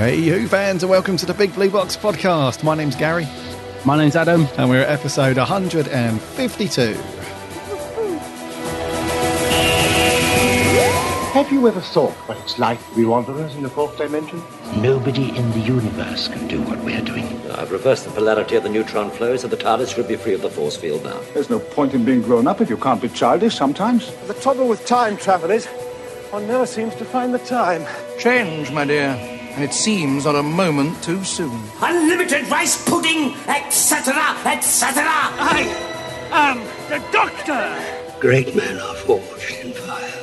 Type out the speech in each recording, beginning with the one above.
Hey, Who fans, and welcome to the Big Blue Box podcast. My name's Gary, My name's Adam. and we're at episode 152. Have you ever thought what it's like to be wanderers in the fourth dimension? Nobody in the universe can do what we're doing. I've reversed the polarity of the neutron flow, so the TARDIS should be free of the force field now. There's no point in being grown up if you can't be childish sometimes. The trouble with time travel is, one never seems to find the time. Change, my dear, and it seems not a moment too soon. Unlimited rice pudding, etc., etc. I am the Doctor! Great men are forged in fire.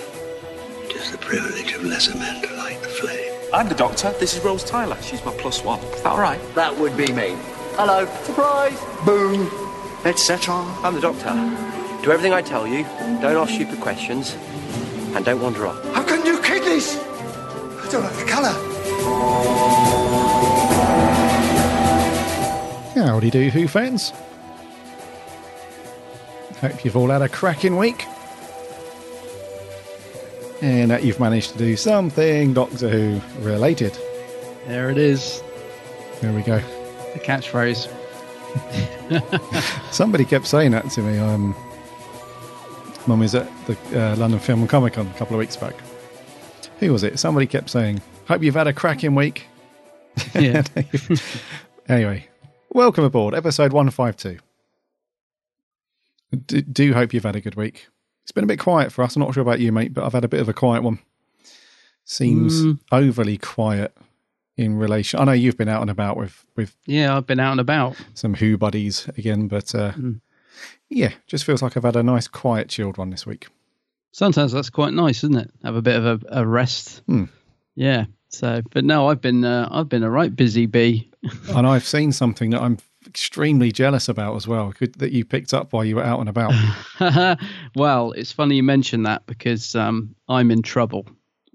It is the privilege of lesser men to light the flame. I'm the doctor. This is Rose Tyler. She's my plus one. Is that all right? That would be me. Hello, surprise! Boom! Etc. I'm the Doctor. Do everything I tell you, don't ask stupid questions, and don't wander off. How can you kidneys? I don't like the colour. Howdy do, Who fans. Hope you've all had a cracking week. And that you've managed to do something Doctor Who related. There it is, There we go. the catchphrase. Somebody kept saying that to me. Um, Mum was at the uh, London Film and Comic Con a couple of weeks back. Who was it? Somebody kept saying, Hope you've had a cracking week. Yeah. Anyway, welcome aboard, episode 152. Do, do hope you've had a good week. It's been a bit quiet for us. I'm not sure about you, mate, but I've had a bit of a quiet one. Seems Mm. overly quiet in relation. I know you've been out and about with with yeah, I've been out and about. some Who buddies again, but uh, Mm. yeah, just feels like I've had a nice, quiet, chilled one this week. Sometimes that's quite nice, isn't it? Have a bit of a, a rest. Hmm. Yeah. So, but no, I've been uh, I've been a right busy bee. and I've seen something that I'm extremely jealous about as well. Could, that you picked up while you were out and about. well, it's funny you mention that because um, I'm in trouble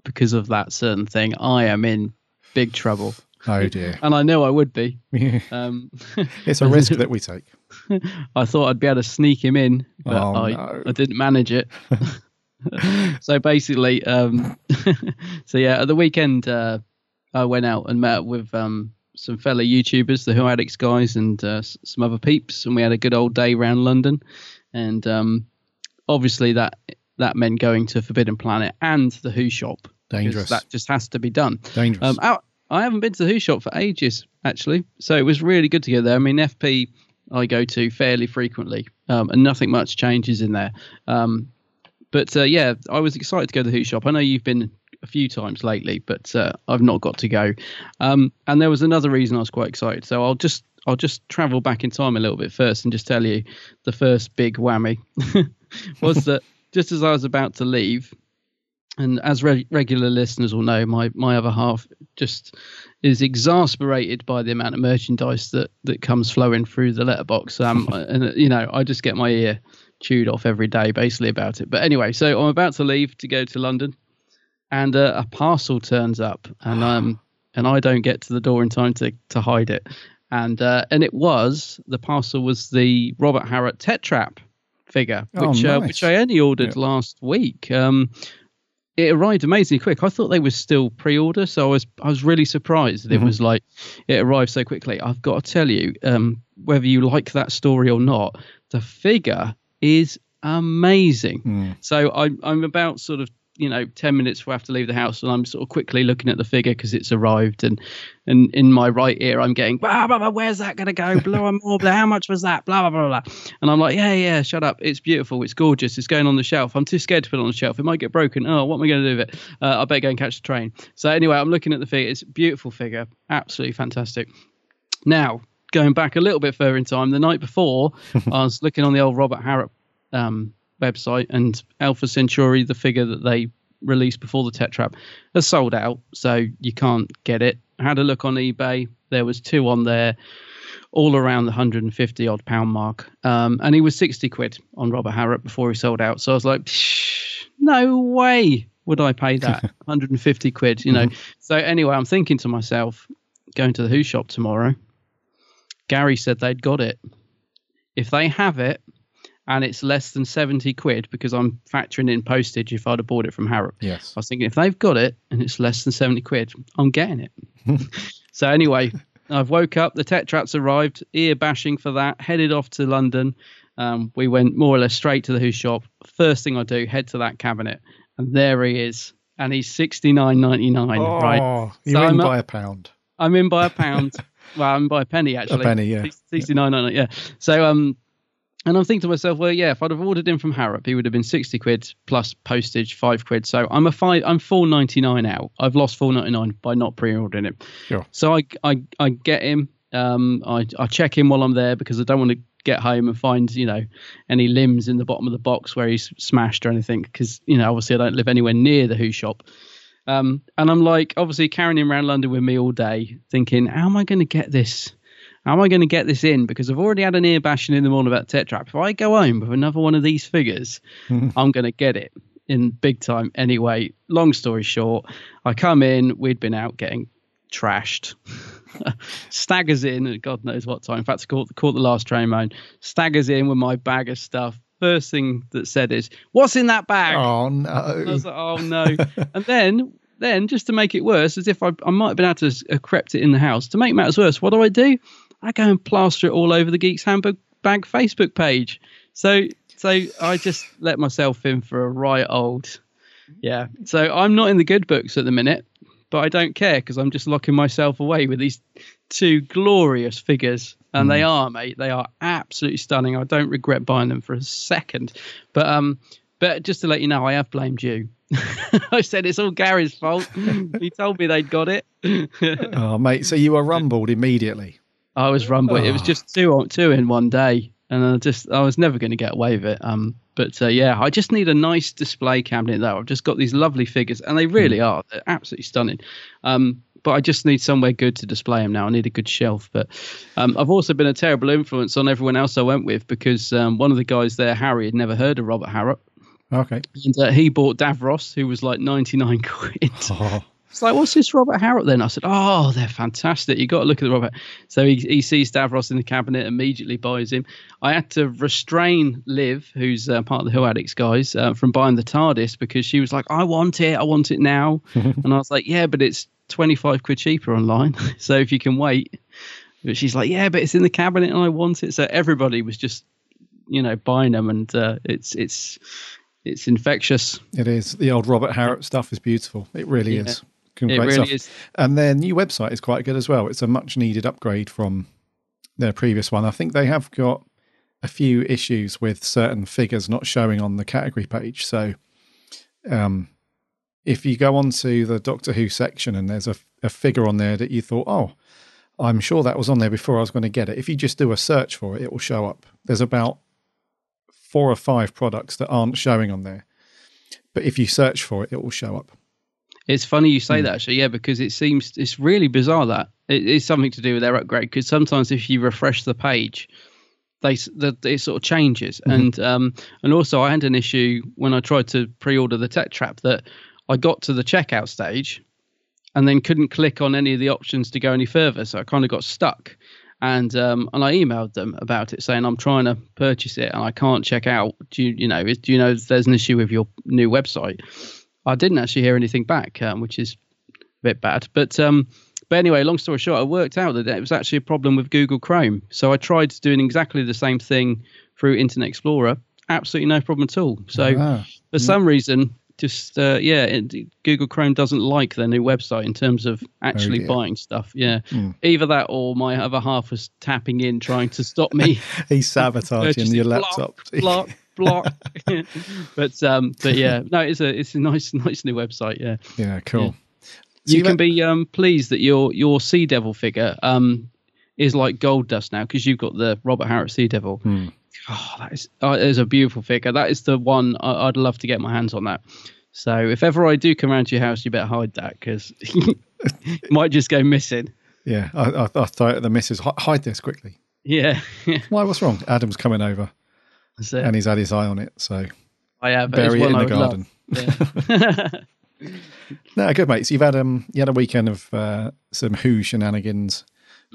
because of that certain thing. I am in big trouble, oh dear, and I know I would be. Um, it's a risk that we take. I thought I'd be able to sneak him in, but Oh, I, no. I didn't manage it. so basically, um, so yeah, at the weekend, uh, I went out and met with um, some fellow YouTubers, the Who Addicts guys, and uh, some other peeps, and we had a good old day around London. And um, obviously, that that meant going to Forbidden Planet and the Who shop. Dangerous. That just has to be done. Dangerous. Um, out, I haven't been to the Who shop for ages, actually. So it was really good to go there. I mean, FP I go to fairly frequently, um, and nothing much changes in there. Um, but uh, yeah, I was excited to go to the Who shop. I know you've been a few times lately, but uh, I've not got to go. Um, and there was another reason I was quite excited. So I'll just I'll just travel back in time a little bit first and just tell you the first big whammy was that just as I was about to leave, and as re- regular listeners will know, my my other half just is exasperated by the amount of merchandise that that comes flowing through the letterbox. Um, and you know, I just get my ear chewed off every day, basically about it. But anyway, so I'm about to leave to go to London, and uh, a parcel turns up, and um, and I don't get to the door in time to to hide it, and uh, and it was the parcel was the Robert Harrop Tetrap figure, Oh, which uh, which I only ordered last week. Um, it arrived amazingly quick. I thought they were still pre-order, so I was I was really surprised that it was like it arrived so quickly. I've got to tell you, um, whether you like that story or not, the figure is amazing. So I'm I'm about sort of you know 10 minutes before I have to leave the house and I'm sort of quickly looking at the figure because it's arrived and and in my right ear I'm getting blah blah blah where's that gonna go? Blah blah blah how much was that? Blah blah blah blah and I'm like yeah yeah shut up. It's beautiful. It's gorgeous. It's going on the shelf. I'm too scared to put it on the shelf. It might get broken. Oh what am I going to do with it? Uh, I better go and catch the train. So anyway I'm looking at the figure. It's a beautiful figure. Absolutely fantastic. Now going back a little bit further in time the night before I was looking on the old Robert Harrop um, website and Alpha Centauri, the figure that they released before the Tetrap, has sold out, so you can't get it. I had a look on eBay. There was two on there, all around the 150 odd pound mark, um, and he was 60 quid on Robert Harrop before he sold out. So I was like, "Psh, no way would I pay that 150 quid, you know. So anyway, I'm thinking to myself, going to the Who shop tomorrow. Gary said they'd got it. If they have it, and it's less than 70 quid because I'm factoring in postage if I'd have bought it from Harrop. Yes. I was thinking if they've got it and it's less than 70 quid, I'm getting it. so anyway, I've woke up. The Tetrap's arrived. Ear bashing for that. Headed off to London. Um, we went more or less straight to the Who shop. First thing I do, head to that cabinet, and there he is. And he's sixty nine ninety nine. Oh, right. you're So in I'm by up- a pound. I'm in by a pound. well, I'm by a penny actually. A penny, yeah. Sixty nine. Yeah. So um, and I'm thinking to myself, well, yeah, if I'd have ordered him from Harrop, he would have been sixty quid plus postage, five quid. So I'm a five. I'm four ninety nine out. I've lost four ninety nine by not pre-ordering it. Sure. So I I I get him. Um, I I check him while I'm there because I don't want to get home and find you know any limbs in the bottom of the box where he's smashed or anything because you know obviously I don't live anywhere near the Who shop. Um, and I'm like obviously carrying him around London with me all day, thinking how am I going to get this? How am I going to get this in? Because I've already had an ear bashing in the morning about Tetrap. If I go home with another one of these figures, I'm going to get it in big time anyway. Long story short, I come in, we'd been out getting trashed. staggers in at God knows what time. In fact, I caught, caught the last train home. Staggers in with my bag of stuff. First thing that said is, "What's in that bag?" Oh And I no! was like, "Oh no!" and then, then just to make it worse, as if I, I might have been able to uh, crept it in the house. To make matters worse, what do I do? I go and plaster it all over the Geeks Handbook Bag Facebook page. So, so I just let myself in for a right old, yeah. So I'm not in the good books at the minute, but I don't care because I'm just locking myself away with these two glorious figures. And they are, mate. They are absolutely stunning. I don't regret buying them for a second. But um, but just to let you know, I have blamed you. I said it's all Gary's fault. he told me they'd got it. Oh mate, so you were rumbled immediately. I was rumbling. It was Oh. just two on two in one day, and I just I was never going to get away with it. Um, but uh, yeah, I just need a nice display cabinet though. I've just got these lovely figures, and they really Hmm. are. They're absolutely stunning. Um, but I just need somewhere good to display them now. I need a good shelf. But um, I've also been a terrible influence on everyone else I went with because um, one of the guys there, Harry, had never heard of Robert Harrop. Okay. And uh, he bought Davros, who was like 99 quid. Oh, It's like, what's this Robert Harrop then? I said, oh, they're fantastic. You got to look at the Robert. So he, he sees Davros in the cabinet, immediately buys him. I had to restrain Liv, who's uh, part of the Who Addicts guys, uh, from buying the TARDIS because she was like, I want it. I want it now. and I was like, yeah, but it's 25 quid cheaper online. so if you can wait. But she's like, yeah, but it's in the cabinet and I want it. So everybody was just, you know, buying them. And uh, it's, it's, it's infectious. it is. The old Robert Harrop stuff is beautiful. It really Yeah. is. It really stuff. is. And their new website is quite good as well. It's a much needed upgrade from their previous one. I think they have got a few issues with certain figures not showing on the category page. So, um, if you go on to the Doctor Who section and there's a, a figure on there that you thought, oh, I'm sure that was on there before I was going to get it. If you just do a search for it, it will show up. There's about four or five products that aren't showing on there. But if you search for it, it will show up. It's funny you say that actually, yeah, because it seems it's really bizarre that it is something to do with their upgrade. Because sometimes if you refresh the page, they the, it sort of changes, Mm-hmm. and um and also I had an issue when I tried to pre-order the Tetrap that I got to the checkout stage, and then couldn't click on any of the options to go any further, so I kind of got stuck. And um, and I emailed them about it, saying I'm trying to purchase it and I can't check out. Do you you know is- do you know there's an issue with your new website? I didn't actually hear anything back, um, which is a bit bad. But um, but anyway, long story short, I worked out that it was actually a problem with Google Chrome. So I tried doing exactly the same thing through Internet Explorer. Absolutely no problem at all. So Ah. for some reason, just uh, yeah, it, Google Chrome doesn't like their new website in terms of actually dear. buying stuff. Yeah, Hmm. either that or my other half was tapping in trying to stop me. He's sabotaging your laptop. block, block. but um, but yeah, no, it's a it's a nice nice new website. Yeah, Yeah, cool. you you've can had- be um pleased that your your Sea Devil figure um is like gold dust now because you've got the Robert Harrop Sea Devil. Hmm. Oh, that is oh, is a beautiful figure. That is the one I, I'd love to get my hands on that. So if ever I do come around to your house, you better hide that because it might just go missing. Yeah, I, I, I throw it at the missus. Hide this quickly. Yeah, Why? What's wrong? Adam's coming over, That's it. and he's had his eye on it. So I have bury it in I the garden. Yeah. No, good mates. You've had um, you had a weekend of uh, some Who shenanigans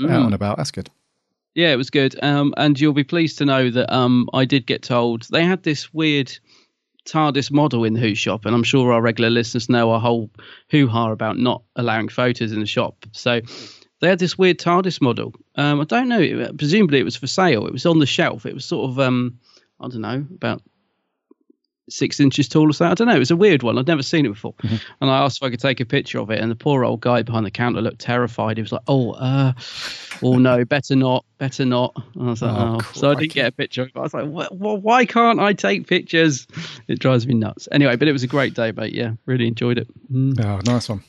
out Mm. and about. That's good. Yeah, it was good. Um, and you'll be pleased to know that um, I did get told they had this weird TARDIS model in the Who shop, and I'm sure our regular listeners know our whole hoo ha about not allowing photos in the shop. So they had this weird TARDIS model. Um, I don't know. Presumably it was for sale. It was on the shelf. It was sort of um, I don't know about six inches tall or so. I don't know. It was a weird one. I'd never seen it before. Mm-hmm. And I asked if I could take a picture of it, and the poor old guy behind the counter looked terrified. He was like, "Oh, uh, oh no, better not, better not." And I was like, Oh, "Oh." So I didn't get a picture. of it. I was like, "What? what why can't I take pictures?" It drives me nuts. Anyway, but it was a great day, mate. Yeah, really enjoyed it. Mm. Oh, nice one.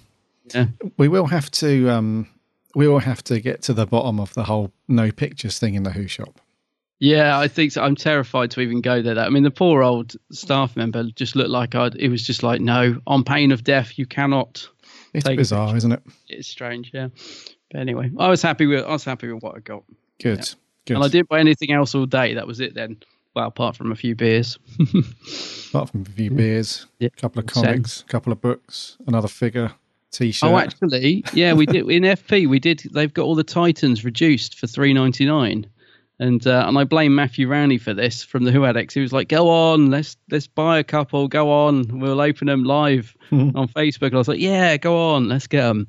Yeah. We will have to um we will have to get to the bottom of the whole no pictures thing in the Who shop. Yeah, I think so. I'm terrified to even go there. That I mean, the poor old staff member just looked like I'd. It was just like, no, on pain of death, you cannot. It's bizarre, picture. isn't it? It's strange, yeah. But anyway, I was happy with. I was happy with what I got. Good. Yeah. Good. And I didn't buy anything else all day. That was it then. Well, apart from a few beers. Apart from a few beers, a couple of comics, a couple of books, another figure, t-shirt. Oh, actually, yeah, we did in FP. We did. They've got all the Titans reduced for three ninety nine, and uh, and I blame Matthew Rowney for this from the Who Addicts. He was like, "Go on, let's let's buy a couple. Go on, we'll open them live on Facebook." And I was like, "Yeah, go on, let's get them."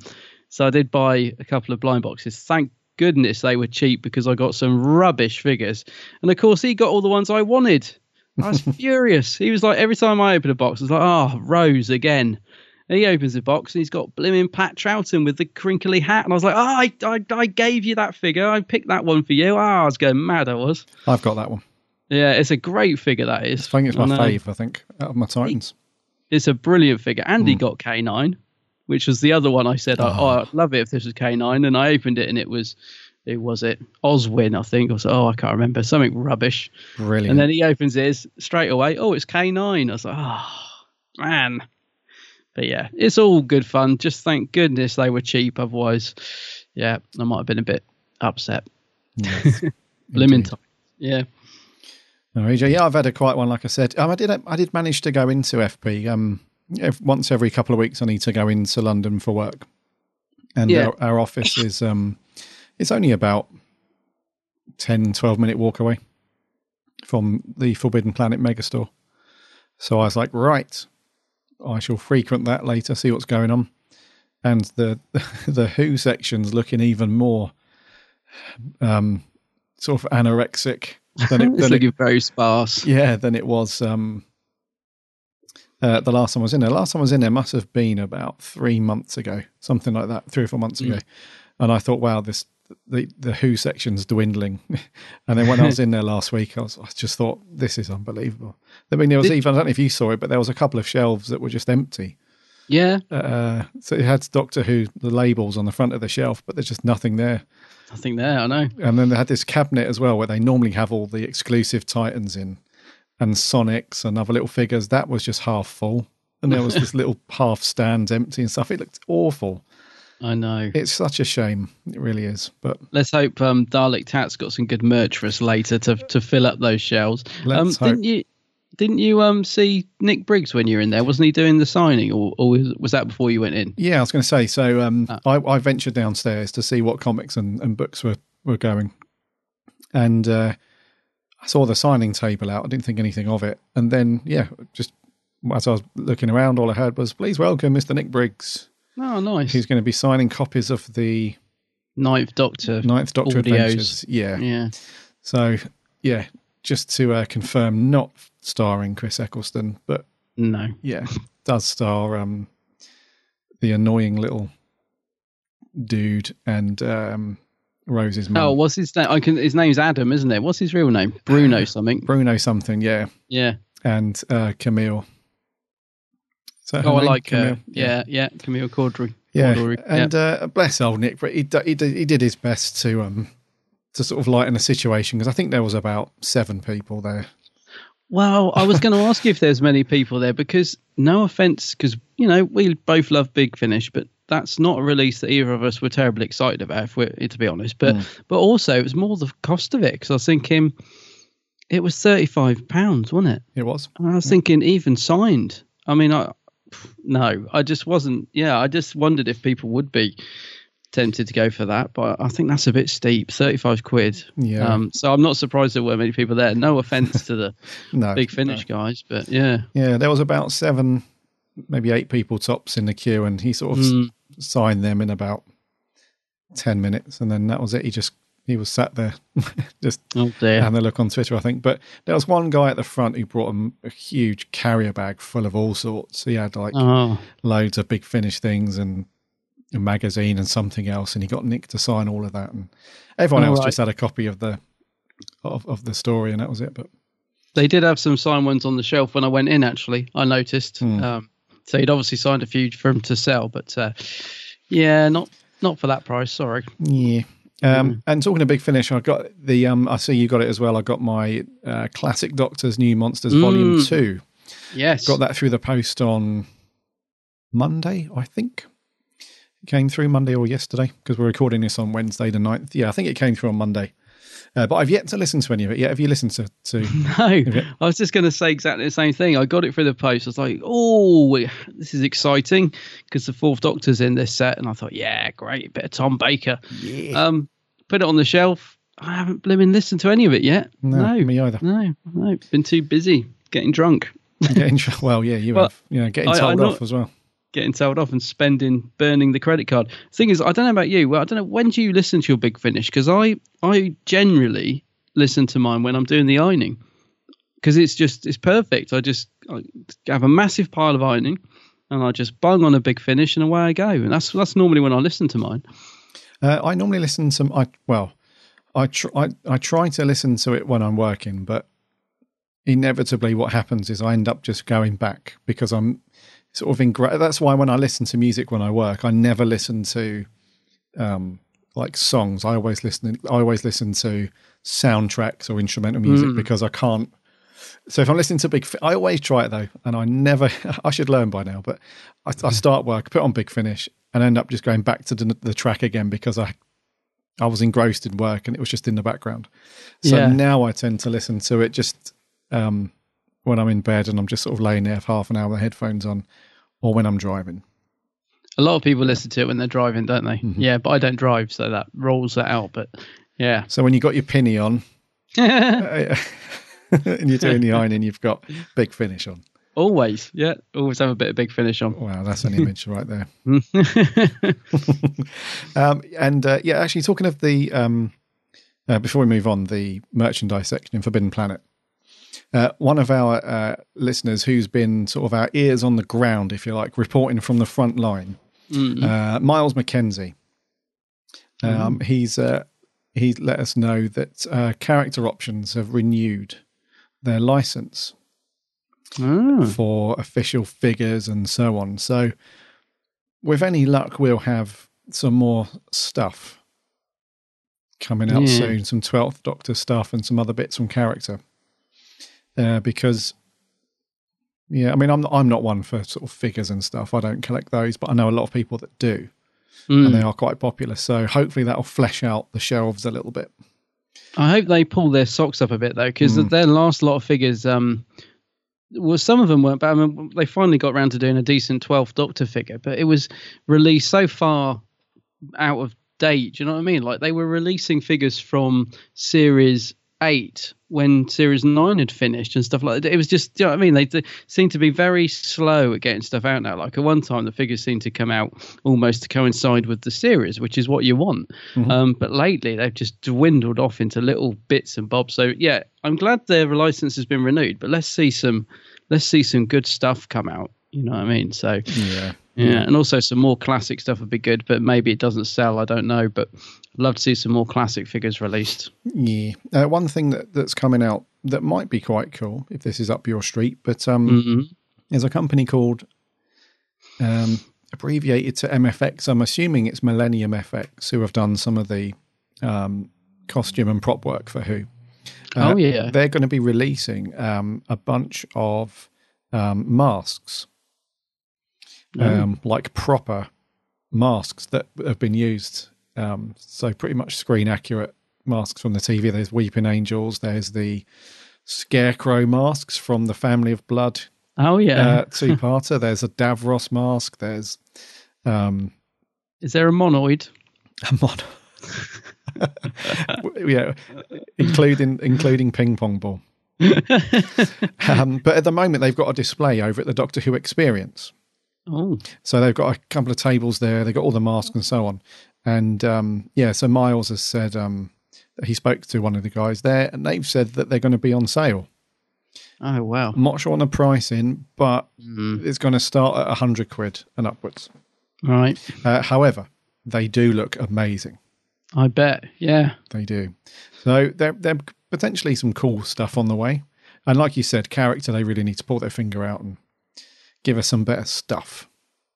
So I did buy a couple of blind boxes. Thank goodness they were cheap because I got some rubbish figures, and of course he got all the ones I wanted. I was furious. He was like, every time I open a box, I was like, "Oh, Rose again." And he opens the box and he's got blimmin' Pat Troughton with the crinkly hat. And I was like, oh, I, I, I gave you that figure. I picked that one for you. Ah, I was going mad, I was. I've got that one. Yeah, it's a great figure, that is. I think it's my know. Uh, fave, I think, out of my Titans. It's a brilliant figure. Andy hmm. got K9, which was the other one I said, oh. Ah. oh I'd love it if this was K9. And I opened it and it was, who was it? Oswin, I think. I was oh, I can't remember. Something rubbish. Brilliant. And then he opens his straight away. Oh, it's K9. I was like, oh, man. But yeah, it's all good fun. Just thank goodness they were cheap. Otherwise, yeah, I might have been a bit upset. Blimmin' time. Yeah. No, EJ, yeah, I've had a quiet one, like I said. Um, I did. I did manage to go into FP. Um, ev- once every couple of weeks, I need to go into London for work, and Yeah. our, our office is um, it's only about 10, 12 minute walk away from the Forbidden Planet megastore. So I was like, right, I shall frequent that later, see what's going on. And the the Who section's looking even more um, sort of anorexic than it, it's than it looking very sparse. yeah, than it was um, uh, the last time I was in there. Last time I was in there must have been about three months ago, something like that, three or four months ago. Mm. And I thought, wow, this the the Who section's dwindling. and then when I was in there last week, I was I just thought this is unbelievable. I mean, there was Did- even I don't know if you saw it, but there was a couple of shelves that were just empty. Yeah, Uh, so it had Doctor Who the labels on the front of the shelf, but there's just nothing there. nothing there. I know. And then they had this cabinet as well where they normally have all the exclusive Titans in and Sonics and other little figures. That was just half full. And there was this little half stand empty and stuff. It looked awful. I know. It's such a shame. It really is. But Let's hope um, Dalek Tat's got some good merch for us later to to fill up those shelves. um, didn't you? Didn't you um see Nick Briggs when you were in there? Wasn't he doing the signing, or, or was, was that before you went in? yeah, I was going to say, so um, Ah. I, I ventured downstairs to see what comics and, and books were, were going. And uh, I saw the signing table out. I didn't think anything of it. And then, yeah, just as I was looking around, all I heard was, please welcome Mr. Nick Briggs. Oh, nice. Who's going to be signing copies of the Ninth Doctor. Ninth Doctor audios. Adventures? Yeah. Yeah. So, yeah, just to uh, confirm, not starring Chris Eccleston, but No. yeah, does star um, the annoying little dude and um, Rose's mum. Oh, what's his name? I can. His name's Adam, isn't it? What's his real name? Bruno something. Bruno something, yeah, Yeah. and uh, Camille. Is that her Oh, I like. Uh, yeah, yeah. Camille Coduri. yeah, and uh, bless old Nick, but he he did, he did his best to um to sort of lighten the situation because I think there was about seven people there. Well, I was going to ask you if there's many people there because, no offense, because you know we both love Big Finish, but that's not a release that either of us were terribly excited about, if we're to be honest. But but also it was more the cost of it because I was thinking it was thirty five pounds, wasn't it? It was. And I was thinking even signed. I mean, I no, I just wasn't. Yeah, I just wondered if people would be tempted to go for that, but I think that's a bit steep. Thirty-five quid. Yeah. Um, so I'm not surprised there were many people there. No offense to the No, big finish guys, but yeah. Yeah, there was about seven, maybe eight people tops in the queue, and he sort of Mm. signed them in about ten minutes, and then that was it. He just he was sat there, just Oh dear. having a look on Twitter, I think. But there was one guy at the front who brought him a huge carrier bag full of all sorts. He had like Oh. loads of big finish things and a magazine and something else, and he got Nick to sign all of that, and everyone Oh, else right. just had a copy of the of, of the story, and that was it. But They did have some signed ones on the shelf when I went in. Actually, I noticed. Hmm. Um, so he'd obviously signed a few for him to sell, but uh, yeah, not not for that price. Sorry. Yeah. Mm-hmm. Um, And talking of big finish, I got the. Um, I see you got it as well. I got my uh, classic Doctors New Monsters Volume Mm. Two. Yes. Got that through the post on Monday, I think. It came through Monday or yesterday because we're recording this on Wednesday the 9th. Yeah, I think it came through on Monday. Uh, but I've yet to listen to any of it. yet. have you listened to? to No, I was just going to say exactly the same thing. I got it through the post. I was like, "Oh, this is exciting," because the Fourth Doctor's in this set, and I thought, "Yeah, great, bit of Tom Baker." Yeah. Um, put it on the shelf. I haven't blooming listened to any of it yet. No, No, me either. No, no, been too busy getting drunk, getting, well, yeah, you Well, have. Yeah, getting I- I told know- off as well. Getting told off, and spending, burning the credit card. thing is, I don't know about you. Well, I don't know when do you listen to your big finish? Because I, I generally listen to mine when I'm doing the ironing because it's just it's perfect. I just I have a massive pile of ironing, and I just bung on a big finish, and away I go. And that's that's normally when I listen to mine. Uh, I normally listen to I well, I, tr- I I try to listen to it when I'm working, but inevitably what happens is I end up just going back because I'm sort of ingra- That's why when I listen to music when I work, I never listen to um like songs. I always listen. I always listen to soundtracks or instrumental music Mm. because I can't. So if I'm listening to Big, Fi- I always try it though, and I never. I should learn by now, but I, I start work, put on Big Finish, and end up just going back to the, the track again because I, I was engrossed in work and it was just in the background. So Yeah. now I tend to listen to it just um, when I'm in bed and I'm just sort of laying there for half an hour with headphones on, or when I'm driving. A lot of people listen to it when they're driving, don't they? Mm-hmm. Yeah, but I don't drive, so that rolls that out. But yeah, So when you got your pinny on, uh, and you're doing the ironing, you've got Big Finish on. always, yeah, always have a bit of big finish on. Wow, that's an image right there. um, and uh, yeah, actually, talking of the um, uh, before we move on, the merchandise section in Forbidden Planet. Uh, one of our uh, listeners, who's been sort of our ears on the ground, if you like, reporting from the front line, Mm. uh, Miles McKenzie. Um, He's uh, he let us know that uh, character options have renewed their license Ah. for official figures and so on. So, with any luck, we'll have some more stuff coming out Yeah. soon. Some Twelfth Doctor stuff and some other bits from character. Uh, because, yeah, I mean, I'm I'm not one for sort of figures and stuff. I don't collect those, but I know a lot of people that do, Mm. and they are quite popular. So hopefully that'll flesh out the shelves a little bit. I hope they pull their socks up a bit though, because Mm. their last lot of figures, um, well, some of them weren't but I mean, they finally got around to doing a decent 12th Doctor figure, but it was released so far out of date. Do you know what I mean? Like they were releasing figures from series eight when series nine had finished and stuff like that. It was just, you know what I mean? They d- seem to be very slow at getting stuff out now. Like at one time, the figures seemed to come out almost to coincide with the series, which is what you want. Um, but lately, they've just dwindled off into little bits and bobs. So yeah, I'm glad their license has been renewed. But let's see some, let's see some good stuff come out. You know what I mean? So Yeah. Yeah, and also some more classic stuff would be good, but maybe it doesn't sell. I don't know, but I'd love to see some more classic figures released. Yeah. Uh, one thing that, that's coming out that might be quite cool if this is up your street, but um, Mhm. there's a company called um, abbreviated to MFX. I'm assuming it's Millennium FX who have done some of the um, costume and prop work for Who. Uh, Oh, yeah. they're going to be releasing um, a bunch of um, masks, Oh. um, like proper masks that have been used. Um, so pretty much screen accurate masks from the TV. There's Weeping Angels. There's the Scarecrow masks from the Family of Blood Oh yeah, uh, two-parter. There's a Davros mask. There's um, is there a monoid? A mod. yeah, including including ping pong ball. um, but at the moment, they've got a display over at the Doctor Who Experience. Oh, So they've got a couple of tables there. They've got all the masks and so on. And um, yeah, so Miles has said um, that he spoke to one of the guys there, and they've said that they're going to be on sale. oh wow. I'm not sure on the pricing, but Mm. it's going to start at 100 quid and upwards. All right. Uh, however, they do look amazing. I bet. Yeah. They do. So there, there potentially some cool stuff on the way. And like you said, character, they really need to pull their finger out and give us some better stuff.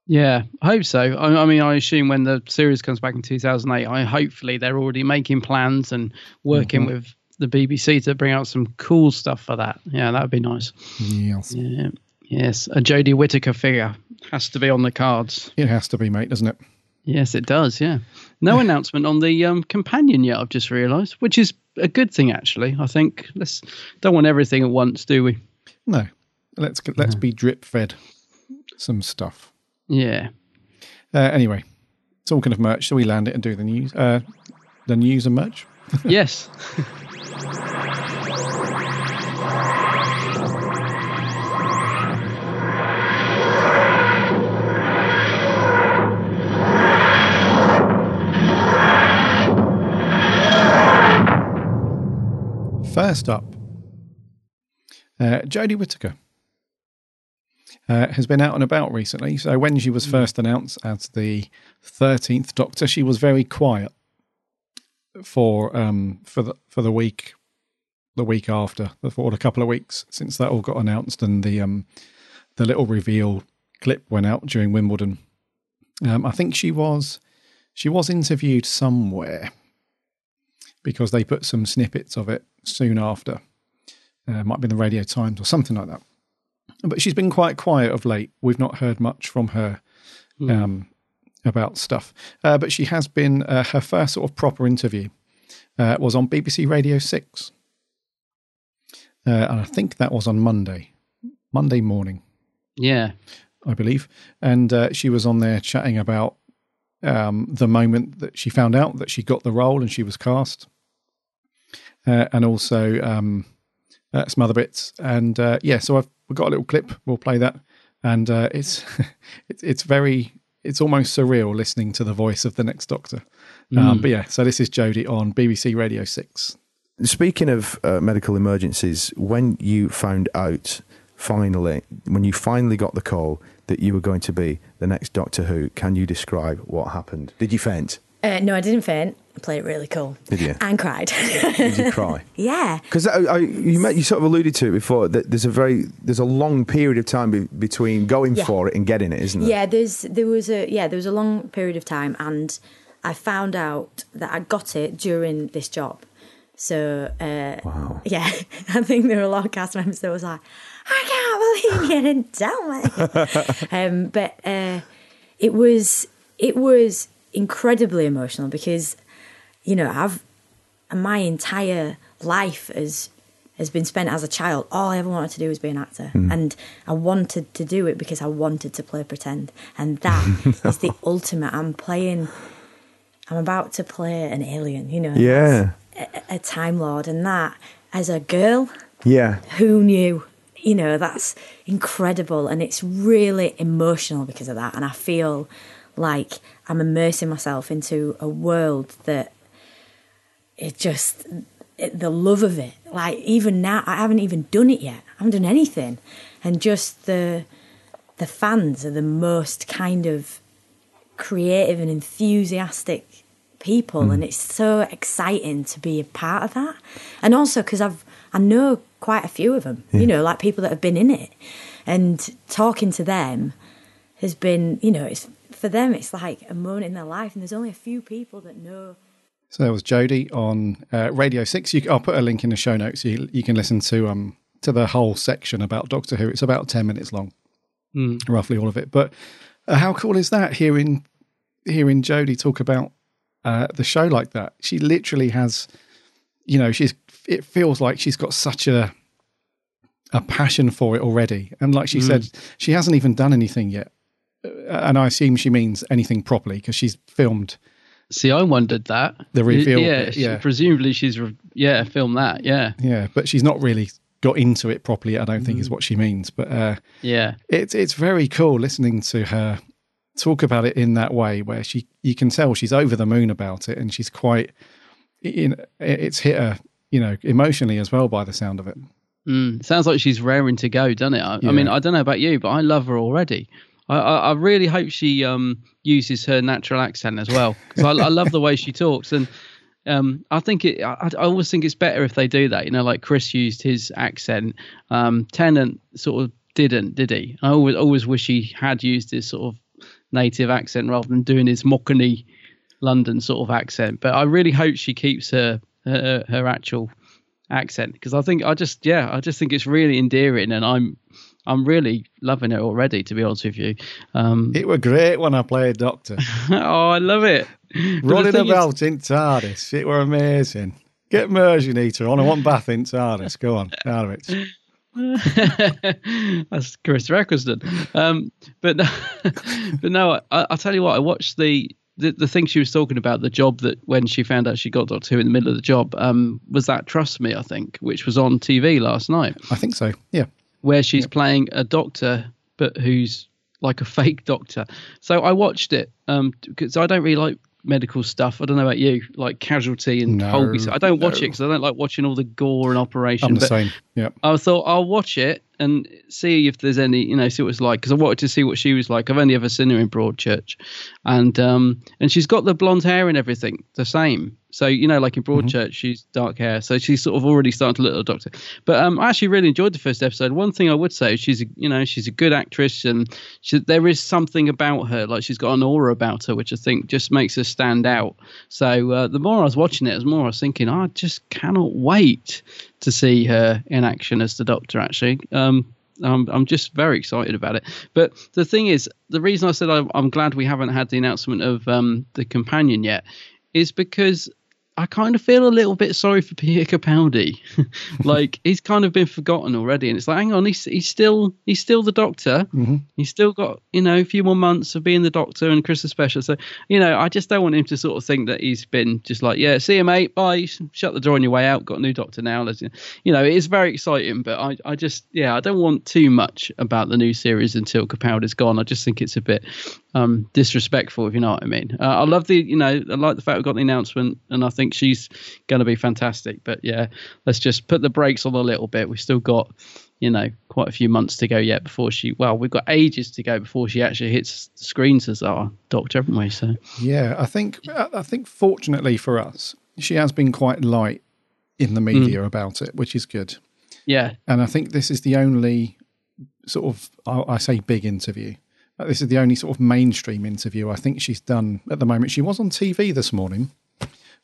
Yeah, I hope so. I, I mean, I assume when the series comes back in 2008, I hopefully they're already making plans and working Mhm. with the BBC to bring out some cool stuff for that. Yeah, that would be nice. Yes. Yeah. Yes, a Jodie Whittaker figure has to be on the cards. It has to be, mate, doesn't it? Yes, it does. Yeah. No announcement on the um, companion yet. I've just realised, which is a good thing actually. I think let's don't want everything at once, do we? No. Let's let's be drip fed some stuff. Yeah. Uh, anyway, talking of merch, shall we land it and do the news? Uh, the news and merch. yes. First up, uh, Jodie Whittaker uh, has been out and about recently. So when she was first announced as the thirteenth Doctor, she was very quiet for um for the for the week the week after for a couple of weeks since that all got announced and the um the little reveal clip went out during Wimbledon. Um, I think she was she was interviewed somewhere because they put some snippets of it soon after. Uh, might be in the Radio Times or something like that. But she's been quite quiet of late. We've not heard much from her um, about stuff. Uh, but she has been, uh, her first sort of proper interview uh, was on BBC Radio 6. Uh, and I think that was on Monday, Monday morning. Yeah. I believe. And uh, she was on there chatting about um, the moment that she found out that she got the role and she was cast, uh, and also um, uh, some other bits. And uh, yeah, so I've we've got a little clip. We'll play that, and uh, it's it's it's very it's almost surreal listening to the voice of the next Doctor. Um, Mm. but yeah, so this is Jodie on BBC Radio Six. Speaking of uh, medical emergencies, when you found out finally, when you finally got the call that you were going to be the next Doctor Who, can you describe what happened? Did you faint? Uh, no, I didn't faint. I played it really cool. Did you? And cried. Did you cry? yeah. Because I, I, you, met, you sort of alluded to it before that there's a very there's a long period of time be, between going Yeah. for it and getting it, isn't there? Yeah, there's there was a yeah there was a long period of time, and I found out that I got it during this job. So uh, wow. yeah, I think there were a lot of cast members that was like, I can't believe you didn't tell me. um, but uh, it was it was incredibly emotional because you know I've my entire life has has been spent as a child. All I ever wanted to do was be an actor. Mm. and I wanted to do it because I wanted to play pretend, and that is the ultimate. I'm playing. I'm about to play an alien, you know. Yeah. A, a time lord, and that as a girl, Yeah. who knew? You know, that's incredible, and it's really emotional because of that. And I feel like I'm immersing myself into a world that it just it, the love of it. Like even now, I haven't even done it yet. I haven't done anything, and just the the fans are the most kind of creative and enthusiastic people. Hmm. And it's so exciting to be a part of that. And also because i've i know quite a few of them you know like people that have been in it. And talking to them has been you know it's for them it's like a moment in their life and there's only a few people that know So there was Jodie on uh, Radio Six. You, I'll put a link in the show notes. So you, you can listen to um to the whole section about Doctor Who. It's about ten minutes long, Mm. roughly all of it. But uh, how cool is that? Hearing hearing Jodie talk about uh, the show like that. She literally has, you know, she's. It feels like she's got such a a passion for it already, and like she Mm. said, she hasn't even done anything yet. Uh, and I assume she means anything properly because she's filmed See, I wondered that. The reveal Yeah, bit, she- presumably she's re- yeah filmed that. Yeah, Yeah, but she's not really got into it properly. I don't think Mm. is what she means. But uh, yeah, it's it's very cool listening to her talk about it in that way, where she you can tell she's over the moon about it, and she's quite. In, it's hit her, you know, emotionally as well by the sound of it. Mm, sounds like she's raring to go, doesn't it? I, I mean, I don't know about you, but I love her already. I, I, really hope she um, uses her natural accent as well because I, I love the way she talks, and um, I think it. I, I always think it's better if they do that. You know, like Chris used his accent. Um, Tennant sort of didn't, did he? I always always wish he had used his sort of native accent rather than doing his Mockney London sort of accent. But I really hope she keeps her her, her actual accent because I think I just yeah I just think it's really endearing and I'm I'm really loving it already to be honest with you. Um, It were great when I played Doctor. oh, I love it. Running thing is- about in TARDIS. It were amazing. Get immersion eater on. I want bath in TARDIS. Go on. Out of it. That's Chris Eccleston. Um, but no, but no, I, I'll tell you what. I watched the, the the thing she was talking about, the job that when she found out she got Doctor Who in the middle of the job, um, was that Trust Me, I think, which was on TV last night, I think so. Yeah. Where she's playing a doctor, but who's like a fake doctor. So I watched it um because I don't really like medical stuff. I don't know about you, like Casualty and No, Holby. I don't watch no. it because I don't like watching all the gore and operation. I'm the but same. Yeah. I thought I'll watch it and see if there's any, you know, see what it's like because I wanted to see what she was like. I've only ever seen her in Broadchurch, and um, and she's got the blonde hair and everything the same. So you know, like in Broadchurch, she's dark hair, so she's sort of already starting to look like a doctor. But um, I actually really enjoyed the first episode. One thing I would say, is she's a, you know, she's a good actress, and she, there is something about her, like she's got an aura about her, which I think just makes her stand out. So uh, the more I was watching it, the more I was thinking, I just cannot wait to see her in action as the Doctor. Actually, um, I'm, I'm just very excited about it. But the thing is, the reason I said I'm, I'm glad we haven't had the announcement of um, the companion yet is because I kind of feel a little bit sorry for Peter Capaldi. like he's kind of been forgotten already, and it's like, hang on, he's he's still he's still the Doctor. Mm-hmm. He's still got you know a few more months of being the Doctor and Christmas special. So you know, I just don't want him to sort of think that he's been just like, yeah, see you mate, bye, shut the door on your way out. Got a new Doctor now. Let's, you know, it is very exciting, but I I just yeah, I don't want too much about the new series until Capaldi's gone. I just think it's a bit um disrespectful, if you know what I mean. Uh, I love the you know I like the fact we got the announcement, and I think she's going to be fantastic. But yeah, let's just put the brakes on a little bit. We've still got you know quite a few months to go yet before she. Well, we've got ages to go before she actually hits the screens as our Doctor, haven't we? So Yeah, I think I think fortunately for us, she has been quite light in the media Mm. about it, which is good. yeah, And I think this is the only sort of I, I say big interview. This is the only sort of mainstream interview I think she's done at the moment. She was on TV this morning.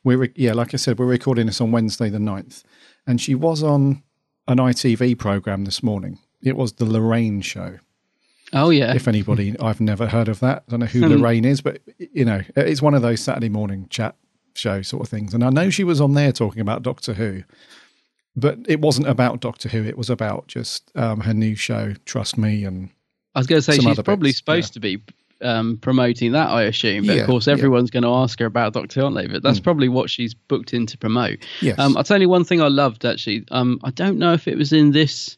We're re- yeah, like I said, we're recording this on Wednesday the 9th. and she was on an ITV program this morning. It was the Lorraine Show. oh yeah, If anybody, I've never heard of that. I don't know who Hmm. Lorraine is, but you know, it's one of those Saturday morning chat show sort of things. And I know she was on there talking about Doctor Who, but it wasn't about Doctor Who. It was about just um, her new show, Trust Me, and I was going to say she's probably bits, supposed to be um, promoting that, I assume. But Yeah, of course, yeah. everyone's going to ask her about Doctor Who. But that's probably what she's booked in to promote. Yes. Um, I'll tell you one thing I loved actually. Um, I don't know if it was in this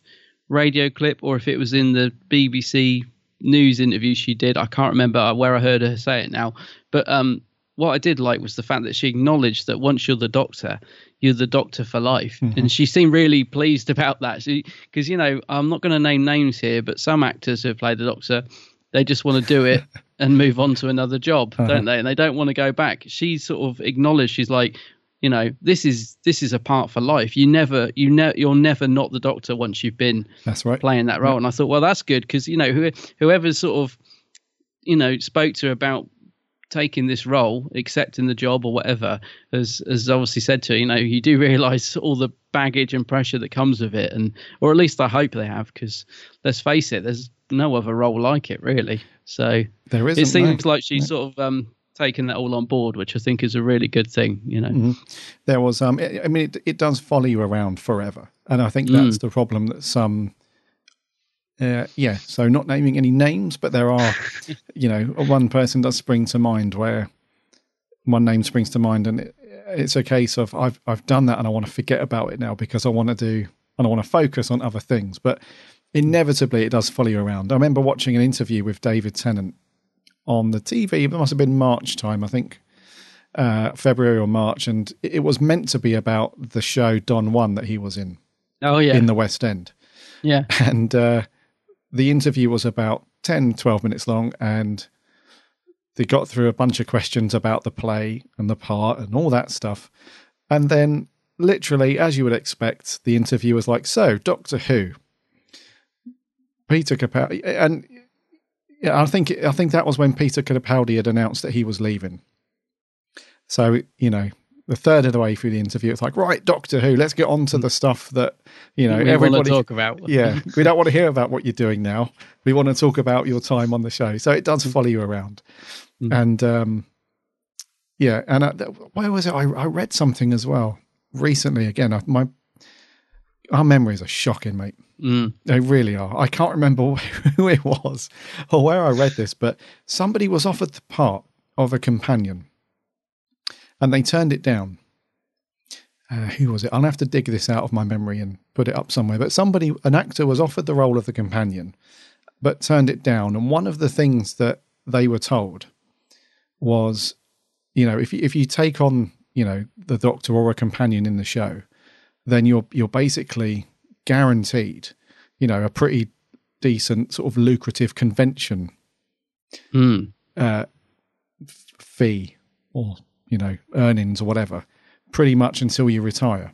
radio clip or if it was in the BBC news interview she did. I can't remember where I heard her say it now. But um, what I did like was the fact that she acknowledged that once you're the Doctor, you're the Doctor for life, and she seemed really pleased about that. Because you know, I'm not going to name names here, but some actors who have played the Doctor, they just want to do it and move on to another job, don't uh-huh. they? And they don't want to go back. She sort of acknowledged. She's like, you know, this is this is a part for life. You never, you ne- you're never not the Doctor once you've been that's right. playing that role. And I thought, well, that's good because you know, who, whoever sort of, you know, spoke to her about taking this role, accepting the job or whatever, as has obviously said to you know, you do realise all the baggage and pressure that comes with it, and or at least I hope they have, because let's face it, there's no other role like it really. So there is. it seems no. like she's sort of um taken that all on board, which I think is a really good thing. You know. Mm-hmm. There was, um, I I mean, it, it does follow you around forever, and I think that's the problem that some. Uh, yeah, so not naming any names, but there are, you know, one person does spring to mind where one name springs to mind, and it, it's a case of I've I've done that and I want to forget about it now because I want to do and I want to focus on other things. But inevitably, it does follow you around. I remember watching an interview with David Tennant on the TV. It must have been March time, I think, uh, February or March, and it was meant to be about the show Don Juan that he was in. Oh yeah, in the West End. Yeah, and uh, the interview was about 10, 12 minutes long, and they got through a bunch of questions about the play and the part and all that stuff. And then, literally, as you would expect, the interview was like, So, Doctor Who, Peter Capaldi, and yeah, I think I think that was when Peter Capaldi had announced that he was leaving. So you know, the third of the way through the interview, it's like, right, Doctor Who, let's get on to the stuff that you know we everybody talk about. yeah, we don't want to hear about what you're doing now. We want to talk about your time on the show. So it does follow you around, Mm. and um, yeah, and uh, where was it? I, I read something as well recently. Again, I, my our memories are shocking, mate. Mm. They really are. I can't remember who it was or where I read this, but somebody was offered the part of a companion and they turned it down. Uh, who was it? I'll have to dig this out of my memory and put it up somewhere. But somebody, an actor, was offered the role of the companion, but turned it down. And one of the things that they were told was, you know, if you, if you take on, you know, the doctor or a companion in the show, then you're you're basically guaranteed, you know, a pretty decent sort of lucrative convention Mm. uh, f- fee or you know earnings or whatever, pretty much until you retire.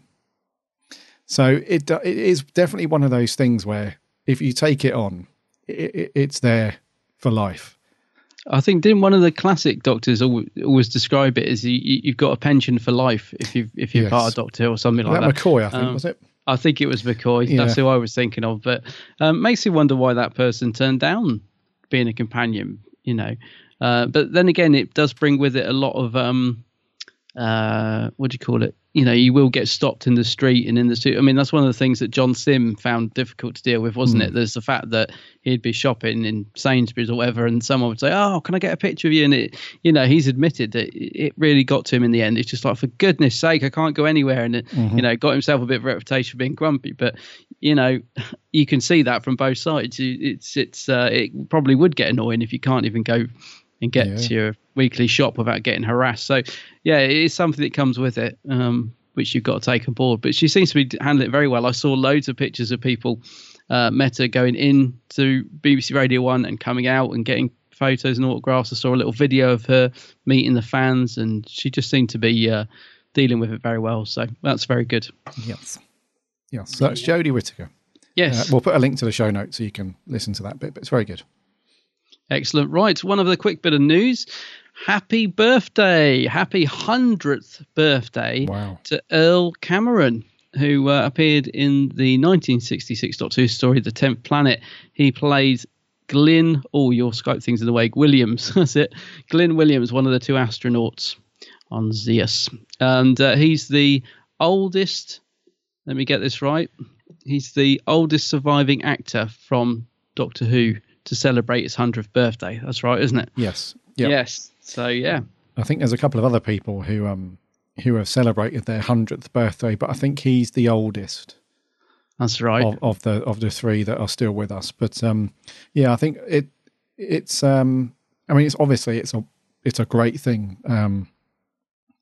So it it is definitely one of those things where if you take it on, it, it, it's there for life. I think didn't one of the classic doctors always describe it as you, you've got a pension for life if you if you're Yes. part of Doctor Who or something Was like that that. McCoy, I think, Um, was it? I think it was McCoy. That's who I was thinking of. But um, makes you wonder why that person turned down being a companion. You know, uh, but then again, it does bring with it a lot of um, uh, what do you call it? You know, you will get stopped in the street and in the street. I mean, that's one of the things that John Simm found difficult to deal with, wasn't Mm. it? There's the fact that he'd be shopping in Sainsbury's or whatever, and someone would say, "Oh, can I get a picture of you?" And it, you know, he's admitted that it really got to him in the end. It's just like, for goodness sake, I can't go anywhere, and it, Mhm. you know, got himself a bit of a reputation for being grumpy. But you know, you can see that from both sides. It's it's uh, it probably would get annoying if you can't even go and get Yeah. to your weekly shop without getting harassed. So yeah, it is something that comes with it, um, which you've got to take on board. But she seems to be handling it very well. I saw loads of pictures of people, uh, Meta going in to BBC Radio One and coming out and getting photos and autographs. I saw a little video of her meeting the fans, and she just seemed to be uh, dealing with it very well. So that's very good. Yes. Yes. So that's Jodie Whittaker. Yes. Uh, we'll put a link to the show notes so you can listen to that bit, but it's very good. Excellent. Right. One of the quick bit of news. Happy birthday. Happy 100th birthday Wow. to Earl Cameron, who uh, appeared in the 1966 Doctor Who story, The Tenth Planet. He played Glyn, oh, your Skype thing's in the way, Williams, that's it. Glyn Williams, one of the two astronauts on Zeus. And uh, he's the oldest, let me get this right, he's the oldest surviving actor from Doctor Who to celebrate his 100th birthday. That's right, isn't it? Yes. Yep. Yes. So, yeah. I think there's a couple of other people who um who have celebrated their hundredth birthday, but I think he's the oldest That's right. of, of the of the three that are still with us. But um yeah, I think it it's um I mean it's obviously it's a it's a great thing um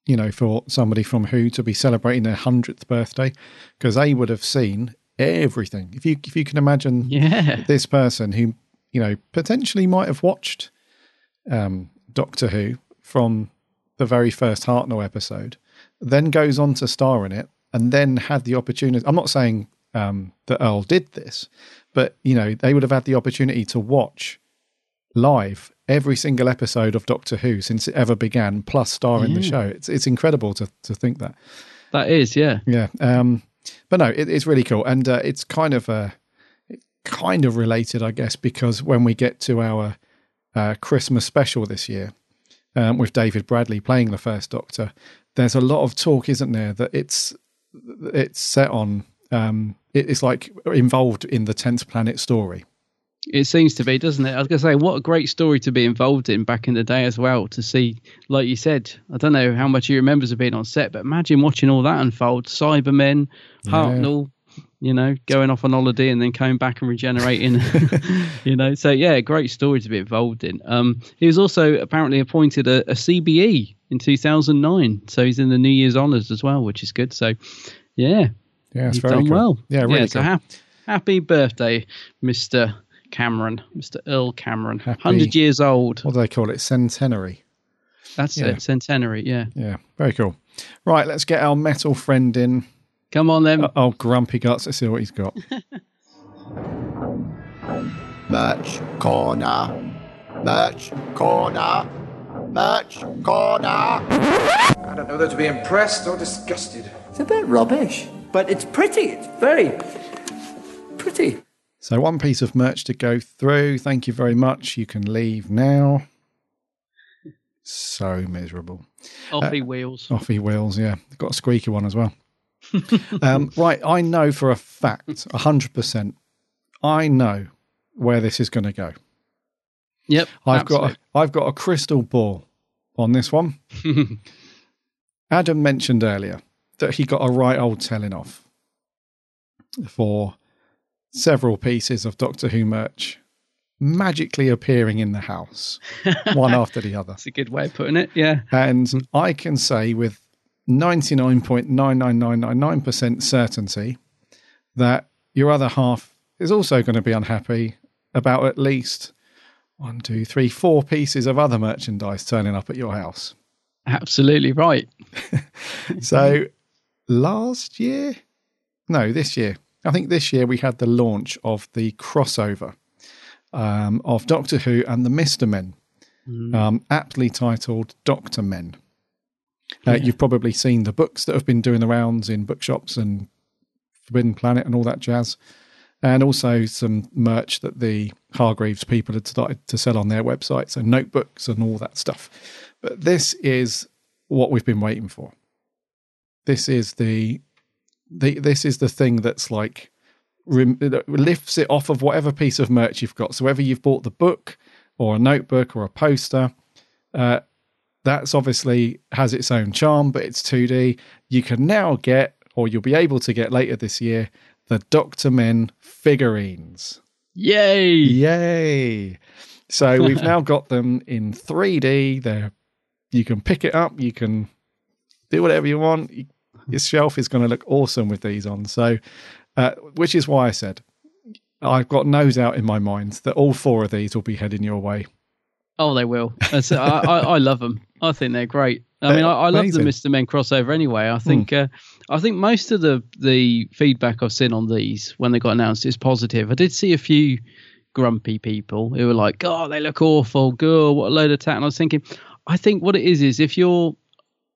you know for somebody from who to be celebrating their hundredth birthday because they would have seen everything. If you if you can imagine Yeah. this person who you know potentially might have watched um, Doctor Who from the very first Hartnell episode, then goes on to star in it, and then had the opportunity. I'm not saying um, that Earl did this, but you know they would have had the opportunity to watch live every single episode of Doctor Who since it ever began, plus star in the show. It's it's incredible to to think that. That is, yeah. Yeah. Um, but no, it, it's really cool, and uh, it's kind of uh, it's kind of related, I guess, because when we get to our uh, Christmas special this year um, with David Bradley playing the First Doctor, there's a lot of talk, isn't there, that it's it's set on. Um, it, it's like involved in the tenth planet story. It seems to be, doesn't it? I was going to say, what a great story to be involved in back in the day as well. To see, like you said, I don't know how much he remembers of being on set, but imagine watching all that unfold. Cybermen. Hartnell, you know, going off on holiday and then coming back and regenerating. you know, so yeah, great story to be involved in. Um, he was also apparently appointed a, a CBE in 2009, so he's in the New Year's honours as well, which is good. So, yeah, Yeah, it's very done cool. well. Yeah, really so cool. hap- happy birthday, Mister Cameron, Mister Earl Cameron, Happy- hundred years old. What do they call it? Centenary. That's Yeah. it, centenary. Yeah. Yeah, very cool. Right, let's get our metal friend in. Come on then. Oh, grumpy guts. Let's see what he's got. Merch corner. Merch corner. Merch corner. I don't know whether to be impressed or disgusted. It's a bit rubbish, but it's pretty. It's very pretty. So, one piece of merch to go through. Thank you very much. You can leave now. So miserable. Offy uh, wheels. Offy wheels, yeah. Got a squeaky one as well. Um, right, I know for a fact, 100%, I know where this is going to go. Yep. I've got a, I've got a crystal ball on this one. Adam mentioned earlier that he got a right old telling off for several pieces of Doctor Who merch magically appearing in the house, one after the other. That's a good way of putting it. Yeah. And I can say with 99.99999% certainty that your other half is also going to be unhappy about at least one, two, three, four pieces of other merchandise turning up at your house. Absolutely right. So last year, no, this year, I think this year we had the launch of the crossover um, of Doctor Who and the Mister Men, um, aptly titled Doctor Men. Uh, Yeah. You've probably seen the books that have been doing the rounds in bookshops and Forbidden Planet and all that jazz, and also some merch that the Hargreaves people had started to sell on their website, so notebooks and all that stuff. But this is what we've been waiting for. This is the, the this is the thing that's like rem- lifts it off of whatever piece of merch you've got. So whether you've bought the book or a notebook or a poster, uh, that's obviously has its own charm, but it's 2D. You can now get, or you'll be able to get later this year, the Doctor Men figurines. Yay! Yay! So we've now got them in 3D. They're you can pick it up, you can do whatever you want. Your shelf is going to look awesome with these on. So, uh, which is why I said I've got no doubt in my mind that all four of these will be heading your way. Oh, they will. I, I, I love them. I think they're great. I mean, They're I, I love the. Mister Men crossover anyway. I think, uh, I think most of the the feedback I've seen on these when they got announced is positive. I did see a few grumpy people who were like, "Oh, they look awful. Girl, what a load of tat." And I was thinking, I think what it is is if you're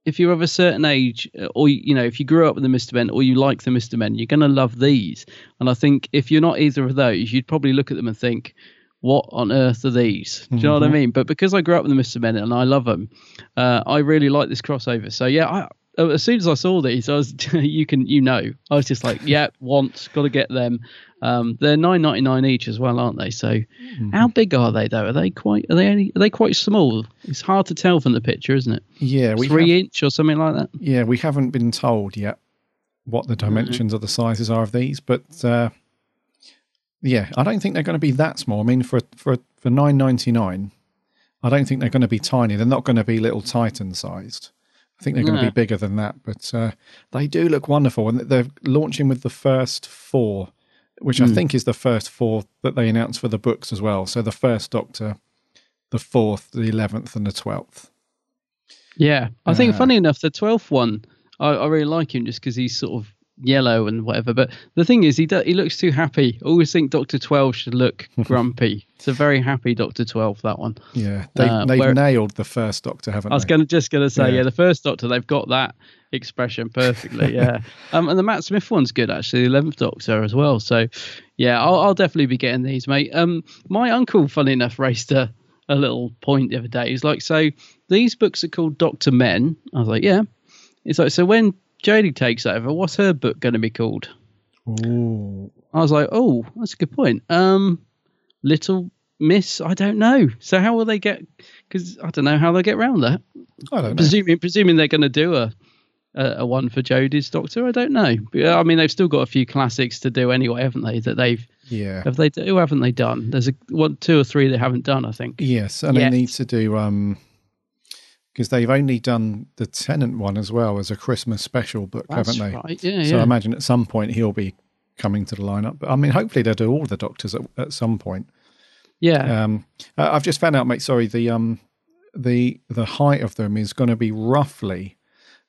if you're of a certain age, uh, or you know, if you grew up with the Mister Men, or you like the Mister Men, you're going to love these. And I think if you're not either of those, you'd probably look at them and think, "What on earth are these?" Do you know what I Mhm. mean? But because I grew up with the Mister Men and I love them, uh, I really like this crossover. So yeah, I, uh, as soon as I saw these, I was you can you know I was just like, yeah, want, got to get them. Um, they're nine ninety nine each as well, aren't they? So how big are they though? Are they quite are they only, are they quite small? It's hard to tell from the picture, isn't it? Yeah, we three have- inch or something like that. Yeah, we haven't been told yet what the dimensions of the sizes are of these, but uh, yeah, I don't think they're going to be that small. I mean, for for for nine ninety nine, I don't think they're going to be tiny. They're not going to be little Titan sized. I think they're going to be bigger than that, but uh, they do look wonderful, and they're launching with the first four, which I Hmm. think is the first four that they announced for the books as well. So the first Doctor, the fourth, the eleventh, and the twelfth. Yeah, I think Uh, funny enough, the twelfth one, I, I really like him just because he's sort of yellow and whatever. But the thing is, he do, he looks too happy. I always think Doctor Twelve should look grumpy. It's a very happy Doctor Twelve that one. Yeah, they, Uh, they've where- nailed the first Doctor, haven't I was they? gonna just gonna say, yeah. Yeah. the first Doctor, they've got that expression perfectly. Yeah, um, and the Matt Smith one's good actually, the eleventh Doctor as well. So, yeah, I'll, I'll definitely be getting these, mate. Um, my uncle, funny enough, raised a, a little point the other day. He's like, so these books are called Doctor Men. I was like, yeah. It's like, so when Jodie takes over, what's her book going to be called? Ooh. I was like, oh, that's a good point. Um, little miss. I don't know. So how will they get? Because I don't know how they'll get around that. I don't know. Presuming, presuming they're going to do a, a a one for Jodie's Doctor. I don't know. But, I mean, they've still got a few classics to do anyway, haven't they? That they've Yeah. have they who haven't they done? There's a one, two or three they haven't done. I think. Yes, and Yet. they need to do um because they've only done the Tennant one as well as a Christmas special book, That's haven't they? right, yeah, So I imagine at some point he'll be coming to the lineup. But I mean, hopefully they'll do all the Doctors at, at some point. Yeah. Um, I've just found out, mate. Sorry, the um the the height of them is going to be roughly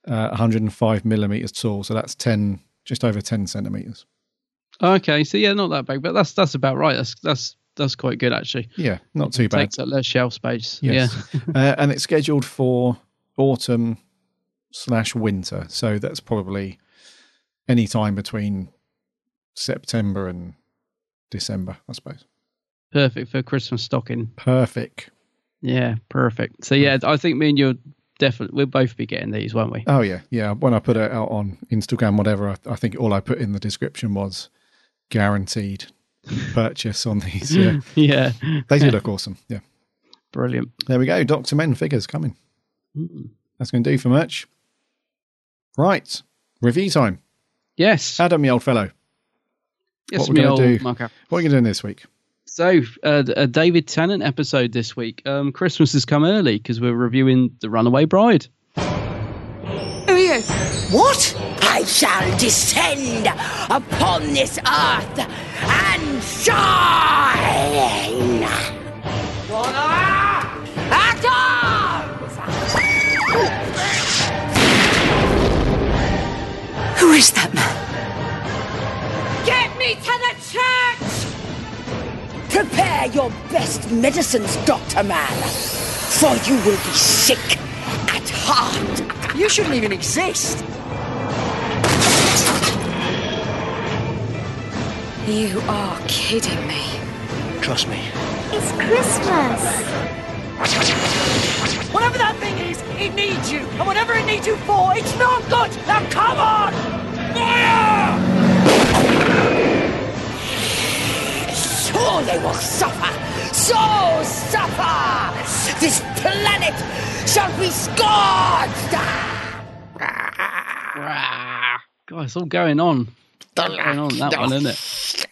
uh, 105 millimeters tall. So that's 10, just over 10 centimeters. Okay, so yeah, not that big, but that's that's about right. That's that's that's quite good actually. Yeah, not too bad. Takes up less shelf space. Yes. Yeah. uh, and it's scheduled for autumn slash winter. So that's probably any time between September and December, I suppose. Perfect for Christmas stocking. Perfect. Yeah, perfect. So yeah, I think me and you'll definitely we'll both be getting these, won't we? Oh, yeah. Yeah. When I put it out on Instagram, whatever, I, I think all I put in the description was guaranteed purchase on these. Yeah. yeah. They do look awesome. Yeah. Brilliant. There we go. Doctor Men figures coming. That's going to do for merch. Right. Review time. Yes. Adam, you old fellow. Yes, what we're me going old to do? mucker. What are you going to do this week? So, uh, a David Tennant episode this week. Um, Christmas has come early because we're reviewing The Runaway Bride. Who are you? What? I shall descend upon this earth shine. Who is that man? Get me to the church! Prepare your best medicines, Dr. Man, for you will be sick at heart. You shouldn't even exist. You are kidding me. Trust me. It's Christmas. Whatever that thing is, it needs you. And whatever it needs you for, it's not good. Now come on! Fire! Sure they will suffer. So suffer! This planet shall be scorched! God, it's all going on. It's all going on that one, isn't it?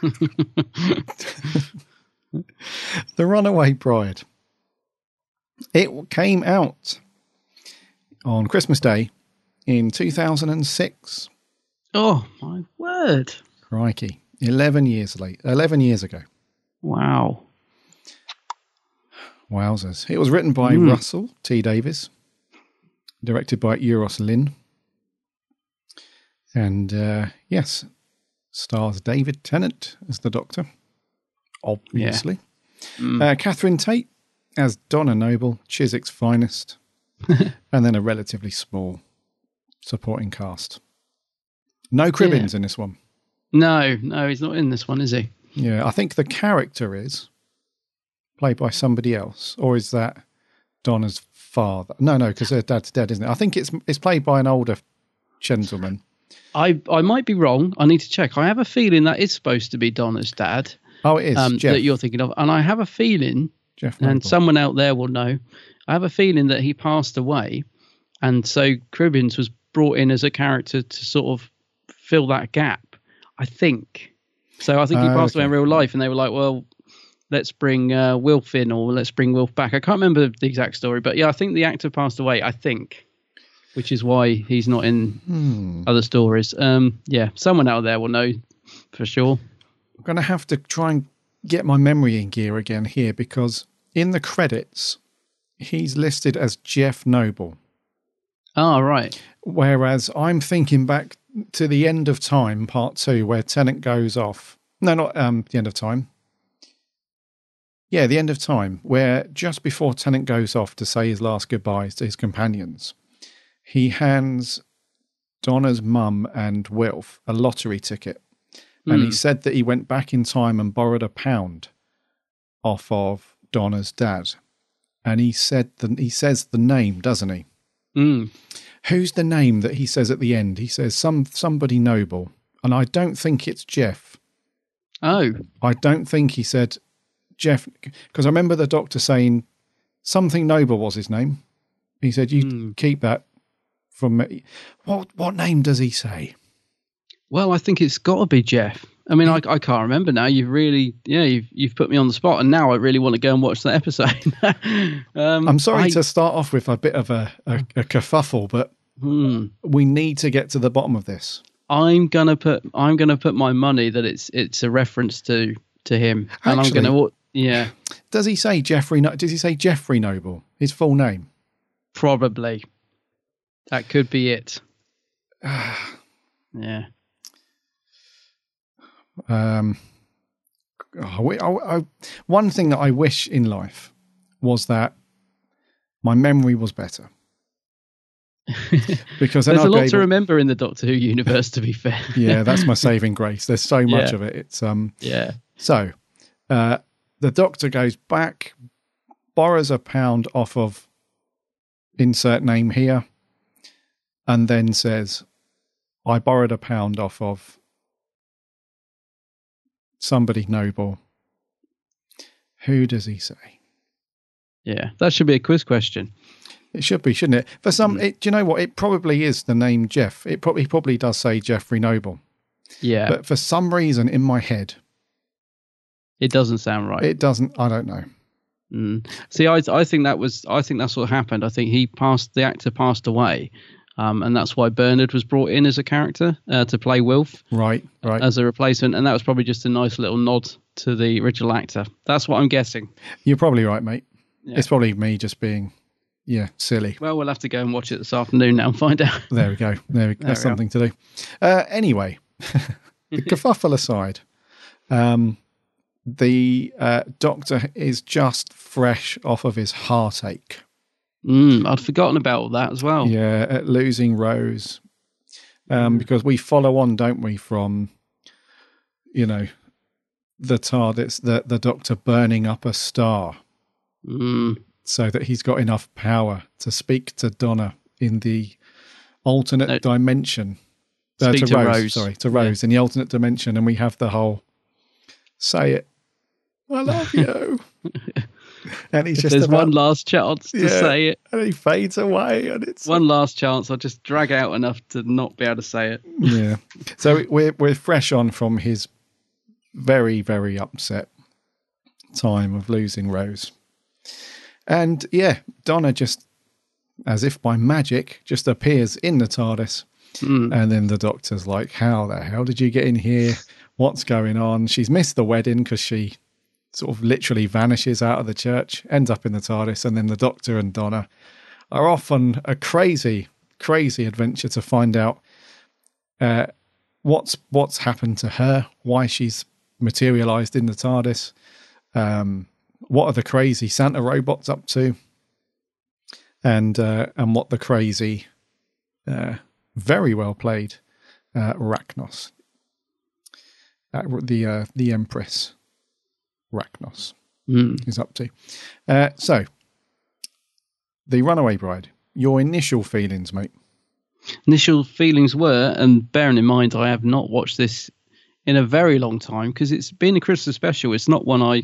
The Runaway Bride. It came out on Christmas Day in 2006. Oh my word! Crikey, eleven years late. Eleven years ago. Wow. Wowzers! It was written by Hmm. Russell T Davies, directed by Euros Lyn, and uh, yes, stars David Tennant as the Doctor, obviously. Mm. Uh, Catherine Tate as Donna Noble, Chiswick's finest, and then a relatively small supporting cast. No Cribbins in this one. No, no, he's not in this one, is he? Yeah, I think the character is played by somebody else, or is that Donna's father? No, no, because her dad's dead, isn't it? I think it's it's played by an older gentleman. I I might be wrong. I need to check. I have a feeling that is supposed to be Donna's dad. Oh, it is, Jeff. that you're thinking of, and I have a feeling, Jeff and someone out there will know. I have a feeling that he passed away, and so Cribbins was brought in as a character to sort of fill that gap. I think. So I think he Ah, passed away in real life, and they were like, "Well, let's bring uh, Wilf in, or let's bring Wilf back." I can't remember the exact story, but yeah, I think the actor passed away. I think, which is why he's not in Hmm. other stories. Um, yeah, someone out there will know for sure. I'm going to have to try and get my memory in gear again here because in the credits, he's listed as Jeff Noble. Oh, right. Whereas I'm thinking back to the end of time, part two, where Tennant goes off. No, not um, the end of time. Yeah, the end of time, where just before Tennant goes off to say his last goodbyes to his companions, he hands Donna's mum and Wilf a lottery ticket. And he Hmm. said that he went back in time and borrowed a pound off of Donna's dad. And he said the, he says the name, doesn't he? Mm. Who's the name that he says at the end? He says some somebody noble, and I don't think it's Jeff. Oh, I don't think he said Jeff because I remember the doctor saying something Noble was his name. He said, "You Hmm. keep that from me." What what name does he say? well, I think it's got to be Jeff. I mean, I, I can't remember now. You've really, yeah, you've you've put me on the spot, and now I really want to go and watch that episode. um, I'm sorry I- to start off with a bit of a, a, a kerfuffle, but Hmm. we need to get to the bottom of this. I'm gonna put I'm gonna put my money that it's it's a reference to to him, and I'm gonna yeah Does he say Jeffrey? Does he say Jeffrey Noble? His full name? probably that could be it. yeah. Um, I I- I- one thing that I wish in life was that my memory was better. because There's a lot to remember in the Doctor Who universe. To be fair. yeah, that's my saving grace. There's so much Yeah. of it. It's um Yeah. So uh the doctor goes back, borrows a pound off of insert name here, and then says, I borrowed a pound off of somebody noble. Who does he say? Yeah, that should be a quiz question. It should be, shouldn't it? For some, it, do you know what? It probably is the name Jeff. It probably probably does say Jeffrey Noble, Yeah, but for some reason in my head, it doesn't sound right. it doesn't. I don't know. Mm. See, I I think that was I think that's what happened. I think he passed the actor passed away, um, and that's why Bernard was brought in as a character uh, to play Wilf Right, right. as a replacement, and that was probably just a nice little nod to the original actor. That's what I'm guessing. You're probably right, mate. Yeah. It's probably me just being, yeah, silly. Well, we'll have to go and watch it this afternoon now and find out. There we go. There we, There that's we are. something to do. Uh, anyway, the kerfuffle aside, um, the uh, doctor is just fresh off of his heartache. Mm, I'd forgotten about that as well. Yeah, at losing Rose, um, because we follow on, don't we, from you know the TARDIS, the the Doctor burning up a star, Mm. so that he's got enough power to speak to Donna in the alternate dimension. Uh, to, to Rose, Rose. sorry, to Rose in the alternate dimension, and we have the whole say it. I love you. and he's If just there's about, one last chance to Yeah. say it. and he fades away, and it's One last chance. I'll just drag out enough to not be able to say it. yeah. So we're we're fresh on from his very very upset time of losing Rose, and yeah, Donna just as if by magic just appears in the TARDIS, hmm. and then the Doctor's like, "How the hell did you get in here? What's going on?" She's missed the wedding because she sort of literally vanishes out of the church, ends up in the TARDIS, and then the Doctor and Donna are off on a crazy, crazy adventure to find out uh, what's what's happened to her, why she's materialized in the TARDIS, um, what are the crazy Santa robots up to, and uh, and what the crazy, uh, very well played, uh, Racnoss, uh, the uh, the Empress, Racnoss, Mm. is up to. Uh, so, the Runaway Bride. Your initial feelings, mate. initial feelings were, and bearing in mind I have not watched this in a very long time because it's been a Christmas special. It's not one I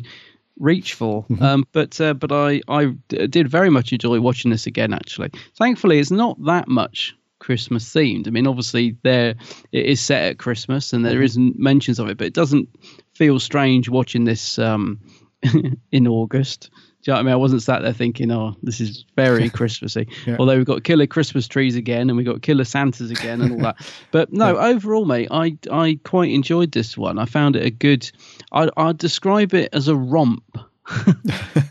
reach for, um, but uh, but I I d- did very much enjoy watching this again. Actually, thankfully, it's not that much Christmas themed. I mean, obviously there it is set at Christmas and there is mentions of it, but it doesn't feel strange watching this um, in August. Do you know what I mean? I wasn't sat there thinking, "Oh, this is very Christmassy." Yeah. Although we've got killer Christmas trees again, and we've got killer Santas again, and all that. But no, overall, mate, I I quite enjoyed this one. I found it a good. I I'd describe it as a romp.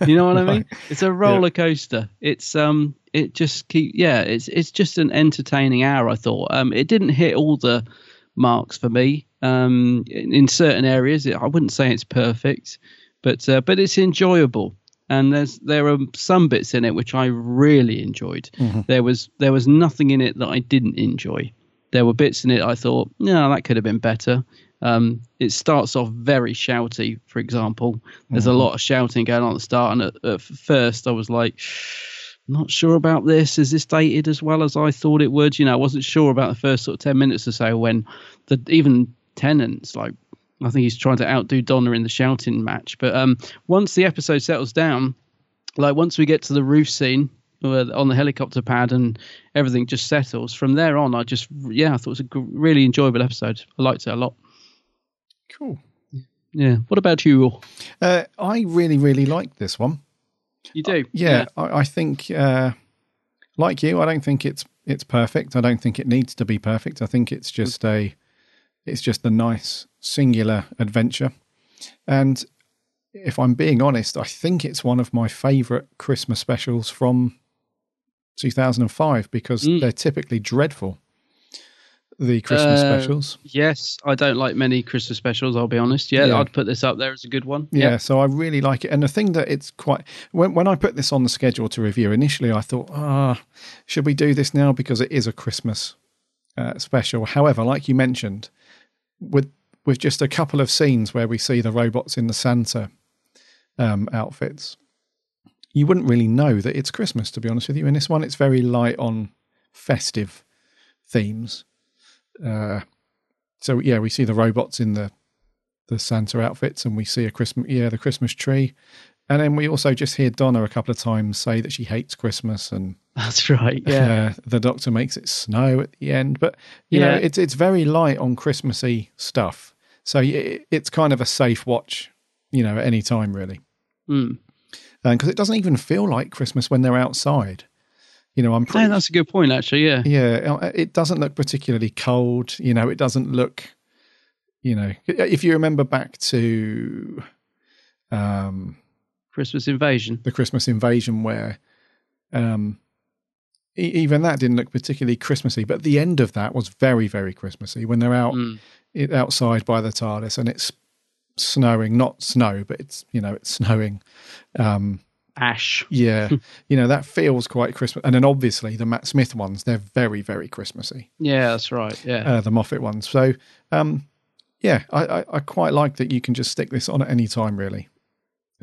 you know what I mean? It's a roller coaster. It's um, it just keep yeah. It's it's just an entertaining hour. I thought. Um, it didn't hit all the marks for me. Um, in, in certain areas, it, I wouldn't say it's perfect, but uh, but it's enjoyable. And there's there are some bits in it which I really enjoyed. Mhm. There was there was nothing in it that I didn't enjoy. There were bits in it I thought, no, that could have been better. Um, it starts off very shouty, for example. There's a Mhm. lot of shouting going on at the start, and at, at first I was like, not sure about this. Is this dated as well as I thought it would? You know, I wasn't sure about the first sort of ten minutes or so when the even Tennant's like I think he's trying to outdo Donna in the shouting match. But um, once the episode settles down, like once we get to the roof scene uh, on the helicopter pad and everything just settles, from there on, I just yeah, I thought it was a really enjoyable episode. I liked it a lot. Cool. Yeah. What about you? Uh, I really, really liked this one. You do? Yeah, I, I think, uh, like you, I don't think it's it's perfect. I don't think it needs to be perfect. I think it's just a it's just a nice singular adventure. And if I'm being honest, I think it's one of my favourite Christmas specials from 2005 because they're typically dreadful. The Christmas Uh, specials. Yes, I don't like many Christmas specials. I'll be honest. Yeah, Yeah. I'd put this up there as a good one. Yeah, so I really like it. And the thing that it's quite when when I put this on the schedule to review initially, I thought, ah, should we do this now because it is a Christmas uh, special. However, like you mentioned, with with just a couple of scenes where we see the robots in the Santa um, outfits, you wouldn't really know that it's Christmas. To be honest with you, in this one, it's very light on festive themes. Uh, so yeah, we see the robots in the the Santa outfits, and we see a Christmas yeah the Christmas tree, and then we also just hear Donna a couple of times say that she hates Christmas, and That's right. Yeah. uh, the Doctor makes it snow at the end. But you know, Yeah. it's it's very light on Christmassy stuff, so y- it's kind of a safe watch, you know, at any time really, Mm. because it doesn't even feel like Christmas when they're outside. You know, I'm pretty Yeah, that's a good point, actually. Yeah. yeah, uh, it doesn't look particularly cold. You know, it doesn't look. You know, if you remember back to um, Christmas Invasion, the Christmas Invasion, where um, even that didn't look particularly Christmassy, but the end of that was very, very Christmassy when they're out Mm. it, outside by the TARDIS and it's snowing, not snow, but it's you know it's snowing. Um, Ash. yeah, you know that feels quite Christmas. And then obviously the Matt Smith ones, they're very, very Christmassy. Yeah, that's right. Yeah. uh, the Moffat ones. So, um, yeah, I, I, I quite like that you can just stick this on at any time, really,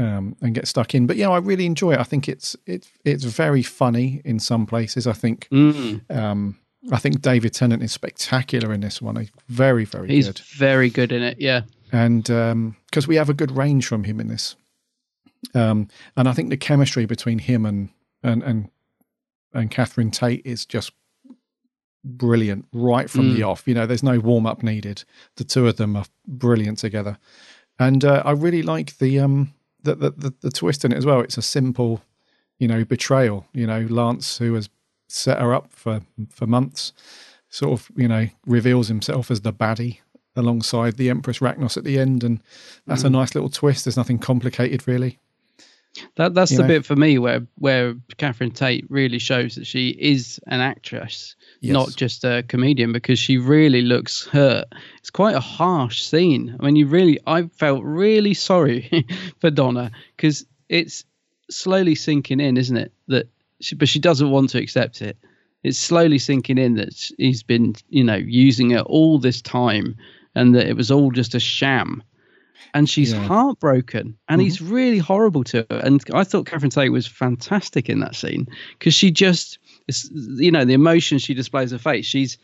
um, and get stuck in. But yeah, I really enjoy it. I think it's it's it's very funny in some places. I think Mm. um, I think David Tennant is spectacular in this one. He's very very He's good, very good in it. Yeah. and because we have a good range from him in this, um, and I think the chemistry between him and and and and Catherine Tate is just brilliant right from the Mm. off. You know, there's no warm up needed. The two of them are brilliant together, and uh, I really like the um the, the the the twist in it as well. It's a simple, you know, betrayal. You know, Lance who has set her up for for months, sort of you know reveals himself as the baddie alongside the Empress Racnoss at the end, and that's a Mhm. nice little twist. There's nothing complicated really. That that's You the know? bit for me where where Catherine Tate really shows that she is an actress, Yes. not just a comedian, because she really looks hurt. It's quite a harsh scene. I mean, you really, I felt really sorry for Donna because it's slowly sinking in, isn't it? That, she, but she doesn't want to accept it. It's slowly sinking in that he's been, you know, using her all this time, and that it was all just a sham and she's Yeah. heartbroken and he's really horrible to her. And i thought catherine tate was fantastic in that scene because she just it's, you know the emotion she displays her face she's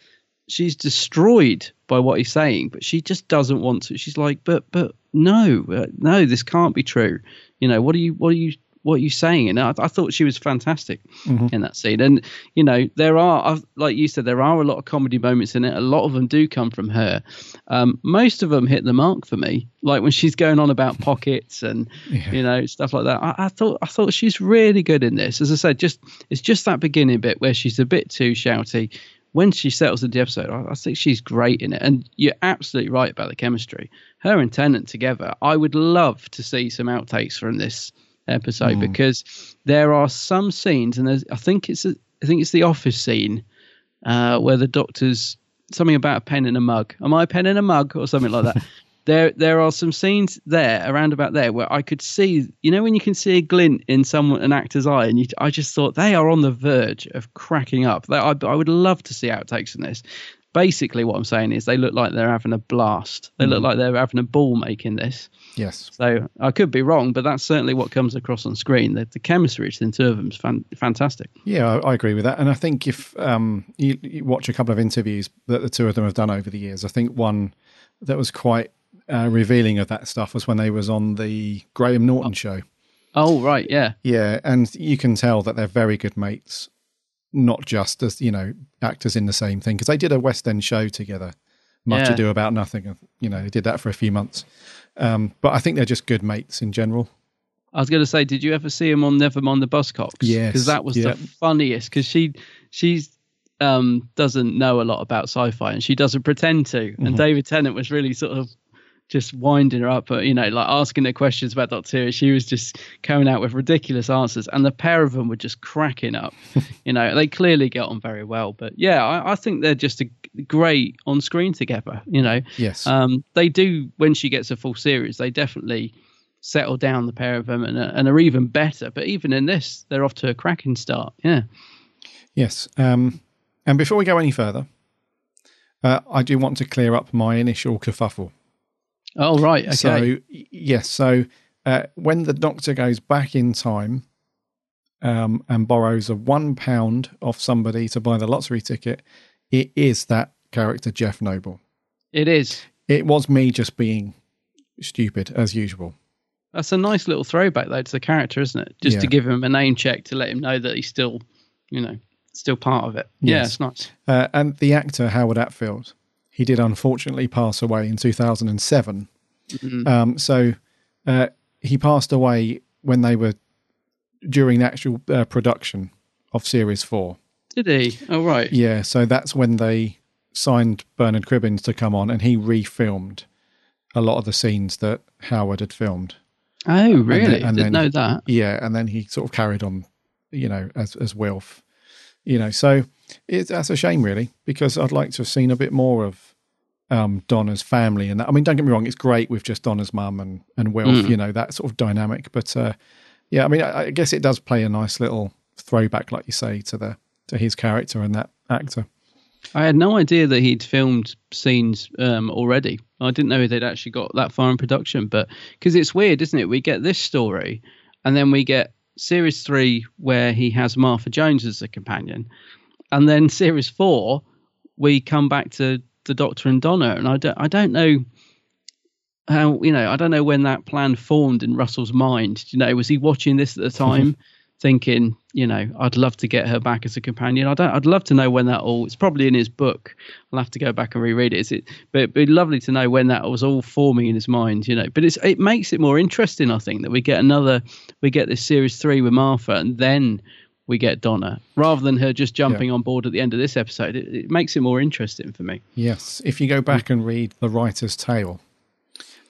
she's destroyed by what he's saying but she just doesn't want to. She's like but but no uh, no this can't be true. You know what are you what are you what are you saying and i, I thought she was fantastic Mhm. in that scene. And you know there are like you said there are a lot of comedy moments in it. A lot of them do come from her. Um, most of them hit the mark for me like when she's going on about pockets and Yeah. you know stuff like that. I, I thought i thought she's really good in this. As i said just it's just that beginning bit where she's a bit too shouty. When she settles into the episode I, I think she's great in it. And you're absolutely right about the chemistry. Her and tennant together i would love to see some outtakes from this episode Mm. because there are some scenes and there's i think it's a, i think it's the office scene uh, where the doctor's something about a pen in a mug. Am I a pen in a mug or something like that? there, there are some scenes there around about there where I could see, you know, when you can see a glint in someone, an actor's eye, and you, I just thought they are on the verge of cracking up. They, I, I would love to see outtakes in this. Basically, what I'm saying is they look like they're having a blast. They look Mhm. like they're having a ball making this. Yes. So I could be wrong, but that's certainly what comes across on screen. The, the chemistry between the two of them is fan, fantastic. Yeah, I, I agree with that. And I think if um, you, you watch a couple of interviews that the two of them have done over the years, I think one that was quite uh, revealing of that stuff was when they was on the Graham Norton show. Oh right, yeah, Yeah, and you can tell that they're very good mates, not just as you know actors in the same thing because they did a West End show together. Much Yeah. ado about nothing. You know, they did that for a few months, um, but I think they're just good mates in general. I was going to say, did you ever see him on Nevermind the Buzzcocks? Yes, because that was yeah. the funniest. Because she she's um doesn't know a lot about sci-fi and she doesn't pretend to. And David Tennant was really sort of just winding her up, you know, like asking her questions about Doctor Who. She was just coming out with ridiculous answers, and the pair of them were just cracking up. you know, they clearly get on very well. But yeah, I, I think they're just a great on screen together. You know, Yes. um, they do when she gets a full series. They definitely settle down the pair of them and, uh, and are even better. But even in this, they're off to a cracking start. Yeah. Yes. Um, and before we go any further, uh, I do want to clear up my initial kerfuffle. Oh right. Okay. So yes, so uh, when the Doctor goes back in time um, and borrows a one pound off somebody to buy the lottery ticket, it is that character Jeff Noble. it is. It was me just being stupid as usual. That's a nice little throwback though to the character, isn't it? Just to give him a name check to let him know that he's still, you know, still part of it. Yeah, Yes. it's nice. Uh, and the actor Howard Attfield, he did unfortunately pass away in 2007. Mhm. Um, so uh, he passed away when they were during the actual uh, production of Series 4. Did he? Oh right. Yeah, so that's when they signed Bernard Cribbins to come on and he refilmed a lot of the scenes that Howard had filmed. Oh And really? then- and Didn't then- know that. Yeah, and then he sort of carried on, you know, as as Wilf. You know, so it, that's a shame, really, because I'd like to have seen a bit more of um, Donna's family. And that. I mean, don't get me wrong, it's great with just Donna's mum and and Wilf, Mm. you know, that sort of dynamic. But uh, yeah, I mean, I, I guess it does play a nice little throwback, like you say, to the to his character and that actor. I had no idea that he'd filmed scenes um, already. I didn't know they'd actually got that far in production. But because it's weird, isn't it? We get this story, and then we get series three where he has Martha Jones as a companion, and then series four we come back to the Doctor and Donna, and I don't, I don't know how you know I don't know when that plan formed in Russell's mind. You know, was he watching this at the mm-hmm. time? thinking, you know, I'd love to get her back as a companion. I don't. I'd love to know when that all. It's probably in his book. I'll have to go back and reread it. Is it? But it'd be lovely to know when that was all forming in his mind. You know, but it's it makes it more interesting. I think that we get another. We get this series three with Martha, and then we get Donna, rather than her just jumping on board at the end of this episode. It, it makes it more interesting for me. Yes, if you go back and read the writer's tale,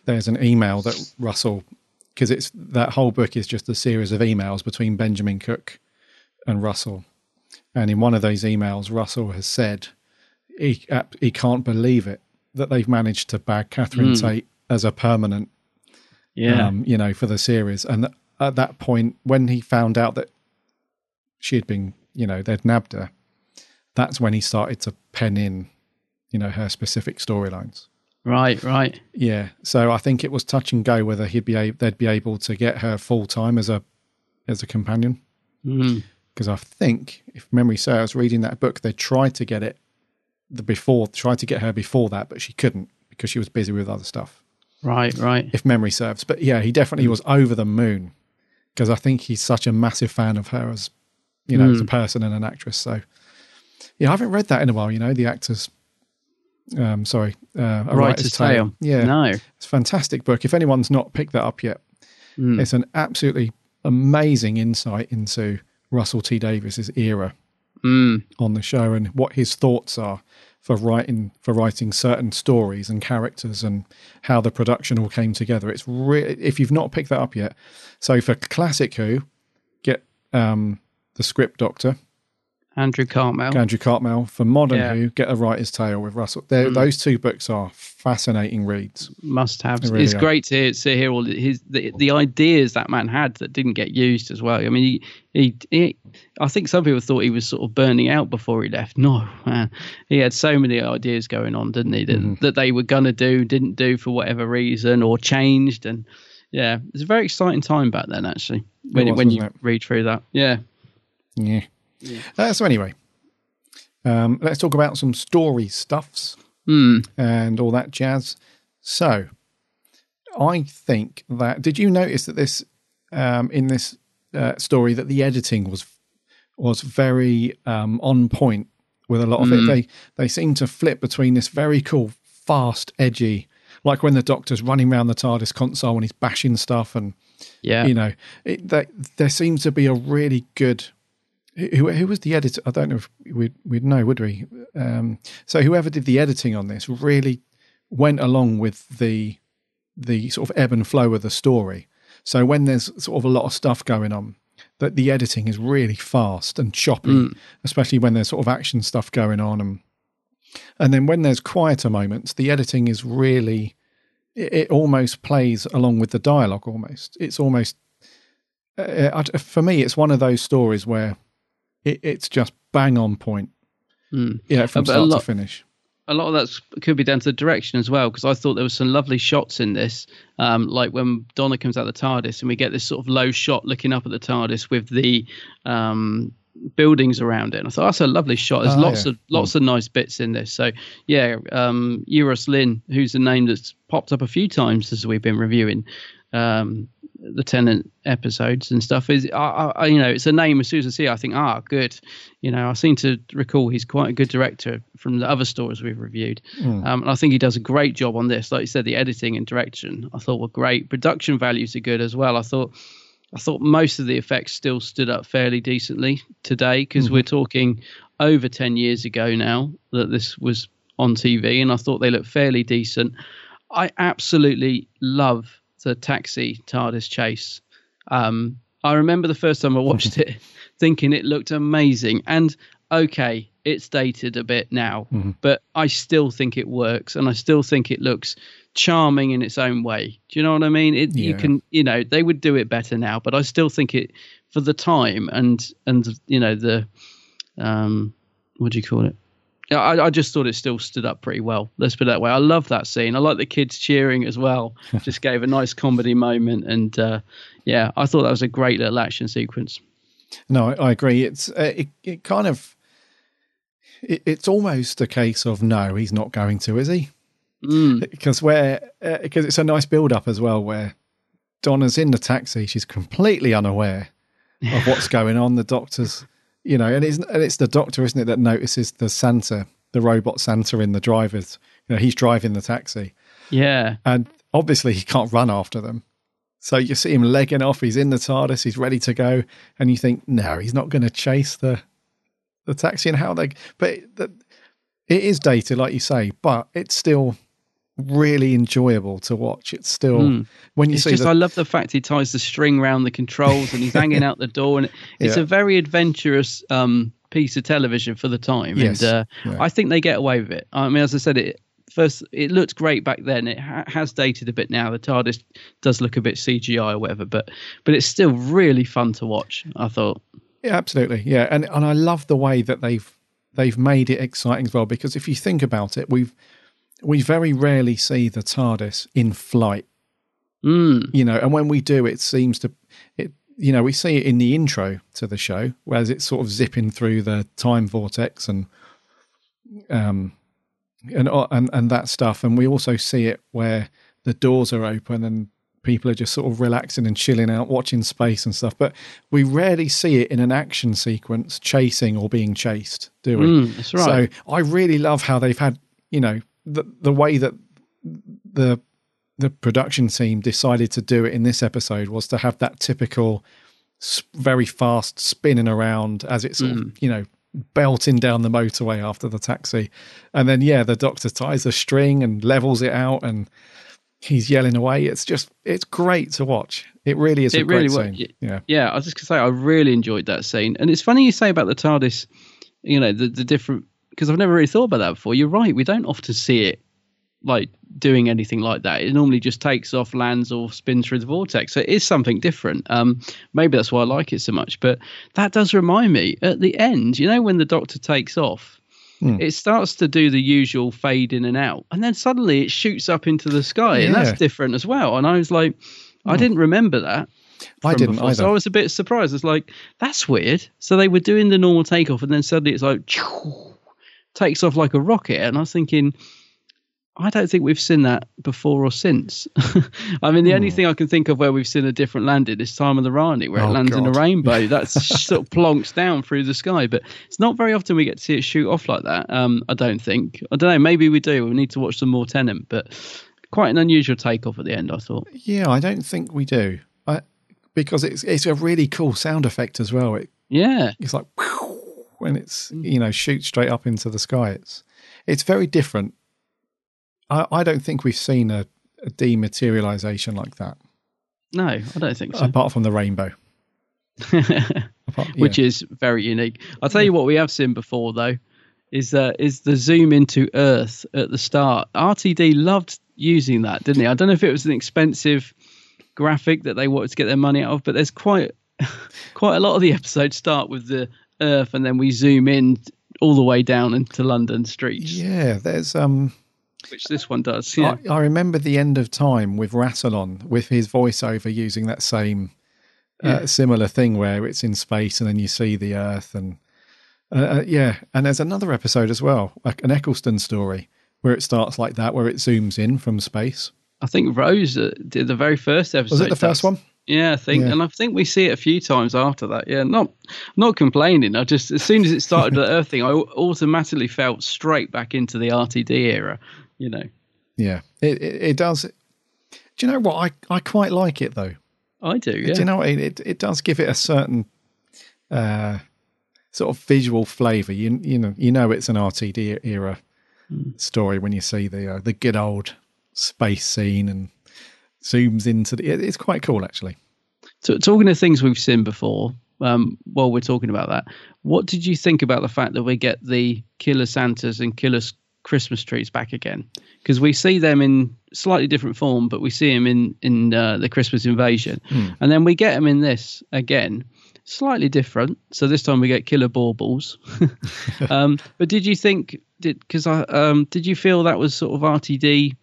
there's an email that Russell, because it's that whole book is just a series of emails between Benjamin Cook and Russell, and in one of those emails, Russell has said he uh, he can't believe it that they've managed to bag Catherine Mm. Tate as a permanent, Yeah. um, you know, for the series, and at that point, when he found out that she had been, you know, they'd nabbed her, that's when he started to pen in, you know, her specific storylines. Right, right. Yeah, so I think it was touch and go whether he'd be able, they'd be able to get her full time as a as a companion. Mm. Because I think, if memory serves, reading that book, they tried to get it the before, tried to get her before that, but she couldn't because she was busy with other stuff. Right, right. If memory serves, but yeah, he definitely was over the moon because I think he's such a massive fan of her as you know as a Mm. person and an actress. So yeah, I haven't read that in a while. You know, the actors. Um, sorry, uh, a Writer's writer's tale. Tale. Yeah, No. it's a fantastic book. If anyone's not picked that up yet, Mm. it's an absolutely amazing insight into Russell T Davies's era Mm. on the show and what his thoughts are for writing for writing certain stories and characters and how the production all came together. It's re- if you've not picked that up yet. So for classic Who, get um, the Script Doctor, Andrew Cartmel. Andrew Cartmel. For modern Yeah. Who, get a Writer's Tale with Russell. Mm. Those two books are fascinating reads. must have. Really it's are. great to hear, to hear all his the, the ideas that man had that didn't get used as well. I mean, he, he, he I think some people thought he was sort of burning out before he left. No, man, he had so many ideas going on, didn't he? That, Mm-hmm. that they were gonna do, didn't do for whatever reason, or changed. And yeah, it's a very exciting time back then, actually. When was, when you it? read through that, yeah. Yeah. Uh, so anyway, um, let's talk about some story stuffs Hmm. and all that jazz. So, I think that. Did you notice that this um, in this uh, story that the editing was was very um, on point with a lot of Mm. it. They they seem to flip between this very cool, fast, edgy, like when the Doctor's running around the TARDIS console and he's bashing stuff, and Yeah. you know, it, that, there seems to be a really good. Who, who was the editor? I don't know if we'd, we'd know, would we? Um, so whoever did the editing on this really went along with the the sort of ebb and flow of the story. So when there's sort of a lot of stuff going on, that the editing is really fast and choppy, Mm. especially when there's sort of action stuff going on, and and then when there's quieter moments, the editing is really it, it almost plays along with the dialogue. Almost, it's almost uh, for me, it's one of those stories where it, it's just bang on point. Mm. Yeah, from But start lot- to finish. a lot of that could be down to the direction as well because I thought there were some lovely shots in this, um, like when Donna comes out the TARDIS and we get this sort of low shot looking up at the TARDIS with the um, buildings around it. And I thought that's a lovely shot. There's Oh, lots yeah. of lots of nice bits in this. So yeah, um, Euros Lyn, who's a name that's popped up a few times as we've been reviewing. Um, the Tennant episodes and stuff is I, I you know it's a name as soon as I see it, I think ah good. You know I seem to recall he's quite a good director from the other stories we've reviewed. Mm. um, and I think he does a great job on this. Like you said the editing and direction I thought were great. Production values are good as well. I thought I thought most of the effects still stood up fairly decently today because Mhm. we're talking over 10 years ago now that this was on TV and I thought they looked fairly decent. I absolutely love the taxi TARDIS chase. Um, I remember the first time I watched it thinking it looked amazing. And okay, it's dated a bit now, Mhm. but I still think it works and I still think it looks charming in its own way. Do you know what I mean? It, You can, you know, they would do it better now, but I still think it for the time and, and, you know, the, um, what do you call it? Yeah, I, I just thought it still stood up pretty well. Let's put it that way. I love that scene. I like the kids cheering as well. just gave a nice comedy moment, and uh, yeah, I thought that was a great little action sequence. No, I, I agree. It's uh, it, it kind of it, it's almost a case of no, he's not going to, is he? Mm. Because where uh, because it's a nice build up as well, where Donna's in the taxi, she's completely unaware of what's going on. The doctor's, you know, and it's and it's the doctor, isn't it, that notices the Santa, the robot Santa in the driver's. You know, he's driving the taxi, Yeah, and obviously he can't run after them. So you see him legging off. He's in the TARDIS. He's ready to go, and you think, no, he's not going to chase the the taxi. And how they, but it, it is dated, like you say, but it's still really enjoyable to watch. It's still Mm. when you it's see just the, I love the fact he ties the string around the controls and he's hanging out the door, and it's Yeah. a very adventurous um, piece of television for the time. Yes. And uh, Yeah. I think they get away with it. I mean, as I said, it first it looked great back then. It ha- has dated a bit now. The TARDIS does look a bit CGI or whatever, but but it's still really fun to watch. I thought. Yeah, absolutely. Yeah, and and I love the way that they've they've made it exciting as well. Because if you think about it, we've we very rarely see the TARDIS in flight. Mm. You know, and when we do, it seems to it. You know, we see it in the intro to the show, whereas it's sort of zipping through the time vortex and um and and and that stuff. And we also see it where the doors are open and people are just sort of relaxing and chilling out, watching space and stuff. But we rarely see it in an action sequence, chasing or being chased, do we? Mm, that's right. So I really love how they've had, you know, the the way that the the production team decided to do it in this episode was to have that typical very fast spinning around as it's of, mm. you know belting down the motorway after the taxi. And then yeah the doctor ties a string and levels it out and he's yelling away. It's just it's great to watch. It really is a really great was. scene. yeah. Yeah, I was just gonna say I really enjoyed that scene, and it's funny you say about the TARDIS. You know the the different because I've never really thought about that before. You're right. We don't often see it like doing anything like that. It normally just takes off, lands, or spins through the vortex. So it is something different. Um, maybe that's why I like it so much. But that does remind me at the end. You know when the Doctor takes off. Hmm. It starts to do the usual fade in and out, and then suddenly it shoots up into the sky, and Yeah. that's different as well. And I was like, I didn't remember that. I didn't before. So either. I was a bit surprised. It's like that's weird. So they were doing the normal takeoff, and then suddenly it's like takes off like a rocket, and I was thinking, I don't think we've seen that before or since. I mean, the only Hmm. thing I can think of where we've seen a different landing is Time of the Rani, where Oh, it lands in a rainbow. That's sort of plonks down through the sky, but it's not very often we get to see it shoot off like that. Um, I don't think. I don't know. Maybe we do. We need to watch some more Tennant, but quite an unusual takeoff at the end. I thought. Yeah, I don't think we do. I, because it's it's a really cool sound effect as well. It, Yeah. it's like when it's you know shoots straight up into the sky. It's it's very different. I, I don't think we've seen a, a dematerialization like that, No, I don't think so. apart from the rainbow. Apart- which is very unique. I'll tell you what we have seen before though, is uh, is the zoom into Earth at the start. RTD loved using that, didn't he? I don't know if it was an expensive graphic that they wanted to get their money out of, but there's quite quite a lot of the episodes start with the Earth, and then we zoom in all the way down into London streets, yeah. There's um. which this one does. Yeah, I, I remember the end of time with Rassilon with his voiceover using that same uh, Yeah. similar thing where it's in space and then you see the Earth and uh, uh, yeah. And there's another episode as well, like an Eccleston story, where it starts like that, where it zooms in from space. I think Rose uh, did the very first episode. Was it the first one? Yeah, I think, Yeah. and I think we see it a few times after that. Yeah, not not complaining. I just as soon as it started the Earth thing, I automatically felt straight back into the RTD era. You know, Yeah, it it, it does. Do you know what? I, I quite like it though. I do. Yeah, Do you know what? It, it does give it a certain uh, sort of visual flavour. You you know you know it's an RTD era story when you see the uh, the good old space scene and zooms into the. It's quite cool actually. So, talking of things we've seen before, um, while we're talking about that, what did you think about the fact that we get the Killer Santas and Killer Christmas trees back again? Because we see them in slightly different form, but we see them in in uh, the Christmas Invasion, Hmm. and then we get them in this again, slightly different. So this time we get Killer Baubles. um, but did you think did because I um, did you feel that was sort of RTD?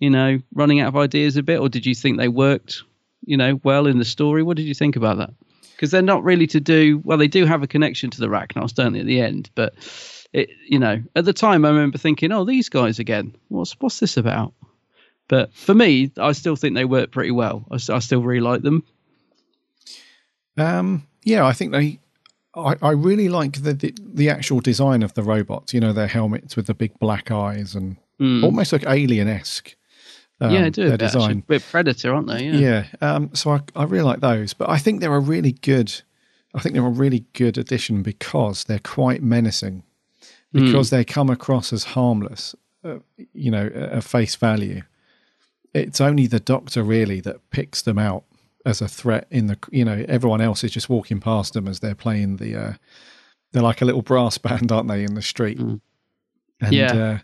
You know, running out of ideas a bit, or did you think they worked you know, well in the story. What did you think about that? Because they're not really to do well. They do have a connection to the Racnoss, don't they, at the end? But it, you know, at the time, I remember thinking, "Oh, these guys again. What's what's this about?" But for me, I still think they work pretty well. I still really like them. Um, yeah, I think they. I, I really like the, the the actual design of the robots. You know, their helmets with the big black eyes and Mm. almost like alien esque. Um, yeah, I do. their a bit, design. Bit predator, aren't they? Yeah. Yeah. Um, so I, I really like those, but I think they're a really good. I think they're a really good addition because they're quite menacing, because they come across as harmless. Uh, you know, at face value. It's only the Doctor really that picks them out as a threat. In the you know, everyone else is just walking past them as they're playing the. Uh, they're like a little brass band, aren't they, in the street? And, Yeah. Uh,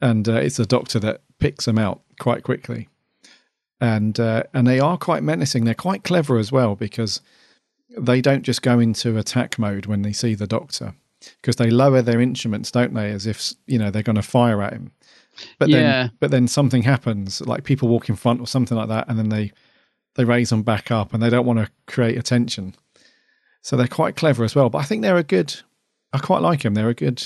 and uh, it's the Doctor that picks them out quite quickly and uh, and they are quite menacing. They're quite clever as well because they don't just go into attack mode when they see the Doctor because they lower their instruments, don't they, as if you know they're going to fire at him. But Yeah. then, but then something happens, like people walk in front or something like that, and then they they raise them back up, and they don't want to create attention. So they're quite clever as well. But I think they're a good. I quite like them. They're a good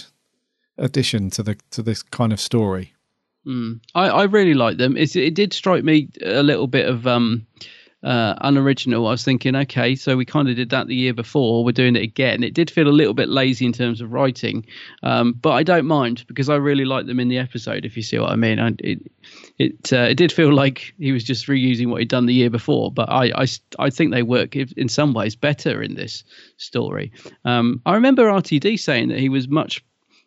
addition to the to this kind of story. Mm. I, I really like them. It's, it did strike me a little bit of um, uh, unoriginal. I was thinking, okay, so we kind of did that the year before. We're doing it again. It did feel a little bit lazy in terms of writing, um, but I don't mind because I really like them in the episode. If you see what I mean, I, it it uh, it did feel like he was just reusing what he'd done the year before. But I I, I think they work in some ways better in this story. Um, I remember RTD saying that he was much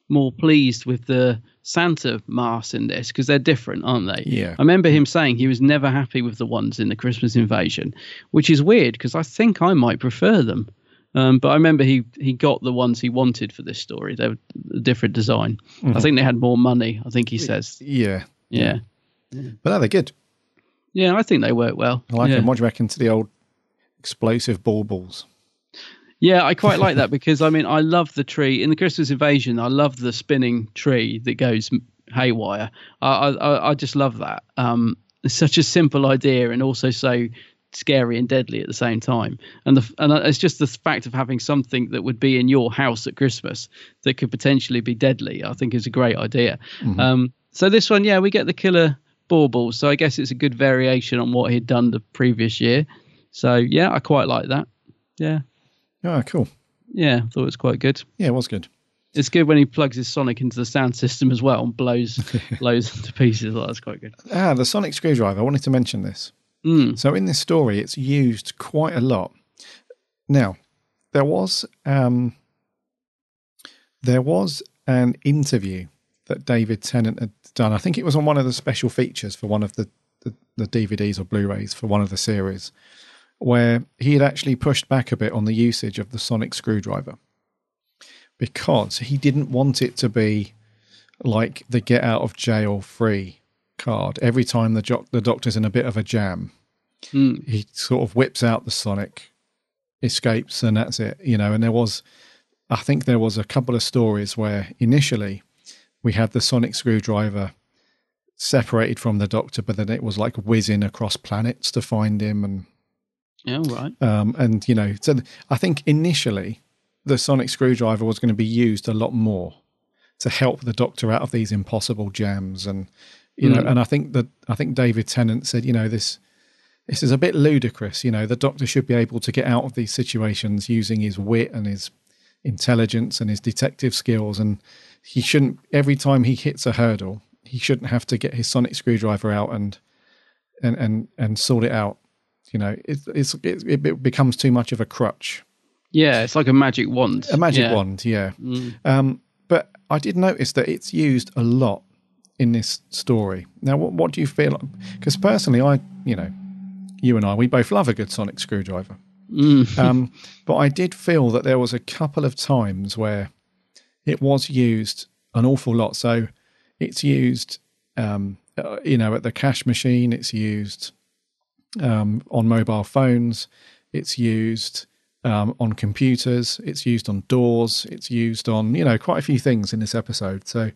more pleased with the Santa masks in this because they're different, aren't they? Yeah. I remember him saying he was never happy with the ones in the Christmas Invasion, which is weird because I think I might prefer them. Um, but I remember he he got the ones he wanted for this story. They were a different design. I Mhm. think they had more money. I think he says. Yeah, Yeah. but no, they're good. Yeah, I think they work well. I like yeah. them. What do you reckon to the old explosive baubles? Yeah, I quite like that because I mean I love the tree in the Christmas Invasion. I love the spinning tree that goes haywire. I I, I just love that. Um, it's such a simple idea and also so scary and deadly at the same time. And the and it's just the fact of having something that would be in your house at Christmas that could potentially be deadly. I think is a great idea. Mhm. Um, So this one, yeah, we get the killer bauble. So I guess it's a good variation on what he'd done the previous year. So yeah, I quite like that. Yeah. Oh, cool. Yeah, I thought it was quite good. Yeah, it was good. It's good when he plugs his Sonic into the sound system as well and blows blows to pieces. Oh, that's quite good. Ah, the sonic screwdriver. I wanted to mention this. Mm. So in this story, it's used quite a lot. Now, there was um, there was an interview that David Tennant had done. I think it was on one of the special features for one of the, the, the DVDs or Blu-rays for one of the series, where he had actually pushed back a bit on the usage of the sonic screwdriver because he didn't want it to be like the get out of jail free card. Every time the, jo- the doctor's in a bit of a jam, Mm. he sort of whips out the sonic, escapes, and that's it. You know, and there was, I think there was a couple of stories where initially we had the sonic screwdriver separated from the doctor, but then it was like whizzing across planets to find him and Yeah, right. um, and you know, so th- I think initially the sonic screwdriver was going to be used a lot more to help the doctor out of these impossible jams, and you know, Mm. and I think that I think David Tennant said, you know, this this is a bit ludicrous. You know, the doctor should be able to get out of these situations using his wit and his intelligence and his detective skills, and he shouldn't every time he hits a hurdle, he shouldn't have to get his sonic screwdriver out and and and and sort it out. You know, it's, it's it, becomes too much of a crutch. Yeah, it's like a magic wand. A magic Yeah. wand, yeah. Mm. Um, but I did notice that it's used a lot in this story. Now, what, what do you feel? Because personally, I, you know, you and I, we both love a good sonic screwdriver. Mm. Um, but I did feel that there was a couple of times where it was used an awful lot. So it's used, um, uh, you know, at the cash machine. It's used um, on mobile phones. It's used um, on computers. It's used on doors. It's used on, you know, quite a few things in this episode. So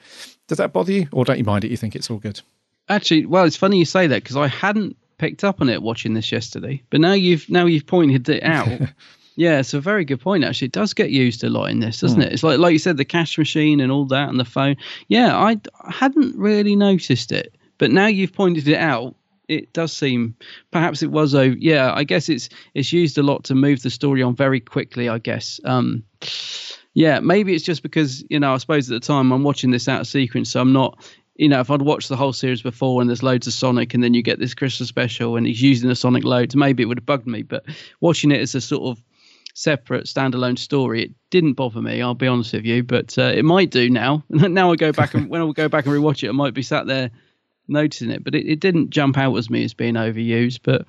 does that bother you, or don't you mind it? You think it's all good? Actually, well, it's funny you say that because I hadn't picked up on it watching this yesterday, but now you've now you've pointed it out. yeah, it's a very good point. Actually, it does get used a lot in this, doesn't Hmm. it? It's like like you said, the cash machine and all that, and the phone. Yeah, I hadn't really noticed it, but now you've pointed it out. It does seem perhaps it was oh yeah I guess it's it's used a lot to move the story on very quickly I guess um yeah maybe it's just because you know I suppose at the time I'm watching this out of sequence so I'm not you know, if I'd watched the whole series before and there's loads of Sonic and then you get this Christmas special and he's using the Sonic loads, maybe it would have bugged me. But watching it as a sort of separate standalone story, it didn't bother me. I'll be honest with you, but uh, it might do now. now I go back and when I go back and rewatch it, I might be sat there noticing it, but it, it didn't jump out as me as being overused. But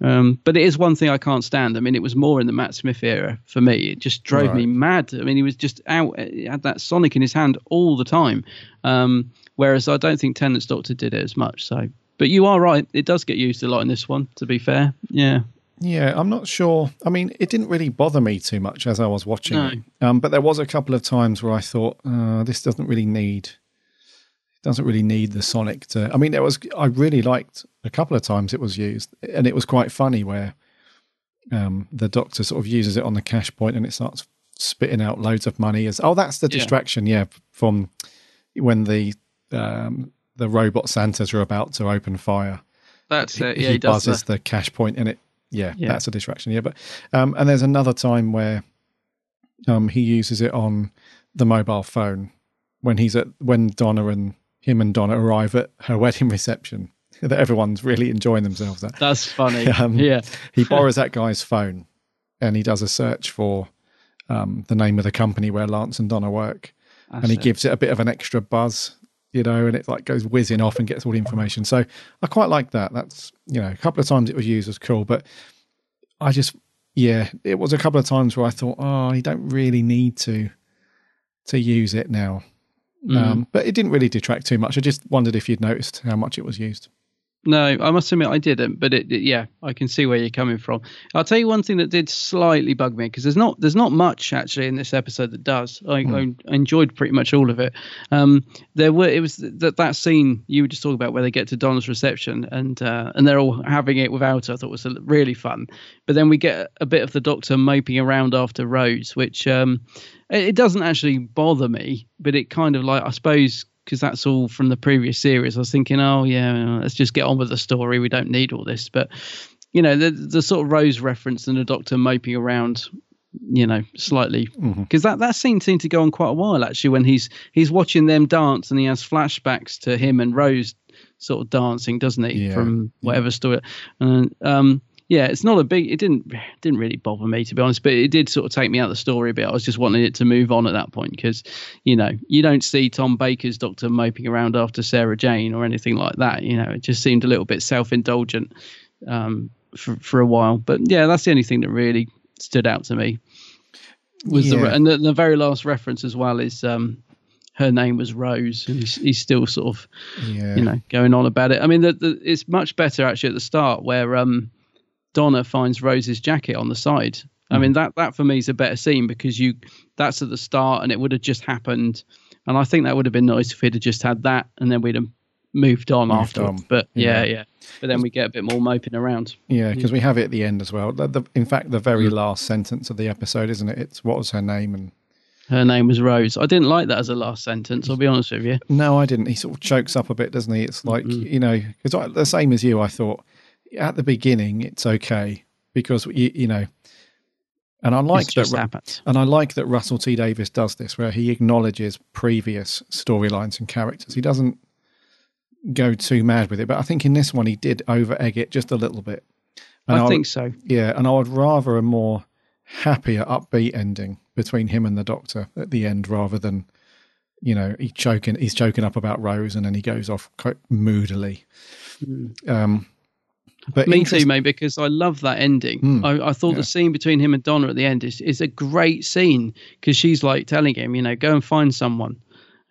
um, but it is one thing I can't stand. I mean, it was more in the Matt Smith era for me. It just drove me mad. I mean, he was just out, he had that Sonic in his hand all the time. Um, whereas I don't think Tennant's Doctor did it as much. So, but you are right. It does get used a lot in this one. To be fair, yeah. Yeah, I'm not sure. I mean, it didn't really bother me too much as I was watching No. it. Um, but there was a couple of times where I thought, uh, this doesn't really need, doesn't really need the Sonic to. I mean, there was. I really liked a couple of times it was used, and it was quite funny where um, the Doctor sort of uses it on the cash point, and it starts spitting out loads of money. As oh, that's the distraction. Yeah, from when the um, the robot Santas are about to open fire That's it. he, Yeah, he, does buzzes that. the cash point in it. Yeah, Yeah. that's a distraction. Yeah, but um, and there's another time where um, he uses it on the mobile phone when he's at when Donna and him and Donna arrive at her wedding reception. That everyone's really enjoying themselves at. That's funny. Um, yeah. he borrows that guy's phone and he does a search for um, the name of the company where Lance and Donna work, and he it. gives it a bit of an extra buzz, you know, and it like goes whizzing off and gets all the information. So I quite like that. That's you know, a couple of times it was used as cool, but I just yeah, it was a couple of times where I thought, oh, you don't really need to to use it now. Mm. Um, but it didn't really detract too much. I just wondered if you'd noticed how much it was used. No, I must admit I didn't, but it, it- yeah, I can see where you're coming from. I'll tell you one thing that did slightly bug me because there's not there's not much actually in this episode that does. I, Hmm. I enjoyed pretty much all of it. Um, there were it was that that scene you were just talking about where they get to Donna's reception and uh, and they're all having it without her. I thought was really fun. But then we get a bit of the Doctor moping around after Rose, which um, it, doesn't actually bother me, but it kind of like I suppose because that's all from the previous series. I was thinking, oh yeah, let's just get on with the story. We don't need all this. But you know, the the sort of Rose reference and the Doctor moping around, you know, slightly because that that scene seemed to go on quite a while actually. When he's he's watching them dance and he has flashbacks to him and Rose sort of dancing, doesn't he, Yeah. from whatever story? And um, yeah, it's not a big. It didn't didn't really bother me to be honest, but it did sort of take me out of the story a bit. I was just wanting it to move on at that point because, you know, you don't see Tom Baker's Doctor moping around after Sarah Jane or anything like that. You know, it just seemed a little bit self indulgent um, for for a while. But yeah, that's the only thing that really stood out to me. Was the Yeah. and the, the very last reference as well is um, her name was Rose, and he's, he's still sort of Yeah. you know going on about it. I mean, the, the, it's much better actually at the start where um, Donna finds Rose's jacket on the side. I mean hmm. that that for me is a better scene because you that's at the start and it would have just happened, and I think that would have been nice if we'd have just had that and then we'd have moved on Moved after. on. But yeah, Yeah. yeah, But then we get a bit more moping around. Yeah, because hmm. we have it at the end as well. The, the, in fact, the very Mm. last sentence of the episode, isn't it? It's what was her name? And Her name was Rose. I didn't like that as a last sentence. I'll be honest with you. no, I didn't. He sort of chokes up a bit, doesn't he? It's like hmm. you know, because the same as you. I thought at the beginning it's okay because you, you know, and I like that. Happened. And I like that Russell T Davies does this, where he acknowledges previous storylines and characters. He doesn't go too mad with it, but I think in this one he did over egg it just a little bit. And I would- think so. Yeah, and I would rather a more happier, upbeat ending between him and the Doctor at the end, rather than you know he choking he's choking up about Rose and then he goes off quite moodily. Um, but Me interest- too, mate, because I love that ending. Mm, I, I thought yeah. the scene between him and Donna at the end is, is a great scene because she's like telling him, you know, go and find someone.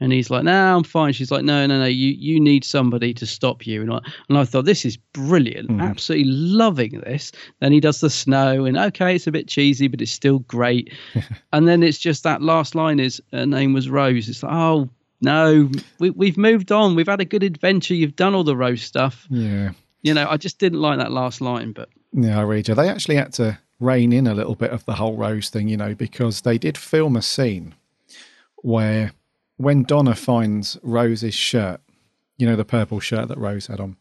And he's like, no, I'm fine. She's like, no, no, no, you, you need somebody to stop you. And I, and I thought, this is brilliant. Mm-hmm. Absolutely loving this. Then he does the snow, and okay, it's a bit cheesy, but it's still great. and then it's just that last line is, her name was Rose. It's like, oh, no, we, we've moved on. We've had a good adventure. You've done all the Rose stuff. Yeah, You know, I just didn't like that last line, but yeah, I read you. They actually had to rein in a little bit of the whole Rose thing, you know, because they did film a scene where when Donna finds Rose's shirt, you know, the purple shirt that Rose had on.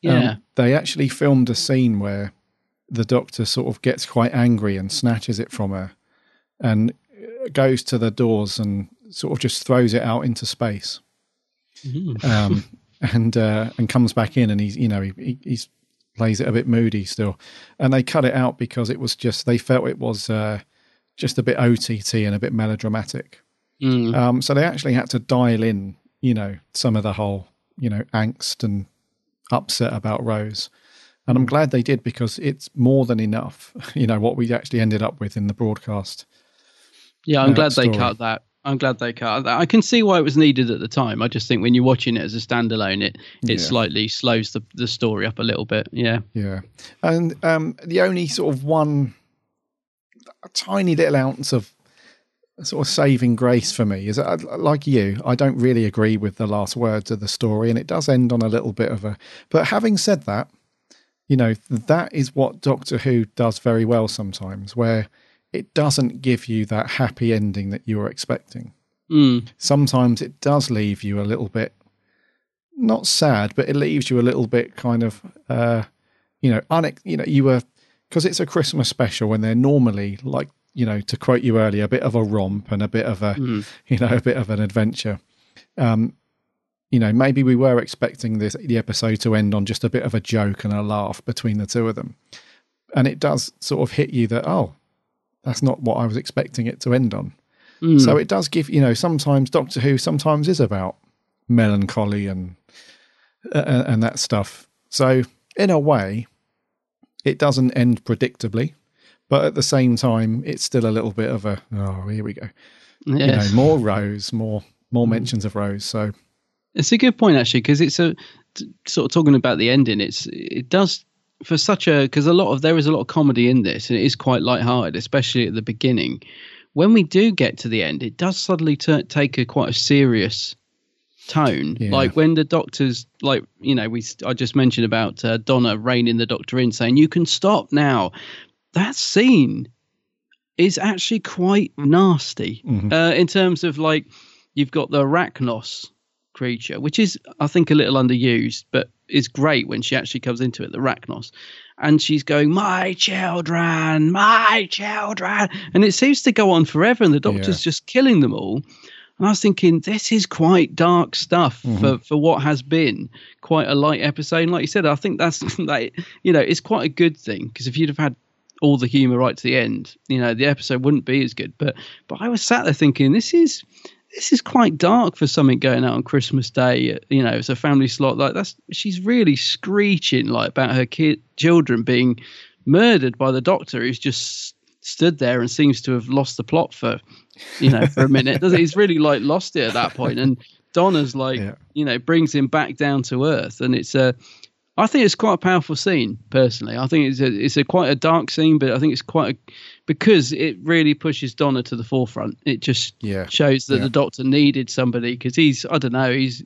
Yeah. Um, they actually filmed a scene where the doctor sort of gets quite angry and snatches it from her and goes to the doors and sort of just throws it out into space. Um, and uh, and comes back in and he's you know he, he he's plays it a bit moody still, and they cut it out because it was just they felt it was uh, just a bit OTT and a bit melodramatic. Mm. Um, so they actually had to dial in, you know, some of the whole, you know, angst and upset about Rose. And I'm glad they did because it's more than enough, you know, what we actually ended up with in the broadcast. Yeah, I'm uh, glad they cut that. I'm glad they cut. I can see why it was needed at the time. I just think when you're watching it as a standalone, it Yeah. it slightly slows the, the story up a little bit. Yeah. Yeah. And um, the only sort of one a tiny little ounce of sort of saving grace for me is that, uh, like you, I don't really agree with the last words of the story, and it does end on a little bit of a. But having said that, you know, that is what Doctor Who does very well sometimes, where it doesn't give you that happy ending that you were expecting. Mm. Sometimes it does leave you a little bit not sad, but it leaves you a little bit kind of, uh, you know, unex- you know, you were because it's a Christmas special when they're normally like, you know, to quote you earlier, a bit of a romp and a bit of a, Mm. you know, a bit of an adventure. Um, you know, maybe we were expecting this the episode to end on just a bit of a joke and a laugh between the two of them, and it does sort of hit you that oh, that's not what I was expecting it to end on. Mm. So it does give you know sometimes Doctor Who sometimes is about melancholy and uh, and that stuff. So in a way, it doesn't end predictably, but at the same time, it's still a little bit of a oh here we go, you know more Rose, more more mentions of Rose. So It's a good point actually because it's a t- sort of talking about the ending. It's it does for such a because a lot of there is a lot of comedy in this and it is quite light-hearted, especially at the beginning. When we do get to the end, it does suddenly t- take a quite a serious tone. Yeah. Like when the doctors, like you know, we I just mentioned about uh, Donna reining the doctor in, saying you can stop now. That scene is actually quite nasty Mm-hmm. uh, in terms of like you've got the Racnoss creature, which is I think a little underused, but is great when she actually comes into it, the Racnoss, and she's going, "My children, my children," and it seems to go on forever, and the Doctor's Yeah. just killing them all. And I was thinking, this is quite dark stuff mm-hmm. for, for what has been quite a light episode. And like you said, I think that's like you know, it's quite a good thing because if you'd have had all the humour right to the end, you know, the episode wouldn't be as good. But but I was sat there thinking, this is this is quite dark for something going out on Christmas Day. You know, it's a family slot like that's. She's really screeching like about her kid children being murdered by the Doctor, who's just stood there and seems to have lost the plot for you know for a minute. Does? He's really like lost it at that point, and Donna's like you know brings him back down to earth, and it's a. I think it's quite a powerful scene, personally. I think it's a it's a quite a dark scene, but I think it's quite a, because it really pushes Donna to the forefront. It just Yeah. shows that Yeah. the Doctor needed somebody because he's I don't know he's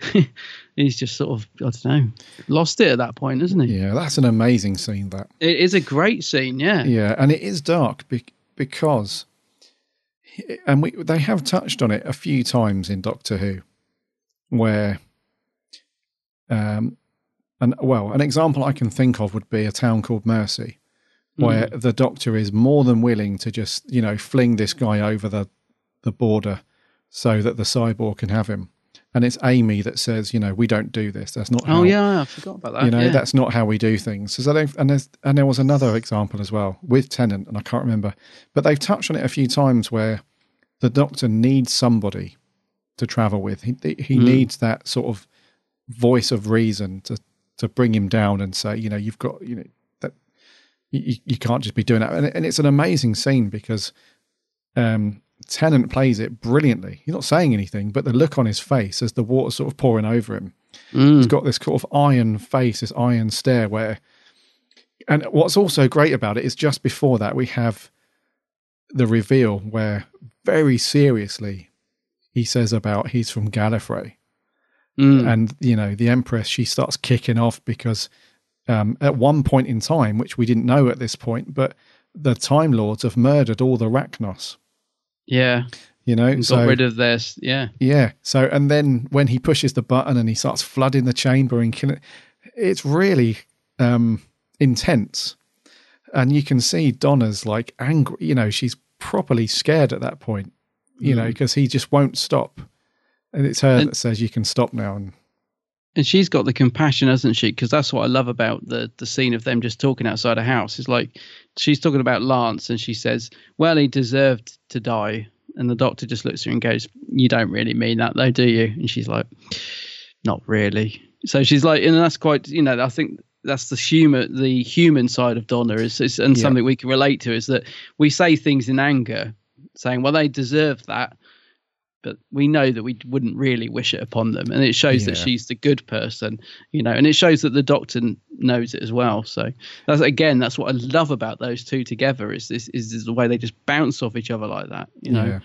he's just sort of I don't know lost it at that point, isn't he? Yeah, that's an amazing scene. That It is a great scene, yeah. yeah, and it is dark be- because, and we they have touched on it a few times in Doctor Who, where, um, and well, an example I can think of would be a town called Mercy, where the Doctor is more than willing to just you know fling this guy over the the border so that the cyborg can have him. And it's Amy that says, you know, we don't do this. That's not. Oh how, yeah, I forgot about that. you know yeah. that's not how we do things so they and there's and there was another example as well with Tennant and i can't remember but they've touched on it a few times where the doctor needs somebody to travel with he he Mm. needs that sort of voice of reason to to bring him down and say you know you've got you know that you, you- can't just be doing that and, and it's an amazing scene because um Tennant plays it brilliantly. He's not saying anything, but the look on his face as the water's sort of pouring over him, Mm. he's got this sort of iron face, this iron stare. Where, and what's also great about it is just before that we have the reveal where very seriously he says about he's from Gallifrey, Mm. and you know the Empress she starts kicking off because um, at one point in time, which we didn't know at this point, but the Time Lords have murdered all the Racnoss. yeah. You know, And so got rid of their yeah. yeah. So and then when he pushes the button and he starts flooding the chamber and killing, it's really um, intense, and you can see Donna's like angry. You know, she's properly scared at that point. You know, Mm. because he just won't stop, and it's her And- that says you can stop now. And and she's got the compassion, hasn't she? Because that's what I love about the the scene of them just talking outside a house. Is like she's talking about Lance, and she says, "Well, he deserved to die." And the doctor just looks at her and goes, "You don't really mean that, though, do you?" And she's like, "Not really." So she's like, and that's quite, you know, I think that's the humor, the human side of Donna is, is and Yeah. something we can relate to is that we say things in anger, saying, "Well, they deserve that." But we know that we wouldn't really wish it upon them. And it shows that she's the good person you know and it shows that the doctor knows it as well. So that's again that's what i love about those two together is this is, is the way they just bounce off each other like that you know? Yeah.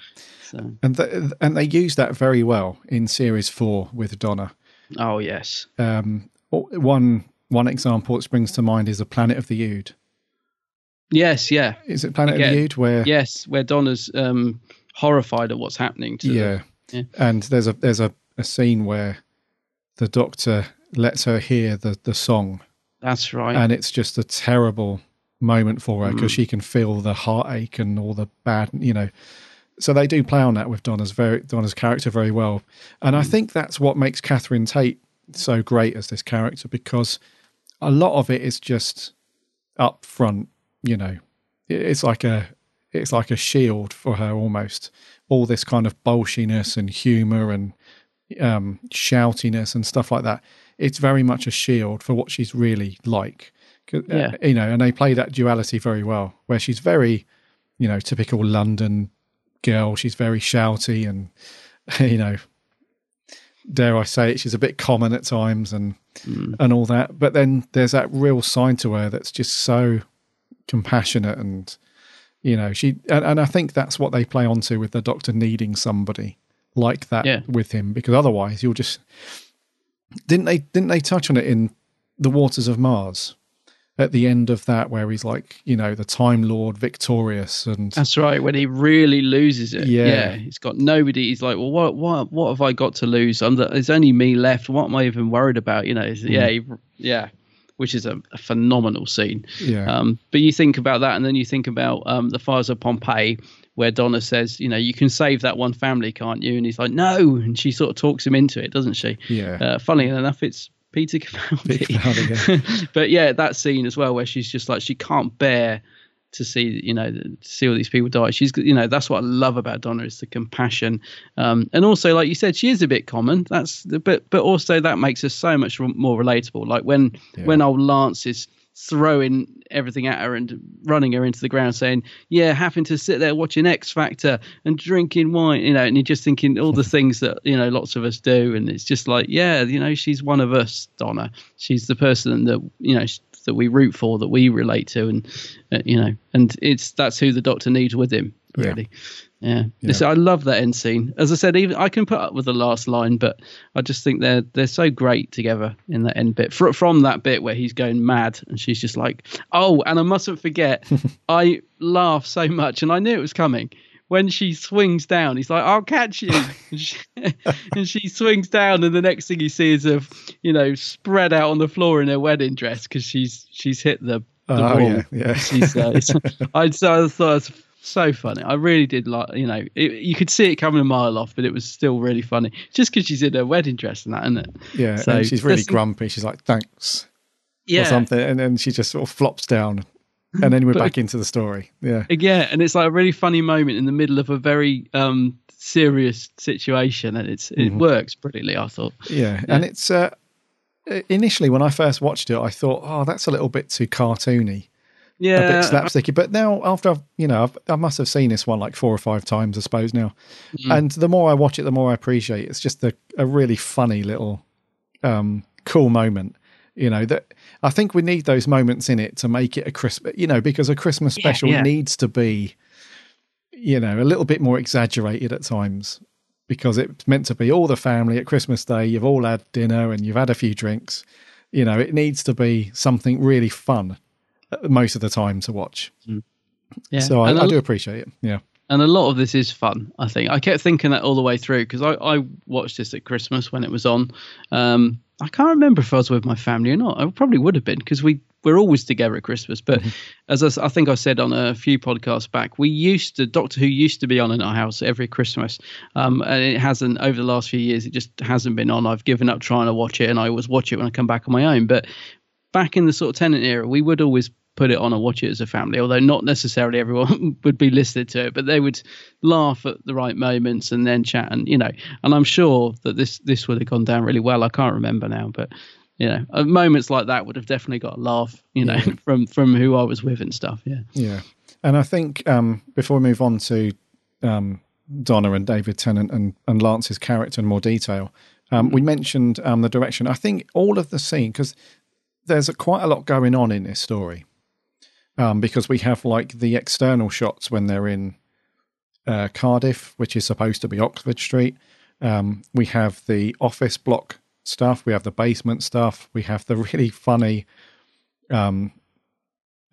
so and th- and they use that very well in series four with Donna. oh yes. Um, one one example that springs to mind is the Planet of the Ood. yes yeah. Is it Planet of the Ood where yes where donna's um horrified at what's happening to yeah. them. yeah and there's a there's a, a scene where the doctor lets her hear the the song that's right and it's just a terrible moment for her because Mm. she can feel the heartache and all the bad you know so they do play on that with donna's very donna's character very well and Mm. i think that's what makes catherine tate so great as this character because a lot of it is just up front you know it's like a it's like a shield for her almost. All this kind of bolshiness and humor and um shoutiness and stuff like that. It's very much a shield for what she's really like. Uh, Yeah. you know and they play that duality very well where she's very you know typical london girl. She's very shouty and you know dare i say it she's a bit common at times and Mm. and all that. But then there's that real side to her that's just so compassionate and you know she and, and i think that's what they play onto with the doctor needing somebody like that Yeah. with him because otherwise you'll just didn't they didn't they touch on it in the waters of mars at the end of that where he's like, you know, the Time Lord victorious and That's right. When he really loses it, Yeah. yeah, he's got nobody. He's like, well, what, what, what have I got to lose? I'm the, there's only me left. What am I even worried about? You know, it's- mm. yeah, he, yeah, which is a, a phenomenal scene. Yeah. Um, but you think about that, and then you think about um, the fires of Pompeii, where Donna says, you know, you can save that one family, can't you? And he's like, no, and she sort of talks him into it, doesn't she? Yeah. Uh, funny enough, it's Peter Capaldi. Capaldi, but yeah, that scene as well, where she's just like she can't bear to see you know to see all these people die. She's you know that's what I love about Donna is the compassion, um, and also like you said, she is a bit common. That's but but also that makes her so much more relatable. Like when when old Lance is throwing everything at her and running her into the ground saying yeah having to sit there watching x factor and drinking wine you know and you're just thinking all the things that you know lots of us do and it's just like yeah you know she's one of us donna she's the person that you know that we root for that we relate to and uh, you know and it's that's who the doctor needs with him Yeah. really yeah, Listen, I love that end scene. As I said, even I can put up with the last line, but I just think they're they're so great together in that end bit. Fr- from that bit where he's going mad and she's just like, "Oh," and I mustn't forget, I laugh so much, and I knew it was coming when she swings down. He's like, "I'll catch you," and, she, and she swings down, and the next thing you see is of you know spread out on the floor in her wedding dress because she's she's hit the. the Oh, wall. yeah, yeah. She's, uh, I, so I thought it was so funny. I really did like, you know, it, you could see it coming a mile off, but it was still really funny. Just because she's in her wedding dress and that, isn't it? yeah, So and she's really grumpy. She's like, thanks. Yeah. Or something. And then she just sort of flops down. And then we're back into the story. Yeah. Yeah, and it's like a really funny moment in the middle of a very um, serious situation, and it's it Mhm. works brilliantly. I thought. Yeah, and it's uh, initially when I first watched it, I thought, oh, that's a little bit too cartoony, Yeah, a bit slapsticky. But now, after I've, you know, I've, I must have seen this one like four or five times, I suppose now. Mm. And the more I watch it, the more I appreciate. it. It's just a, a really funny little, um, cool moment. You know that I think we need those moments in it to make it a Christmas. You know, because a Christmas special yeah. needs to be, you know, a little bit more exaggerated at times because it's meant to be all the family at Christmas Day. You've all had dinner and you've had a few drinks. You know, it needs to be something really fun uh, most of the time to watch. Yeah, So I, I a- do appreciate it. Yeah. and a lot of this is fun. I think I kept thinking that all the way through because I, I watched this at Christmas when it was on. Um, I can't remember if I was with my family or not. I probably would have been because we we're always together at Christmas. But as I think I said on a few podcasts back, we used to Doctor Who used to be on in our house every Christmas, um, and it hasn't over the last few years. It just hasn't been on. I've given up trying to watch it, and I always watch it when I come back on my own. But back in the sort of Tennant era, we would always put it on and watch it as a family, although not necessarily everyone would be listening to it, but they would laugh at the right moments and then chat and you know, and I'm sure that this this would have gone down really well. I can't remember now, but you know, uh, moments like that would have definitely got a laugh, you know, Yeah. from from who I was with and stuff. Yeah. Yeah. And I think um, before we move on to um, Donna and David Tennant and, and Lance's character in more detail, um, we mentioned um, the direction. I think all of the scene, because there's a, quite a lot going on in this story, um, because we have like the external shots when they're in uh, Cardiff, which is supposed to be Oxford Street. Um, we have the office block stuff. We have the basement stuff. We have the really funny um,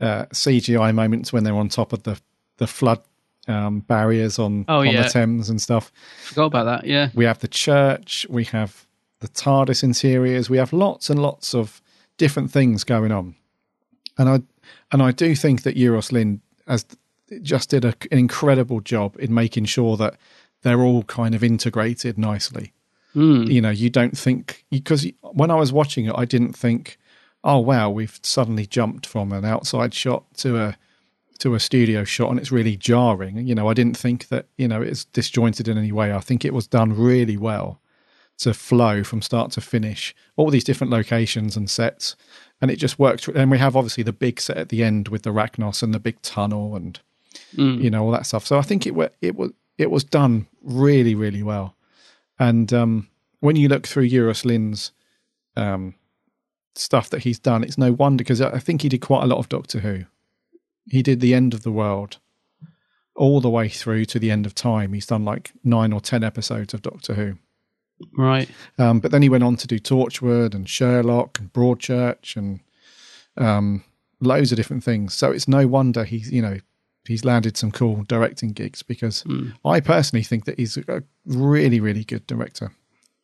uh, CGI moments when they're on top of the the flood um, barriers on, Oh, on yeah. the Thames and stuff. Forgot about that. Yeah. We have the church. We have the TARDIS interiors. We have lots and lots of different things going on, and I and I do think that Euros Lyn has just did a, an incredible job in making sure that they're all kind of integrated nicely. Mm. You know, you don't think because when I was watching it, I didn't think, oh wow, we've suddenly jumped from an outside shot to a to a studio shot, and it's really jarring. You know, I didn't think that you know it's disjointed in any way. I think it was done really well to flow from start to finish. All these different locations and sets, and it just worked. And we have obviously the big set at the end with the Racnoss and the big tunnel and Mm. you know all that stuff. So I think it wa- it was it was done really really well. And um, when you look through Euros Lyn's um, stuff that he's done, it's no wonder because I I think he did quite a lot of Doctor Who. He did the end of the world all the way through to the end of time. He's done like nine or ten episodes of Doctor Who. Right. Um, but then he went on to do Torchwood and Sherlock and Broadchurch and um, loads of different things. So it's no wonder he's you know he's landed some cool directing gigs because Mm. I personally think that he's a really really good director.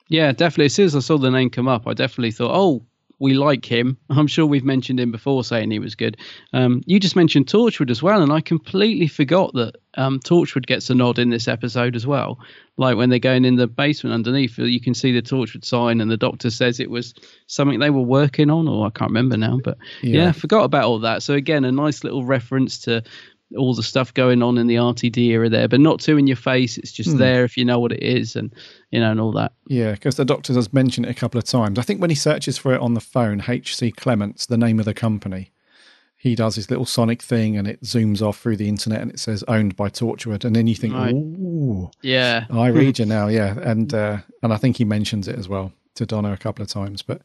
Yeah, definitely. As soon as I saw the name come up, I definitely thought, oh, we like him. I'm sure we've mentioned him before saying he was good. Um, you just mentioned Torchwood as well, and I completely forgot that um, Torchwood gets a nod in this episode as well. Like when they're going in the basement underneath, you can see the Torchwood sign, and the doctor says it was something they were working on, or I can't remember now. But yeah, Yeah. forgot about all that. So again, a nice little reference to all the stuff going on in the RTD era there, but not too in your face. It's just Hmm. there if you know what it is, and you know, and all that. Yeah, because the doctor does mention it a couple of times. I think when he searches for it on the phone, H.C. Clements, the name of the company, he does his little sonic thing and it zooms off through the internet and it says owned by Torchwood. And then you think, Right. ooh, Yeah. I read you now. Yeah. And, uh, and I think he mentions it as well to Donna a couple of times. But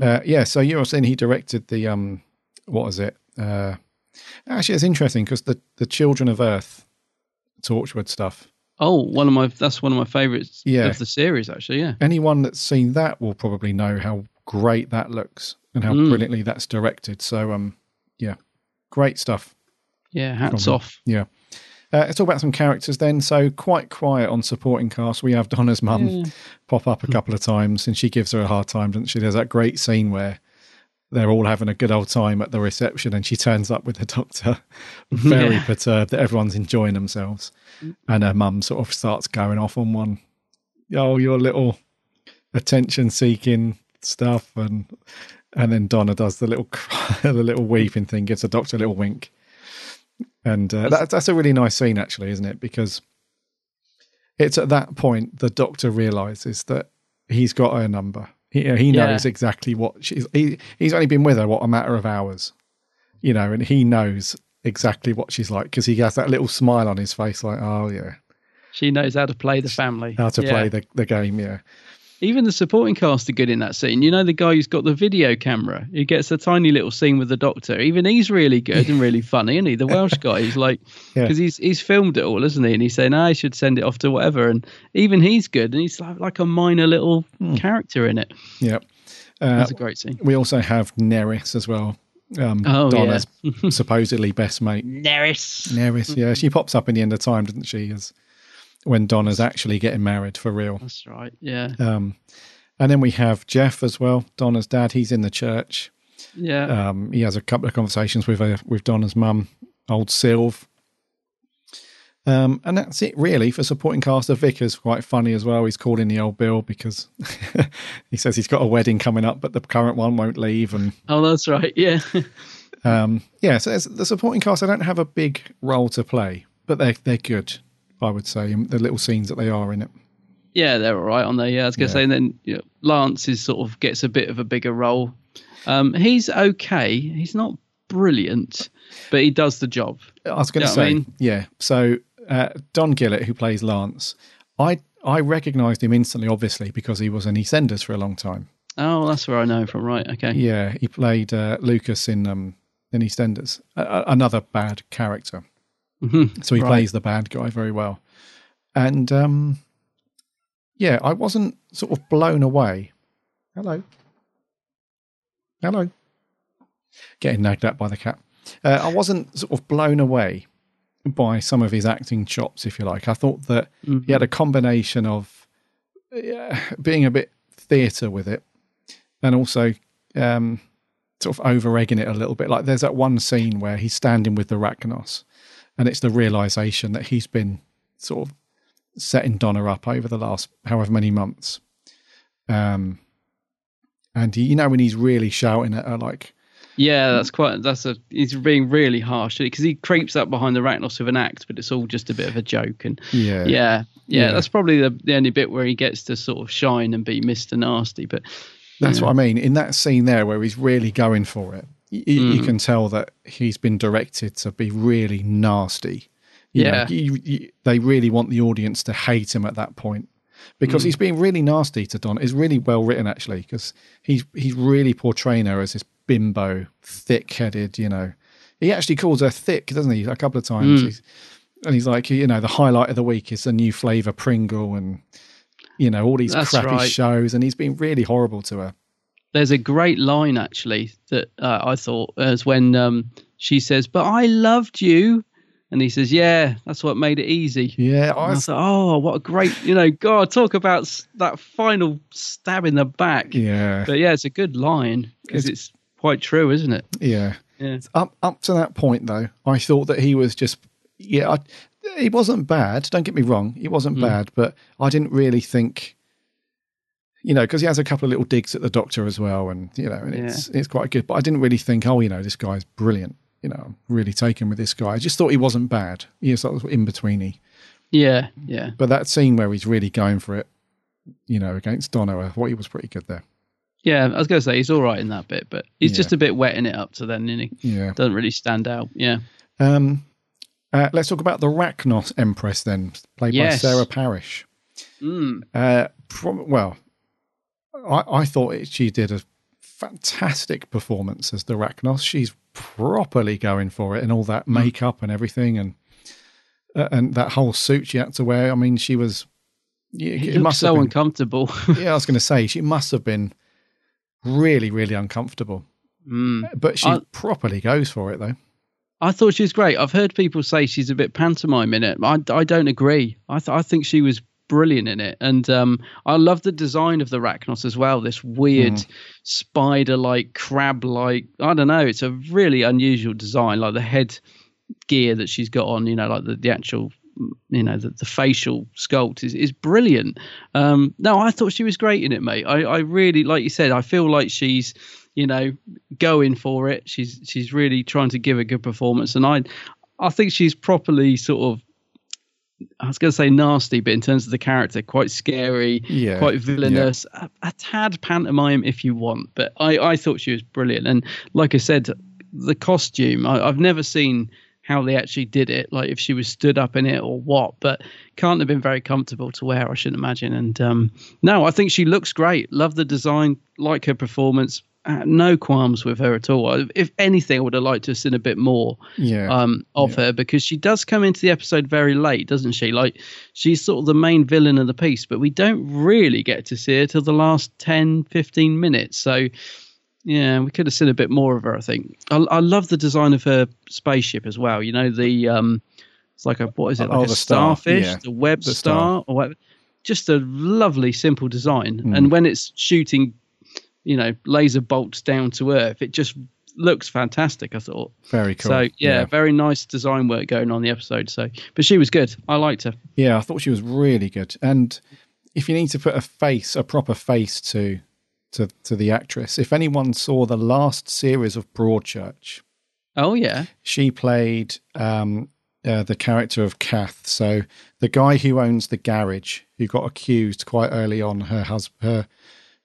uh, yeah, so you were saying he directed the, um, what was it? Uh, actually, it's interesting because the, the Children of Earth Torchwood stuff, Oh, one of my that's one of my favorites Yeah. of the series actually. Yeah. anyone that's seen that will probably know how great that looks and how Mm. brilliantly that's directed. So, um, yeah, great stuff. Yeah, hats from off. Yeah. Uh, let's talk about some characters then. So, quite quiet on supporting cast. We have Donna's mum Yeah. pop up a couple of times, and she gives her a hard time, doesn't she? There's that great scene where they're all having a good old time at the reception, and she turns up with the doctor, very Yeah. perturbed that everyone's enjoying themselves. And her mum sort of starts going off on one. Oh, your little attention seeking stuff, and and then Donna does the little cry, the little weeping thing, gives the doctor a little wink, and uh, that, that's a really nice scene, actually, isn't it? Because it's at that point the doctor realizes that he's got her number. He, uh, he Yeah. knows exactly what she's. He, he's only been with her what a matter of hours, you know, and he knows exactly what she's like because he has that little smile on his face, like, oh yeah, She knows how to play the family. how to Yeah. play the, the game, yeah. Even the supporting cast are good in that scene. You know the guy who's got the video camera. He gets a tiny little scene with the doctor. Even he's really good and really funny, isn't he? The Welsh guy. He's like, Yeah. because he's he's filmed it all, isn't he? And he's saying, "I should send it off to whatever." And even he's good, and he's like, like a minor little character in it. Yeah. Uh, That's a great scene. We also have Nerys as well. Um, Oh, Donna's supposedly best mate. Nerys. Nerys, yeah. She pops up in the end of time, doesn't she? As when Donna's actually getting married for real. That's right. Yeah. Um, and then we have Jeff as well, Donna's dad. He's in the church. Yeah. Um, he has a couple of conversations with uh, with Donna's mum, old Sylv. Um, and that's it really for supporting cast. The vicar's quite funny as well. He's calling the old Bill because he says he's got a wedding coming up, but the current one won't leave. And Oh, that's right. Yeah. um, yeah, so the supporting cast. I don't have a big role to play, but they're they're good. I would say in the little scenes that they are in it. Yeah, they're all right on there. Yeah, I was going to Yeah. say, and then you know, Lance is sort of gets a bit of a bigger role. Um, he's okay. He's not brilliant, but he does the job. I was going You to know what I say, mean? yeah. So uh, Don Gilet, who plays Lance, I I recognised him instantly, obviously, because he was in EastEnders for a long time. Oh, that's where I know him from. Right. Okay. Yeah, he played uh, Lucas in um, in EastEnders, a- another bad character. Mhm. So he Right. plays the bad guy very well, and um, yeah, I wasn't sort of blown away. Hello, hello, getting nagged at by the cat. Uh, I wasn't sort of blown away by some of his acting chops, if you like. I thought that he had a combination of uh, being a bit theatre with it, and also um, sort of over egging it a little bit. Like there's that one scene where he's standing with the Racnoss, and it's the realization that he's been sort of setting Donna up over the last however many months. Um, and he, you know when he's really shouting at her, like, Yeah, that's quite. That's a. He's being really harsh because he creeps up behind the Racnoss with an act, but it's all just a bit of a joke. And Yeah. yeah, yeah, Yeah. that's probably the, the only bit where he gets to sort of shine and be Mister Nasty. But That's what I mean. In that scene there where he's really going for it, you, you Mm. can tell that he's been directed to be really nasty. You know, Yeah. you- you- they really want the audience to hate him at that point because Mm. he's being really nasty to Don. It's really well written actually because he's he's really portraying her as this bimbo, thick-headed. You know, he actually calls her thick, doesn't he? A couple of times. Mm. He's, and he's like, you know, the highlight of the week is the new flavor Pringle and you know all these That's crappy right. shows, and he's been really horrible to her. There's a great line actually that uh, I thought as when um, she says, "But I loved you," and he says, "Yeah, that's what made it easy." Yeah, I, I thought, "Oh, what a great, you know, God, talk about s- that final stab in the back." Yeah, but yeah, it's a good line because it's, it's quite true, isn't it? Yeah. Yeah. Up up to that point though, I thought that he was just yeah, I, he wasn't bad. Don't get me wrong, he wasn't Mm. bad, but I didn't really think, you know, because he has a couple of little digs at the doctor as well, and you know, and it's it's quite good. But I didn't really think, oh, you know, this guy's brilliant. You know, I'm really taken with this guy. I just thought he wasn't bad. He was sort of in betweeny. Yeah, yeah. But that scene where he's really going for it, you know, against Dono, I thought he was pretty good there. Yeah, I was going to say he's all right in that bit, but he's Yeah. just a bit wetting it up to then, isn't he? Yeah. Doesn't really stand out. Yeah. Um, uh, let's talk about the Racnoss Empress then, played Yes. by Sarah Parish. Mm. Uh, from, well, I, I thought it, she did a fantastic performance as the Racnoss. She's properly going for it, and all that makeup and everything, and uh, and that whole suit she had to wear. I mean, she was. He it must so have been, uncomfortable. yeah, I was going to say she must have been really, really uncomfortable. Mm. But she I- properly goes for it though. I thought she was great. I've heard people say she's a bit pantomime in it. I, I don't agree. I th- I think she was brilliant in it, and um, I love the design of the Racnoss as well. This weird Mm. spider-like, crab-like. I don't know. It's a really unusual design. Like the head gear that she's got on. You know, like the, the actual. You know the, the facial sculpt is, is brilliant. Um, no, I thought she was great in it, mate. I, I really, like you said, I feel like she's, you know, going for it. She's she's really trying to give a good performance, and I I think she's properly sort of I was going to say nasty, but in terms of the character, quite scary, Yeah, quite villainous, a, a tad pantomime if you want. But I, I thought she was brilliant, and like I said, the costume I, I've never seen how they actually did it, like if she was stood up in it or what, but can't have been very comfortable to wear, I shouldn't imagine. And um, no, I think she looks great. Love the design, like her performance. Uh, no qualms with her at all. If anything, I would have liked to have seen a bit more Yeah. um, of her because she does come into the episode very late, doesn't she? Like she's sort of the main villain of the piece, but we don't really get to see her till the last 10, 15 minutes. So, yeah, we could have seen a bit more of her, I think. I, I love the design of her spaceship as well. You know, the, um, it's like a, what is it, like Oh, a the star, starfish, yeah. the web The star, star. or whatever. Just a lovely, simple design. Mm. And when it's shooting, you know, laser bolts down to Earth, it just looks fantastic, I thought. Very cool. So yeah, Yeah. very nice design work going on the episode. So, but she was good. I liked her. Yeah, I thought she was really good. And if you need to put a face, a proper face to to to the actress, if anyone saw the last series of Broadchurch, Oh yeah, she played um, uh, the character of Kath. So the guy who owns the garage, who got accused quite early on, her husband, her,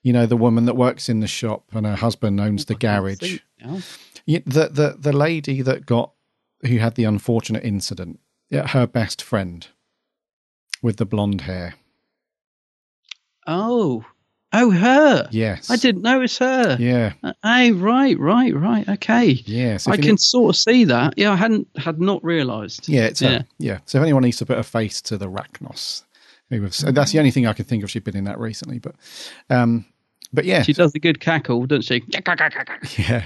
you know, the woman that works in the shop, and her husband owns the garage. Oh. Yeah, the the the lady that got who had the unfortunate incident, yeah, her best friend with the blonde hair. Oh, oh, her. Yes. I didn't know it's her. Yeah. Uh, Oh, right, right, right. Okay. Yes. I can need- sort of see that. Yeah, I hadn't had not realised. Yeah, it's yeah. yeah. yeah. So if anyone needs to put a face to the Racnoss, was, that's the only thing I can think of. She's been in that recently, but, um, but yeah, She does a good cackle, doesn't she? yeah.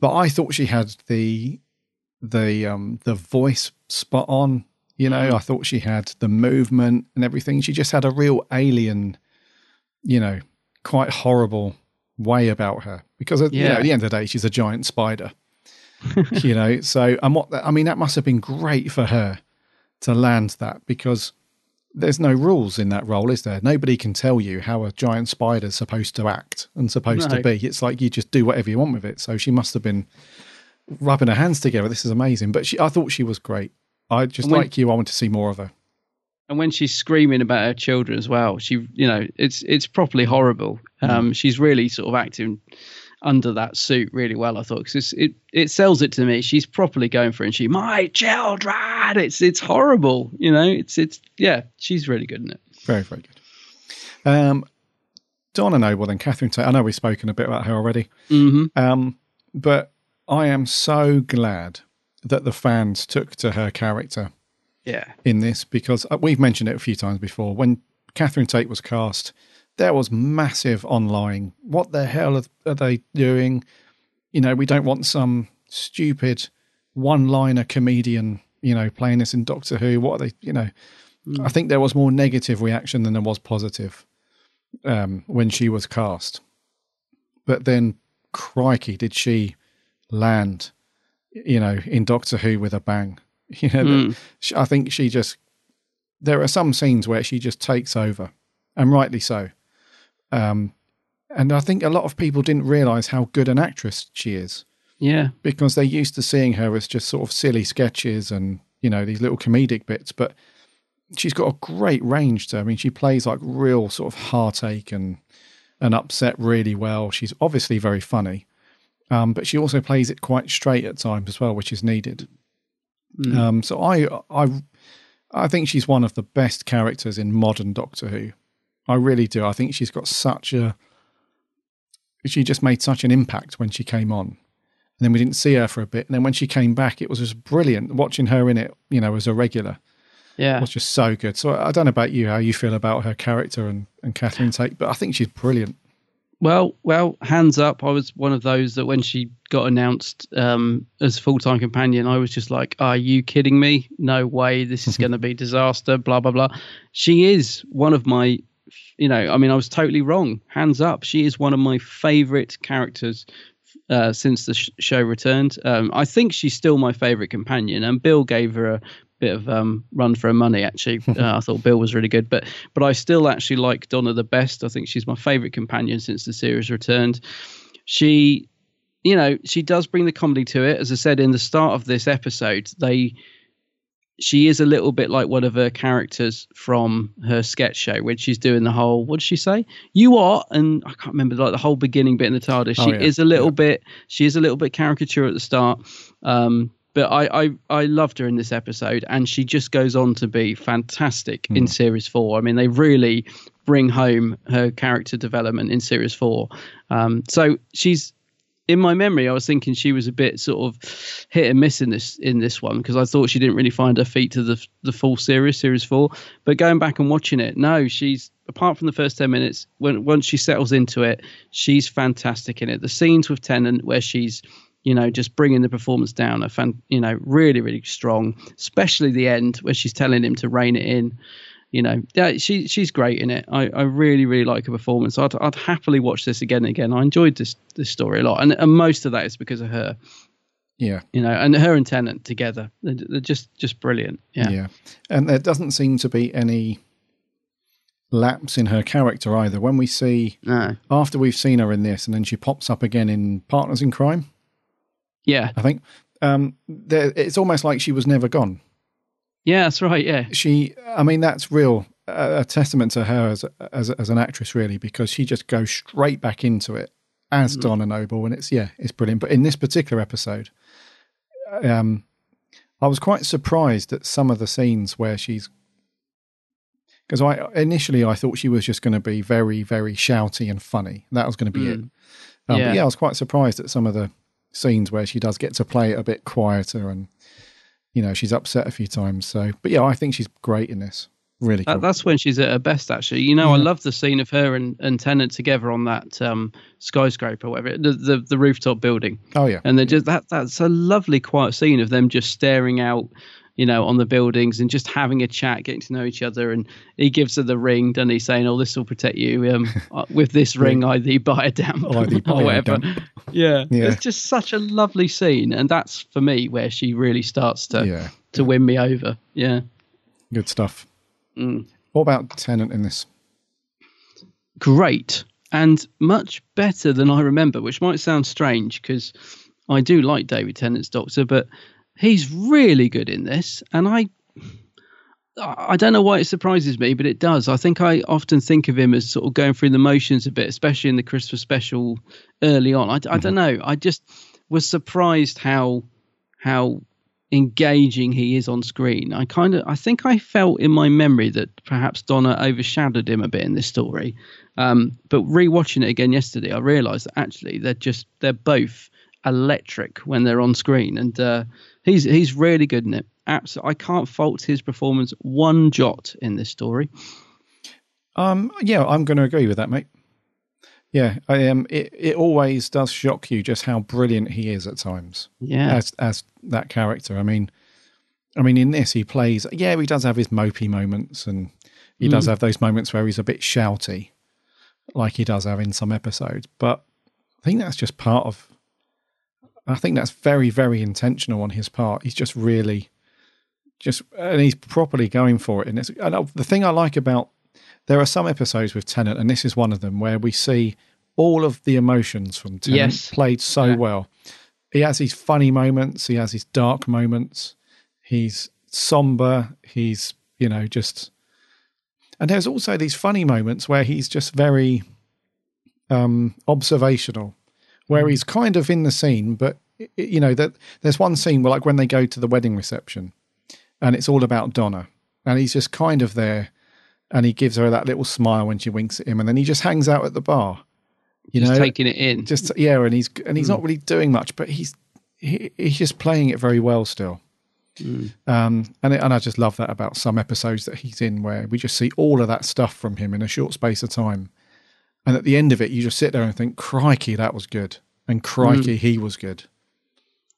But I thought she had the the um the voice spot on. You know, I thought she had the movement and everything. She just had a real alien, you know, quite horrible way about her because at, you know, Yeah. at the end of the day, she's a giant spider. you know, so and what I mean that must have been great for her to land that because there's no rules in that role, is there? Nobody can tell you how a giant spider's supposed to act and supposed No. to be. It's like you just do whatever you want with it. So she must have been rubbing her hands together. This is amazing. But she, I thought she was great. I just when- like you. I want to see more of her. and when she's screaming about her children as well, she, you know, it's it's properly horrible. Um, she's really sort of acting under that suit really well. I thought because it it sells it to me. She's properly going for it. And she, my children. It's it's horrible. You know, it's it's yeah. She's really good in it. Very, very good. Um, Donna Noble and Catherine Tate. I know we've spoken a bit about her already. Mm-hmm. Um, but I am so glad that the fans took to her character Yeah. in this because uh, we've mentioned it a few times before. When Catherine Tate was cast, there was massive online. What the hell are, they doing? You know, we don't want some stupid one-liner comedian, you know, playing this in Doctor Who. What are they? You know, Mm. I think there was more negative reaction than there was positive um, when she was cast. But then, crikey, did she land? You know, in Doctor Who with a bang. You know, Mm. I think she just. There are some scenes where she just takes over, and rightly so. Um, and I think a lot of people didn't realize how good an actress she is Yeah. because they're used to seeing her as just sort of silly sketches and you know these little comedic bits but she's got a great range to her. i mean she plays like real sort of heartache and and upset really well she's obviously very funny um, but she also plays it quite straight at times as well which is needed Mm. um, so i i i think she's one of the best characters in modern doctor who i really do i think she's got such a she just made such an impact when she came on and then we didn't see her for a bit. And then when she came back, it was just brilliant watching her in it. You know, as a regular, Yeah. was just so good. So I don't know about you, how you feel about her character and and Catherine Tate, but I think she's brilliant. Well, well, hands up. I was one of those that when she got announced um, as full time companion, I was just like, "Are you kidding me? No way! This is going to be disaster." Blah blah blah. She is one of my, you know, I mean, I was totally wrong. Hands up. She is one of my favorite characters uh, since the sh- show returned. Um, I think she's still my favorite companion, and Bill gave her a bit of um, run for her money. Actually, uh, I thought Bill was really good, but but I still actually like Donna the best. I think she's my favorite companion since the series returned. She, you know, she does bring the comedy to it. As I said in the start of this episode, they. She is a little bit like one of her characters from her sketch show when she's doing the whole. What did she say? You are, and I can't remember like the whole beginning bit in the TARDIS. Oh, She yeah. is a little bit. She is a little bit caricature at the start. Um, but I, I I loved her in this episode, and she just goes on to be fantastic in series four. I mean, they really bring home her character development in series four. Um, so she's in my memory. I was thinking she was a bit sort of hit and miss in this in this one because I thought she didn't really find her feet to the the full series, series four. But going back and watching it, no, she's apart from the first ten minutes, when once she settles into it, she's fantastic in it. The scenes with Tennant where she's you know, just bringing the performance down. A fan, you know, really, really strong. Especially the end where she's telling him to rein it in. You know, yeah, she she's great in it. I, I really, really like her performance. I'd I'd happily watch this again and again. I enjoyed this this story a lot, and and most of that is because of her. Yeah, You know, and her and Tennant together, they're, they're just just brilliant. Yeah. yeah, and there doesn't seem to be any lapse in her character either. When we see No. after we've seen her in this, and then she pops up again in Partners in Crime. Yeah. I think um, there, it's almost like she was never gone. Yeah, that's right. Yeah. She, I mean, that's real a, a testament to her as, as as an actress, really, because she just goes straight back into it as Mm. Donna Noble, and it's yeah, it's brilliant. But in this particular episode, um, I was quite surprised at some of the scenes where she's because I initially I thought she was just going to be very very shouty and funny. That was going to be it. Mm. Um, Yeah. But yeah, I was quite surprised at some of the scenes where she does get to play it a bit quieter and you know she's upset a few times. So, but yeah, I think she's great in this. Really cool. That's when she's at her best, actually. You know, I love the scene of her and, and Tennant together on that um, skyscraper, or whatever, the, the the rooftop building. Oh yeah, and they're just that that's a lovely quiet scene of them just staring out, you know, on the buildings and just having a chat, getting to know each other. And he gives her the ring, and he's saying, "Oh, this will protect you. Um, uh, with this ring, I thee buy a damp buy or whatever." damp. Yeah. Yeah. it's just such a lovely scene, and that's for me where she really starts to Yeah. to win me over. Yeah. Good stuff. Mm. What about Tennant in this? great and much better than I remember, which might sound strange because I do like David Tennant's Doctor, but he's really good in this, and I. I don't know why it surprises me, but it does. I think I often think of him as sort of going through the motions a bit, especially in the Christmas special early on. I, I don't know. I just was surprised how how engaging he is on screen. I kind of I think I felt in my memory that perhaps Donna overshadowed him a bit in this story. Um, but rewatching it again yesterday, I realised that actually they're just they're both electric when they're on screen, and uh, he's he's really good in it. Absolutely, I can't fault his performance one jot in this story. Um, yeah, I'm going to agree with that, mate. Yeah, I um, it it always does shock you just how brilliant he is at times. Yeah. as as that character. I mean, I mean, in this he plays. Yeah, he does have his mopey moments, and he does Mm. have those moments where he's a bit shouty, like he does have in some episodes. But I think that's just part of. I think that's very, very intentional on his part. He's just really, just, and he's properly going for it. And, it's, and the thing I like about there are some episodes with Tennant, and this is one of them, where we see all of the emotions from Tennant Yes. played so well. He has his funny moments, he has his dark moments, he's somber, he's, you know, just. And there's also these funny moments where he's just very um, observational, where he's kind of in the scene, but, you know, that there's one scene where, like, when they go to the wedding reception, and it's all about Donna, and he's just kind of there and he gives her that little smile when she winks at him, and then he just hangs out at the bar. You Just know, taking it in. Just yeah, and he's and he's Mm. not really doing much, but he's he, he's just playing it very well still. Mm. Um, and it, and I just love that about some episodes that he's in where we just see all of that stuff from him in a short space of time, and at the end of it, you just sit there and think, "Crikey, that was good," and "Crikey, Mm. he was good."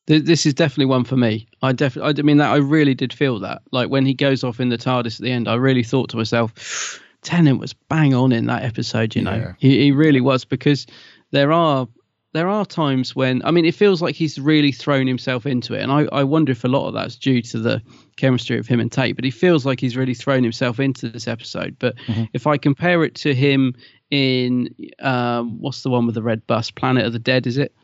This is definitely one for me. I definitely, I mean that I really did feel that. Like when he goes off in the TARDIS at the end, I really thought to myself, Tennant was bang on in that episode. You know, Yeah. he, he really was because there are there are times when I mean it feels like he's really thrown himself into it, and I, I wonder if a lot of that's due to the chemistry of him and Tate. But he feels like he's really thrown himself into this episode. But Mm-hmm. if I compare it to him in um, what's the one with the red bus, Planet of the Dead, is it?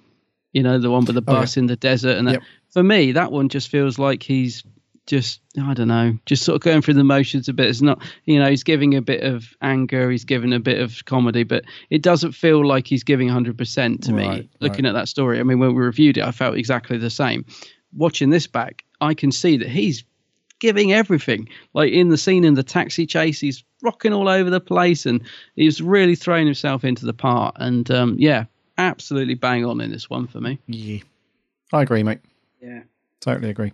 You know, the one with the Oh, yeah. bus in the desert, and that, for me, that one just feels like he's just I don't know, just sort of going through the motions a bit. It's not, you know, he's giving a bit of anger, he's giving a bit of comedy, but it doesn't feel like he's giving 100% to me. Looking right. at that story, I mean, when we reviewed it, I felt exactly the same. Watching this back, I can see that he's giving everything. Like in the scene in the taxi chase, he's rocking all over the place, and he's really throwing himself into the part. And um, yeah, absolutely bang on in this one for me. Yeah, I agree, mate. Yeah. Totally agree.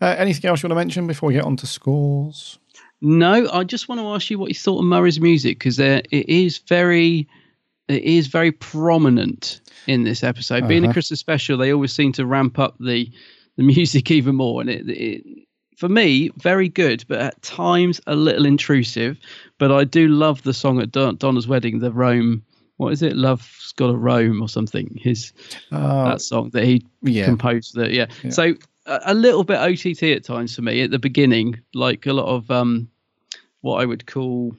Uh, anything else you want to mention before we get on to scores? No, I just want to ask you what you thought of Murray's music because it is very, it is very prominent in this episode. Being a Uh-huh. Christmas special, they always seem to ramp up the the music even more, and it, it for me very good, but at times a little intrusive. But I do love the song at Don, Donna's wedding, the Rome. What is it? Love's got a Rome or something. His Uh, that song that he yeah. composed. That yeah. Yeah. So a, a little bit OTT at times for me at the beginning, like a lot of um, what I would call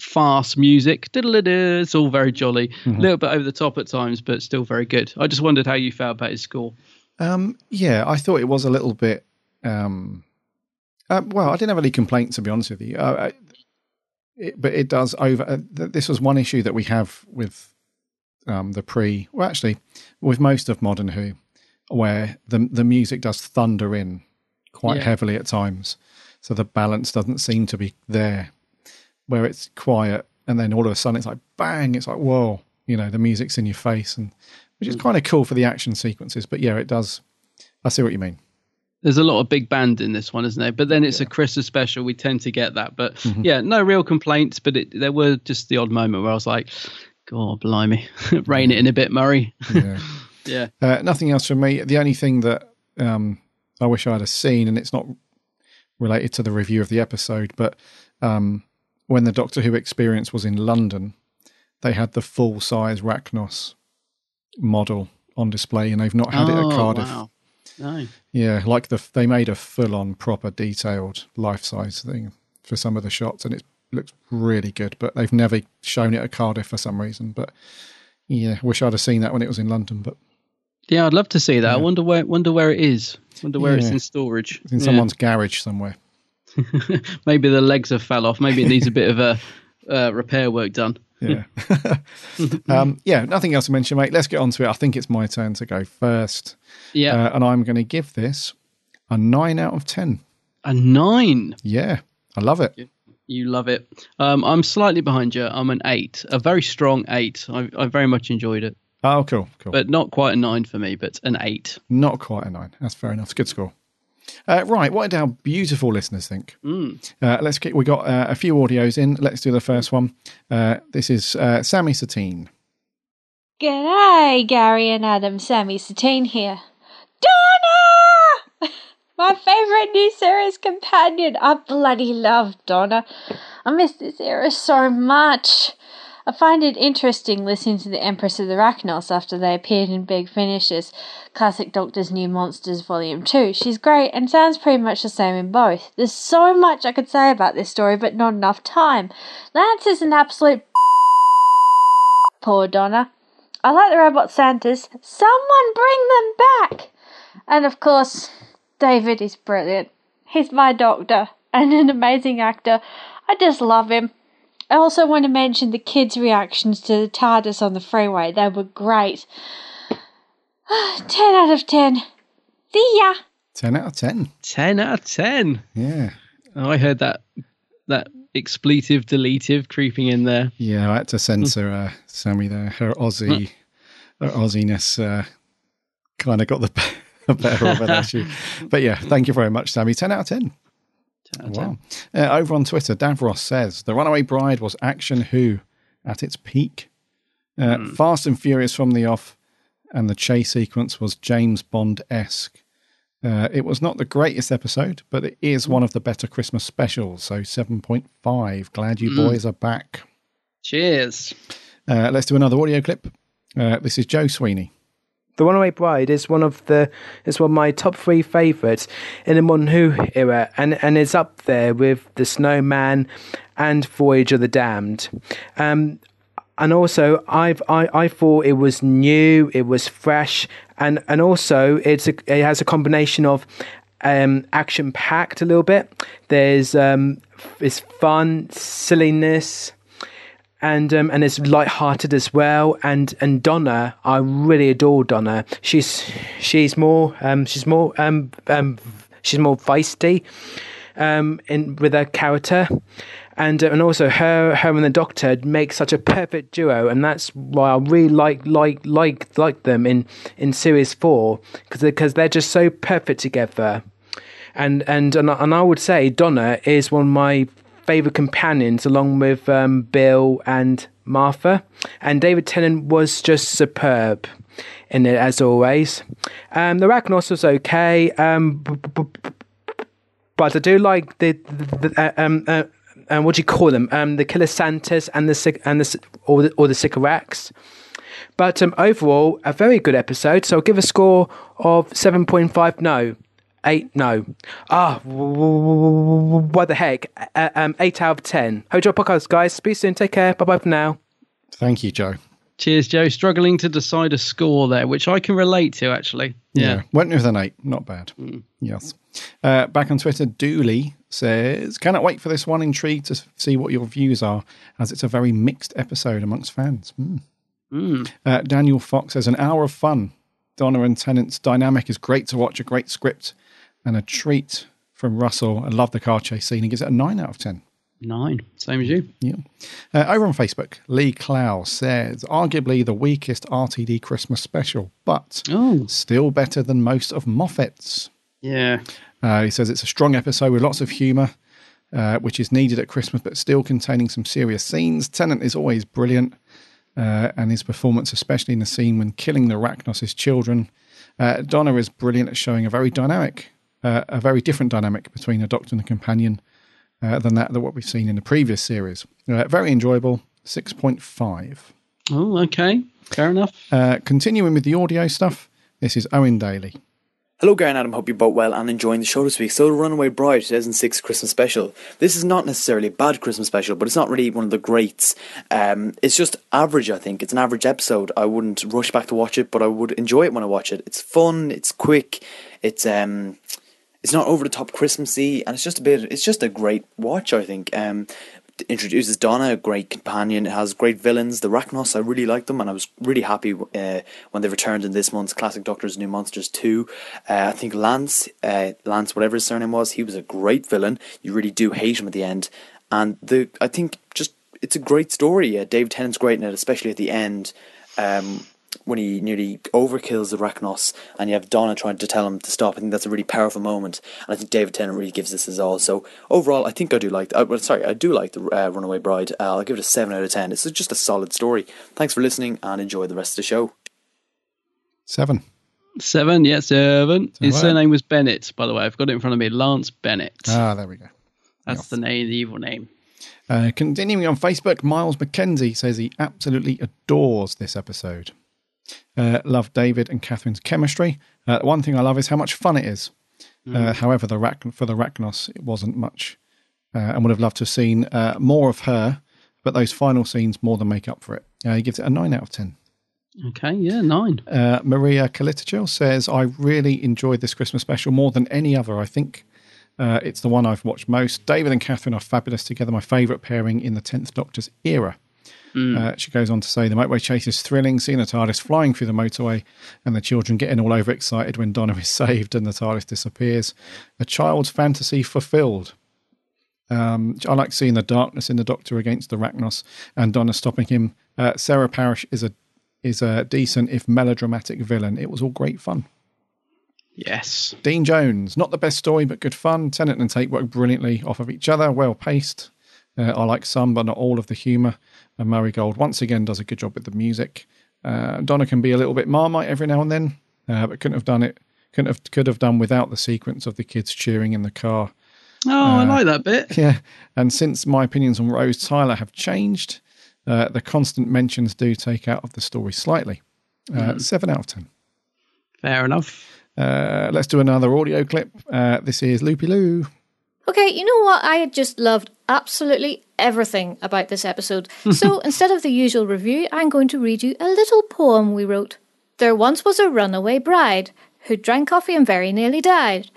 fast music. It's all very jolly. A Mhm. little bit over the top at times, but still very good. I just wondered how you felt about his score. Um, yeah, I thought it was a little bit. Um, uh, well, I didn't have any complaints to be honest with you. Uh, it, but it does over. Uh, th- this was one issue that we have with um, the pre. Well, actually, with most of Modern Who, where the the music does thunder in quite Yeah. heavily at times, so the balance doesn't seem to be there. Where it's quiet, and then all of a sudden it's like bang! It's like whoa! You know, the music's in your face, and which is kind of cool for the action sequences. But yeah, it does. I see what you mean. There's a lot of big band in this one, isn't there? But then it's a Christmas special. We tend to get that. But Mhm. yeah, no real complaints. But it, there were just the odd moment where I was like, God, blimey, rein it in a bit, Murray. Yeah. yeah. Uh, nothing else from me. The only thing that um, I wish I'd have seen, and it's not related to the review of the episode, but um, when the Doctor Who experience was in London, they had the full size Racnoss model on display, and they've not had it Oh, at Cardiff. wow. No. Yeah, like the they made a full on proper detailed life size thing for some of the shots, and it looks really good. But they've never shown it at Cardiff for some reason. But yeah, wish I'd have seen that when it was in London. But Yeah, I'd love to see that. I wonder where wonder where it is. Wonder where it's in storage. it's in Yeah. someone's garage somewhere. Maybe the legs have fell off. Maybe it needs a bit of a uh, repair work done. Yeah. um, yeah, nothing else to mention, mate. Let's get on to it. I think it's my turn to go first. Yeah. Uh, and I'm going to give this a nine out of 10. A nine. Yeah, I love it. You love it. Um, I'm slightly behind you. I'm an eight, a very strong eight. I, I very much enjoyed it, Oh, cool, cool. but not quite a nine for me, but an eight. Not quite a nine. That's fair enough. It's a good score. Uh, right, what did our beautiful listeners think? Mm. Uh, let's get. We got uh, a few audios in. Let's do the first one. Uh, this is uh, Sammy Satine. G'day, Gary and Adam. Sammy Satine here. Donna! My favourite new series companion. I bloody love Donna. I miss this era so much. I find it interesting listening to the Empress of the Arachnos after they appeared in Big Finishes, Classic Doctor's New Monsters Volume 2. She's great and sounds pretty much the same in both. There's so much I could say about this story, but not enough time. Lance is an absolute poor Donna. I like the robot Santas. Someone bring them back! And of course, David is brilliant. He's my doctor and an amazing actor. I just love him. I also want to mention the kids' reactions to the TARDIS on the freeway. They were great. 10 out of 10. See ya! 10 out of 10. 10 out of 10. Yeah. I heard that that expletive deletive creeping in there. Yeah, I had to censor uh, Sammy there. Her Aussie, her Aussiness uh, kind of got the better of it, actually. But yeah, thank you very much, Sammy. 10 out of 10. 10 out of Wow. Uh, over on Twitter, Davros says The Runaway Bride was action who at its peak. Uh, Fast and Furious from the off, and the chase sequence was James Bond esque. Uh, it was not the greatest episode, but it is one of the better Christmas specials. So 7.5. Glad you Mm. boys are back. Cheers. Uh, let's do another audio clip. Uh, this is Joe Sweeney. The Runaway Bride is one of the is one of my top three favourites in the Who era, and and is up there with The Snowman and Voyage of the Damned. Um, and also, I've I, I thought it was new, it was fresh, and and also it's a, it has a combination of um, action packed a little bit. There's um, it's fun, silliness and um, and it's light-hearted as well. And and Donna, I really adore Donna. She's she's more um, she's more um, um, she's more feisty um, in with her character. And, uh, and also her her and the doctor make such a perfect duo and that's why I really like like like like them in in series 4 because because they're just so perfect together and and and, and I would say Donna is one of my favorite companions, along with um, Bill and Martha. And David Tennant was just superb in it as always. Um, the Racnoss was okay, um, but I do like the, the, the uh, um. Uh, um, what do you call them? Um, the Killer Santas and the and the or the or the Sycorax. But um, overall, a very good episode. So I'll give a score of seven point five. No, eight. No. Ah, w- w- w- what the heck? Uh, um, eight out of ten. Hope you enjoy podcast, guys. Speak soon. Take care. Bye bye for now. Thank you, Joe. Cheers, Joe. Struggling to decide a score there, which I can relate to actually. Yeah. Went with an eight. Not bad. Yes. Uh, back on Twitter, Dooley says, Cannot wait for this one. Intrigued to see what your views are, as it's a very mixed episode amongst fans. Hmm. Mm. Uh, Daniel Fox says, An hour of fun. Donna and Tennant's dynamic is great to watch, a great script, and a treat from Russell. I love the car chase scene. He gives it a 9 out of 10. Nine. Same as you. Yeah. Uh, over on Facebook, Lee Clow says, arguably the weakest RTD Christmas special, but still better than most of Moffat's. Yeah. Uh, he says it's a strong episode with lots of humour, uh, which is needed at Christmas, but still containing some serious scenes. Tennant is always brilliant, uh, and his performance, especially in the scene when killing the Arachnos' children. Uh, Donna is brilliant at showing a very dynamic, uh, a very different dynamic between a doctor and a companion uh, than that than what we've seen in the previous series. Uh, very enjoyable. Six point five. Oh, okay. Fair enough. Uh, continuing with the audio stuff, this is Owen Daly. Hello, Gary and Adam. Hope you're both well and enjoying the show this week. So, the Runaway Bride 2006 Christmas special. This is not necessarily a bad Christmas special, but it's not really one of the greats. Um, it's just average, I think. It's an average episode. I wouldn't rush back to watch it, but I would enjoy it when I watch it. It's fun, it's quick, it's um, it's not over the top Christmassy, and it's just a bit. It's just a great watch, I think. Um, introduces Donna, a great companion. It has great villains. The Racnoss, I really like them, and I was really happy uh, when they returned in this month's Classic Doctors New Monsters two. Uh, I think Lance, uh, Lance, whatever his surname was, he was a great villain. You really do hate him at the end, and the I think just it's a great story. Uh, Dave Tennant's great in it, especially at the end. Um, when he nearly overkills the Racnoss, and you have Donna trying to tell him to stop. I think that's a really powerful moment, and I think David Tennant really gives this his all. So overall, I think I do like. Uh, well, sorry, I do like the uh, Runaway Bride. Uh, I'll give it a seven out of ten. It's just a solid story. Thanks for listening, and enjoy the rest of the show. Seven. Seven, yeah, seven. His right. surname was Bennett, by the way. I've got it in front of me. Lance Bennett. Ah, there we go. That's the name, the evil name. Uh, continuing on Facebook, Miles McKenzie says he absolutely adores this episode. Uh, love David and Catherine's chemistry. Uh, one thing I love is how much fun it is. Uh, Mm. however, the for the Racnoss, it wasn't much, uh, and would have loved to have seen uh, more of her. But those final scenes more than make up for it. He gives it a nine out of ten. Okay, yeah, nine. Uh, Maria Kaliticil says, I really enjoyed this Christmas special more than any other. I think uh, it's the one I've watched most. David and Catherine are fabulous together, my favourite pairing in the 10th Doctor's era. Uh, she goes on to say, The motorway chase is thrilling, seeing the TARDIS flying through the motorway and the children getting all overexcited when Donna is saved and the TARDIS disappears. A child's fantasy fulfilled. Um, I like seeing the darkness in the Doctor against the Racnoss and Donna stopping him. Uh, Sarah Parish is a is a decent if melodramatic villain. It was all great fun. Yes. Dean Jones, not the best story, but good fun. Tennant and Tate work brilliantly off of each other, well paced. Uh, I like some, but not all of the humour. And Murray Gold once again does a good job with the music. Uh, Donna can be a little bit marmite every now and then, uh, but couldn't have done it. Couldn't have could have done without the sequence of the kids cheering in the car. Oh, I Uh, like that bit. Yeah, and since my opinions on Rose Tyler have changed, uh, the constant mentions do take out of the story slightly. Uh, Mhm. Seven out of ten. Fair enough. Uh, let's do another audio clip. Uh, this is Loopy Loo. Okay, you know what? I just loved absolutely everything about this episode. So instead of the usual review, I'm going to read you a little poem we wrote. There once was a runaway bride who drank coffee and very nearly died.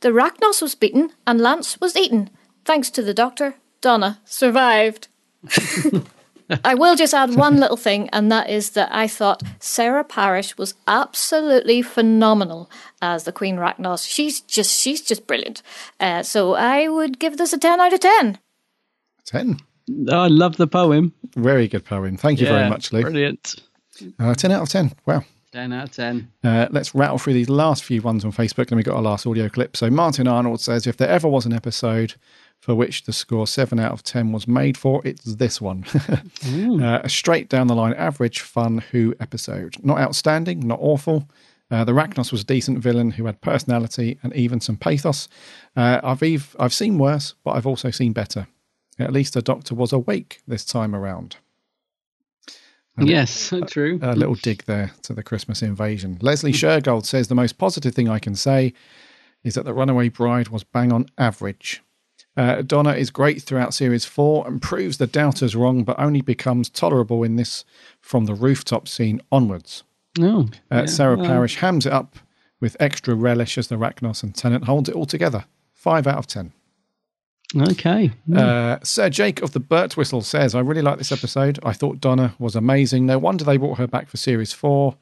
The Racnoss was beaten and Lance was eaten. Thanks to the doctor, Donna survived. I will just add one little thing, and that is that I thought Sarah Parish was absolutely phenomenal as the Queen Racnoss. She's just she's just brilliant. Uh, so I would give this a ten out of ten. Ten. I love the poem. Very good poem. Thank you very much, Lou. Brilliant. Uh, 10 out of 10. Wow. 10 out of 10. Uh, let's rattle through these last few ones on Facebook. Then we got our last audio clip. So Martin Arnold says, if there ever was an episode for which the score 7 out of 10 was made for, it's this one. uh, a straight down the line, average, fun Who episode. Not outstanding, not awful. Uh, the Racnoss was a decent villain who had personality and even some pathos. Uh, I've, I've seen worse, but I've also seen better. At least the Doctor was awake this time around. A Yes, true. a little dig there to the Christmas invasion. Leslie Shergold says the most positive thing I can say is that the Runaway Bride was bang on average. Uh, Donna is great throughout series four and proves the doubters wrong, but only becomes tolerable in this from the rooftop scene onwards. No. Uh, yeah, Sarah well, Parish hams it up with extra relish as the Racnoss and Tennant holds it all together. Five out of ten. Okay. Uh, Sir Jake of the Burt Whistle says, I really like this episode. I thought Donna was amazing. No wonder they brought her back for series four.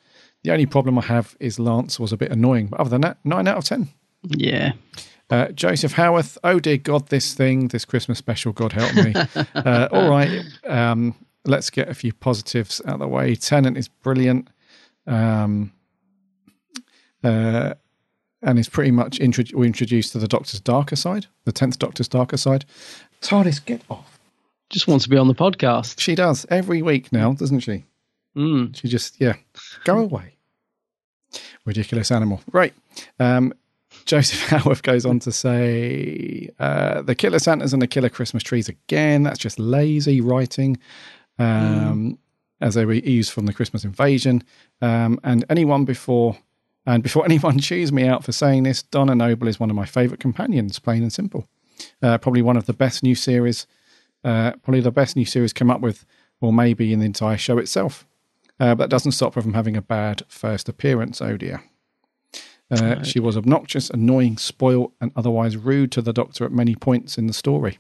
The only problem I have is Lance was a bit annoying. But other than that, nine out of 10. Yeah. Uh, Joseph Howarth, oh dear God, this thing, this Christmas special, God help me. uh, all right, um, let's get a few positives out of the way. Tennant is brilliant. Um, uh, and is pretty much intro- introduced to the Doctor's darker side, the 10th Doctor's darker side. TARDIS, get off. Just wants to be on the podcast. She does every week now, doesn't she? Mm. She just, yeah, go away. Ridiculous animal. Right. Um, Joseph Howarth goes on to say uh, the killer Santas and the killer Christmas trees again. That's just lazy writing, um, as they were used from the Christmas invasion. Um, and anyone before and before anyone chews me out for saying this, Donna Noble is one of my favourite companions, plain and simple. Uh, probably one of the best new series, uh, probably the best new series come up with, or maybe in the entire show itself. Uh, but that doesn't stop her from having a bad first appearance, oh dear. Uh, she was obnoxious, annoying, spoilt, and otherwise rude to the Doctor at many points in the story.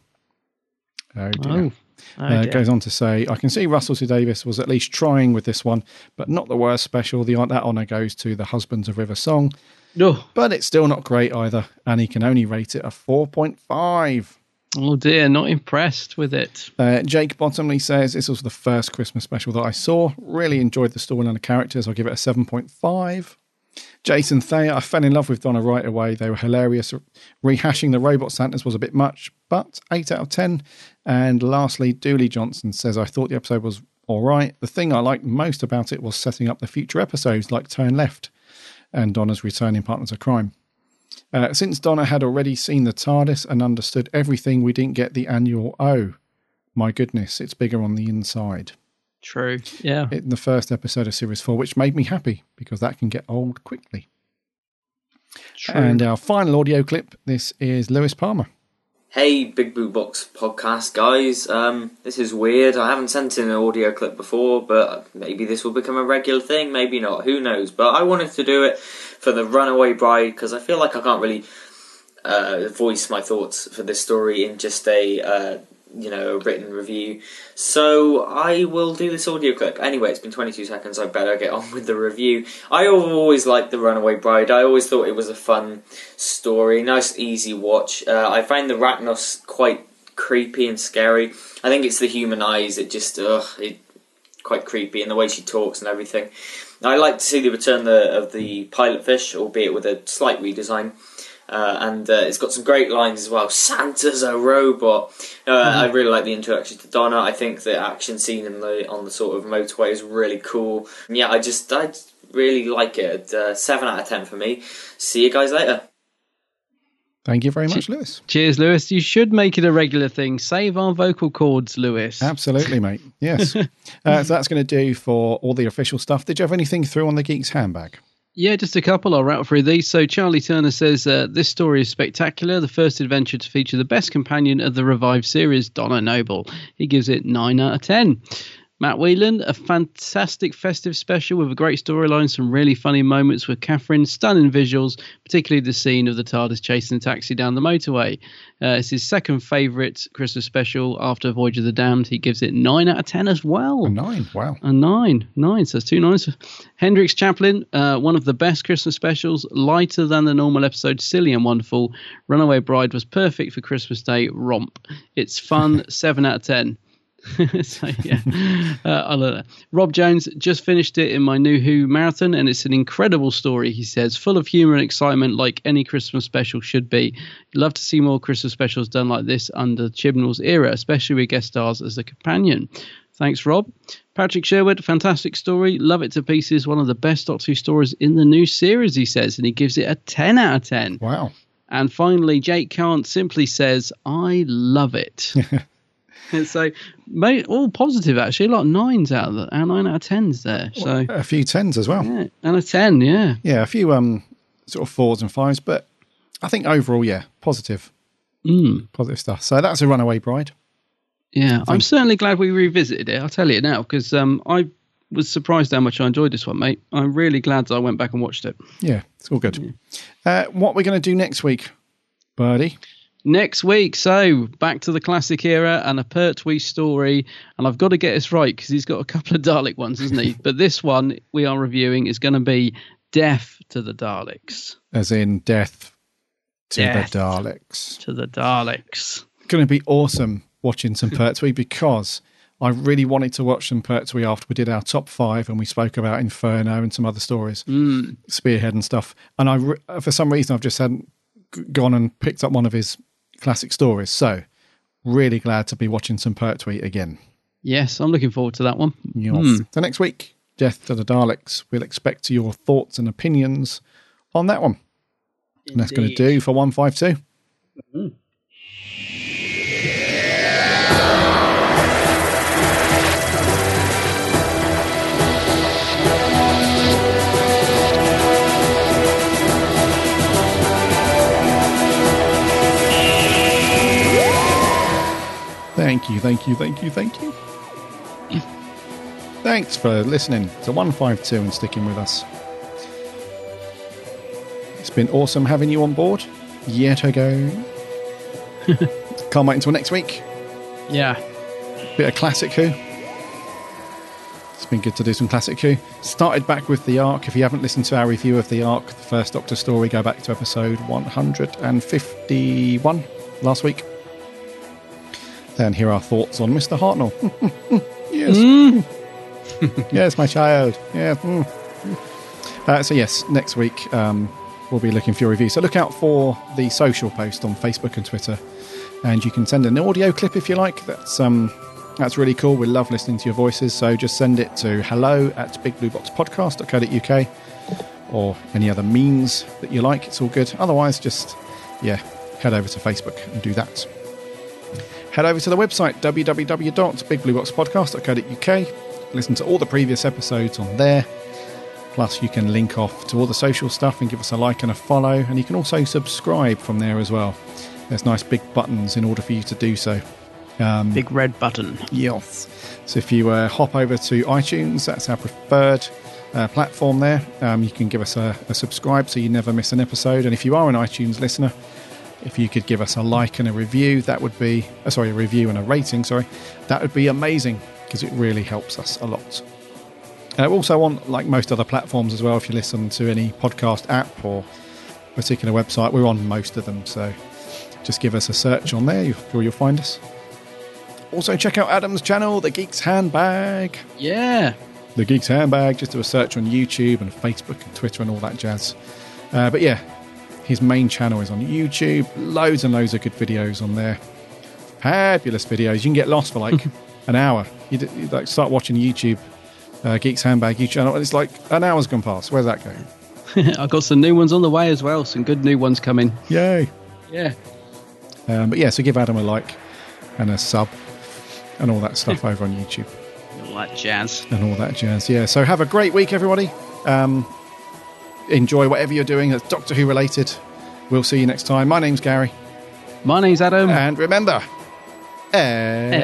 Oh dear. Oh. Oh, uh, goes on to say, I can see Russell T Davies was at least trying with this one, but not the worst special. The that honour goes to the Husbands of River Song. No. But it's still not great either, and he can only rate it a 4.5. Oh dear, not impressed with it. Uh, Jake Bottomley says this was the first Christmas special that I saw. Really enjoyed the story and the characters. I'll give it a 7.5. Jason Thayer, I fell in love with Donna right away. They were hilarious. Rehashing the robot Santas was a bit much, but 8 out of 10. And lastly, Dooley Johnson says, I thought the episode was all right. The thing I liked most about it was setting up the future episodes like Turn Left and Donna's returning partners of crime. Uh, since Donna had already seen the TARDIS and understood everything, we didn't get the annual O. My goodness, it's bigger on the inside. True. Yeah. In the first episode of Series 4, which made me happy because that can get old quickly. True. And our final audio clip this is Lewis Palmer. Hey, Big Blue Box podcast guys. Um, this is weird. I haven't sent in an audio clip before, but maybe this will become a regular thing. Maybe not. Who knows? But I wanted to do it for the Runaway Bride because I feel like I can't really uh, voice my thoughts for this story in just a uh, you know a written review. So I will do this audio clip. Anyway, it's been 22 seconds. I better get on with the review. I always liked the Runaway Bride. I always thought it was a fun story, nice easy watch. Uh, I find the Racnoss quite creepy and scary. I think it's the human eyes. It just ugh, it quite creepy and the way she talks and everything. I like to see the return the, of the pilot fish, albeit with a slight redesign. Uh, and uh, it's got some great lines as well. Santa's a robot. Uh, mm-hmm. I really like the introduction to Donna. I think the action scene in the on the sort of motorway is really cool. And yeah, I just I really like it. Uh, seven out of ten for me. See you guys later. Thank you very much, Lewis. Cheers, Lewis. You should make it a regular thing. Save our vocal cords, Lewis. Absolutely, mate. Yes. uh, so that's going to do for all the official stuff. Did you have anything through on the Geeks handbag? Yeah, just a couple. I'll rattle through these. So Charlie Turner says uh, this story is spectacular. The first adventure to feature the best companion of the revived series, Donna Noble. He gives it nine out of ten. Matt Whelan, a fantastic festive special with a great storyline, some really funny moments with Catherine, stunning visuals, particularly the scene of the TARDIS chasing the taxi down the motorway. Uh, it's his second favourite Christmas special after Voyage of the Damned. He gives it 9 out of 10 as well. A 9, wow. A 9, 9, so it's two nines. Hendrix Chaplin, uh, one of the best Christmas specials, lighter than the normal episode, silly and wonderful. Runaway Bride was perfect for Christmas Day romp. It's fun, 7 out of 10. so yeah, uh, I love that. Rob Jones just finished it in my new Who marathon, and it's an incredible story. He says, full of humour and excitement, like any Christmas special should be. Love to see more Christmas specials done like this under Chibnall's era, especially with guest stars as a companion. Thanks, Rob. Patrick Sherwood, fantastic story. Love it to pieces. One of the best Doctor Who stories in the new series, he says, and he gives it a 10 out of 10. Wow. And finally, Jake Kant simply says, I love it. so mate, all positive actually, a lot of nines out of the, and nine out of tens there. So a few tens as well, yeah, and a ten, yeah, yeah, a few um sort of fours and fives, but I think overall, yeah, positive, mm. positive stuff. So that's a Runaway Bride. Yeah, I'm certainly glad we revisited it. I'll tell you now because um I was surprised how much I enjoyed this one, mate. I'm really glad that I went back and watched it. Yeah, it's all good. Yeah. Uh, what we're going to do next week, Birdie? Next week. So back to the classic era and a Pertwee story. And I've got to get this right because he's got a couple of Dalek ones, isn't he? but this one we are reviewing is going to be Death to the Daleks. As in death to death the Daleks. To the Daleks. Going to be awesome watching some Pertwee because I really wanted to watch some Pertwee after we did our top five and we spoke about Inferno and some other stories, mm. Spearhead and stuff. And I, for some reason, I've just hadn't gone and picked up one of his classic stories. So, really glad to be watching some Pertwee again. Yes, I'm looking forward to that one. Yes. Mm. So, next week, Death to the Daleks, we'll expect your thoughts and opinions on that one. Indeed. And that's going to do for 152. Mm-hmm. Thank you, thank you, thank you, thank you. Thanks for listening to 152 and sticking with us. It's been awesome having you on board yet again. Can't wait until next week. Yeah. Bit of classic Who. It's been good to do some classic Who. Started back with the Ark. If you haven't listened to our review of the Ark, the first Doctor story, go back to episode 151 last week. Then hear our thoughts on Mr. Hartnell. yes. Mm. yes, my child. Yeah. mm. Uh, so, yes, next week um, we'll be looking for your review. So, look out for the social post on Facebook and Twitter. And you can send an audio clip if you like. That's um, that's really cool. We love listening to your voices. So, just send it to hello at bigblueboxpodcast.co.uk or any other means that you like. It's all good. Otherwise, just, yeah, head over to Facebook and do that. Head over to the website www.bigblueboxpodcast.co.uk. Listen to all the previous episodes on there. Plus, you can link off to all the social stuff and give us a like and a follow. And you can also subscribe from there as well. There's nice big buttons in order for you to do so. Um, Big red button. Yes. So if you uh, hop over to iTunes, that's our preferred uh, platform there. Um, you can give us a, a subscribe so you never miss an episode. And if you are an iTunes listener, if you could give us a like and a review, that would be, uh, sorry, a review and a rating, sorry, that would be amazing because it really helps us a lot. Uh, also on, like most other platforms as well, if you listen to any podcast app or particular website, we're on most of them. So just give us a search on there, sure you'll find us. Also, check out Adam's channel, The Geek's Handbag. Yeah. The Geek's Handbag. Just do a search on YouTube and Facebook and Twitter and all that jazz. Uh, but yeah, his main channel is on YouTube. Loads and loads of good videos on there. Fabulous videos. You can get lost for like an hour. You, d- you like start watching YouTube, uh, Geek's Handbag YouTube channel, and it's like an hour's gone past. Where's that going? I've got some new ones on the way as well. Some good new ones coming. Yay! Yeah. Um, but yeah, so give Adam a like and a sub and all that stuff over on YouTube. All that jazz. and all that jazz. Yeah. So have a great week, everybody. Um, enjoy whatever you're doing that's Doctor Who related. We'll see you next time. My name's Gary. My name's Adam. And remember, Eh.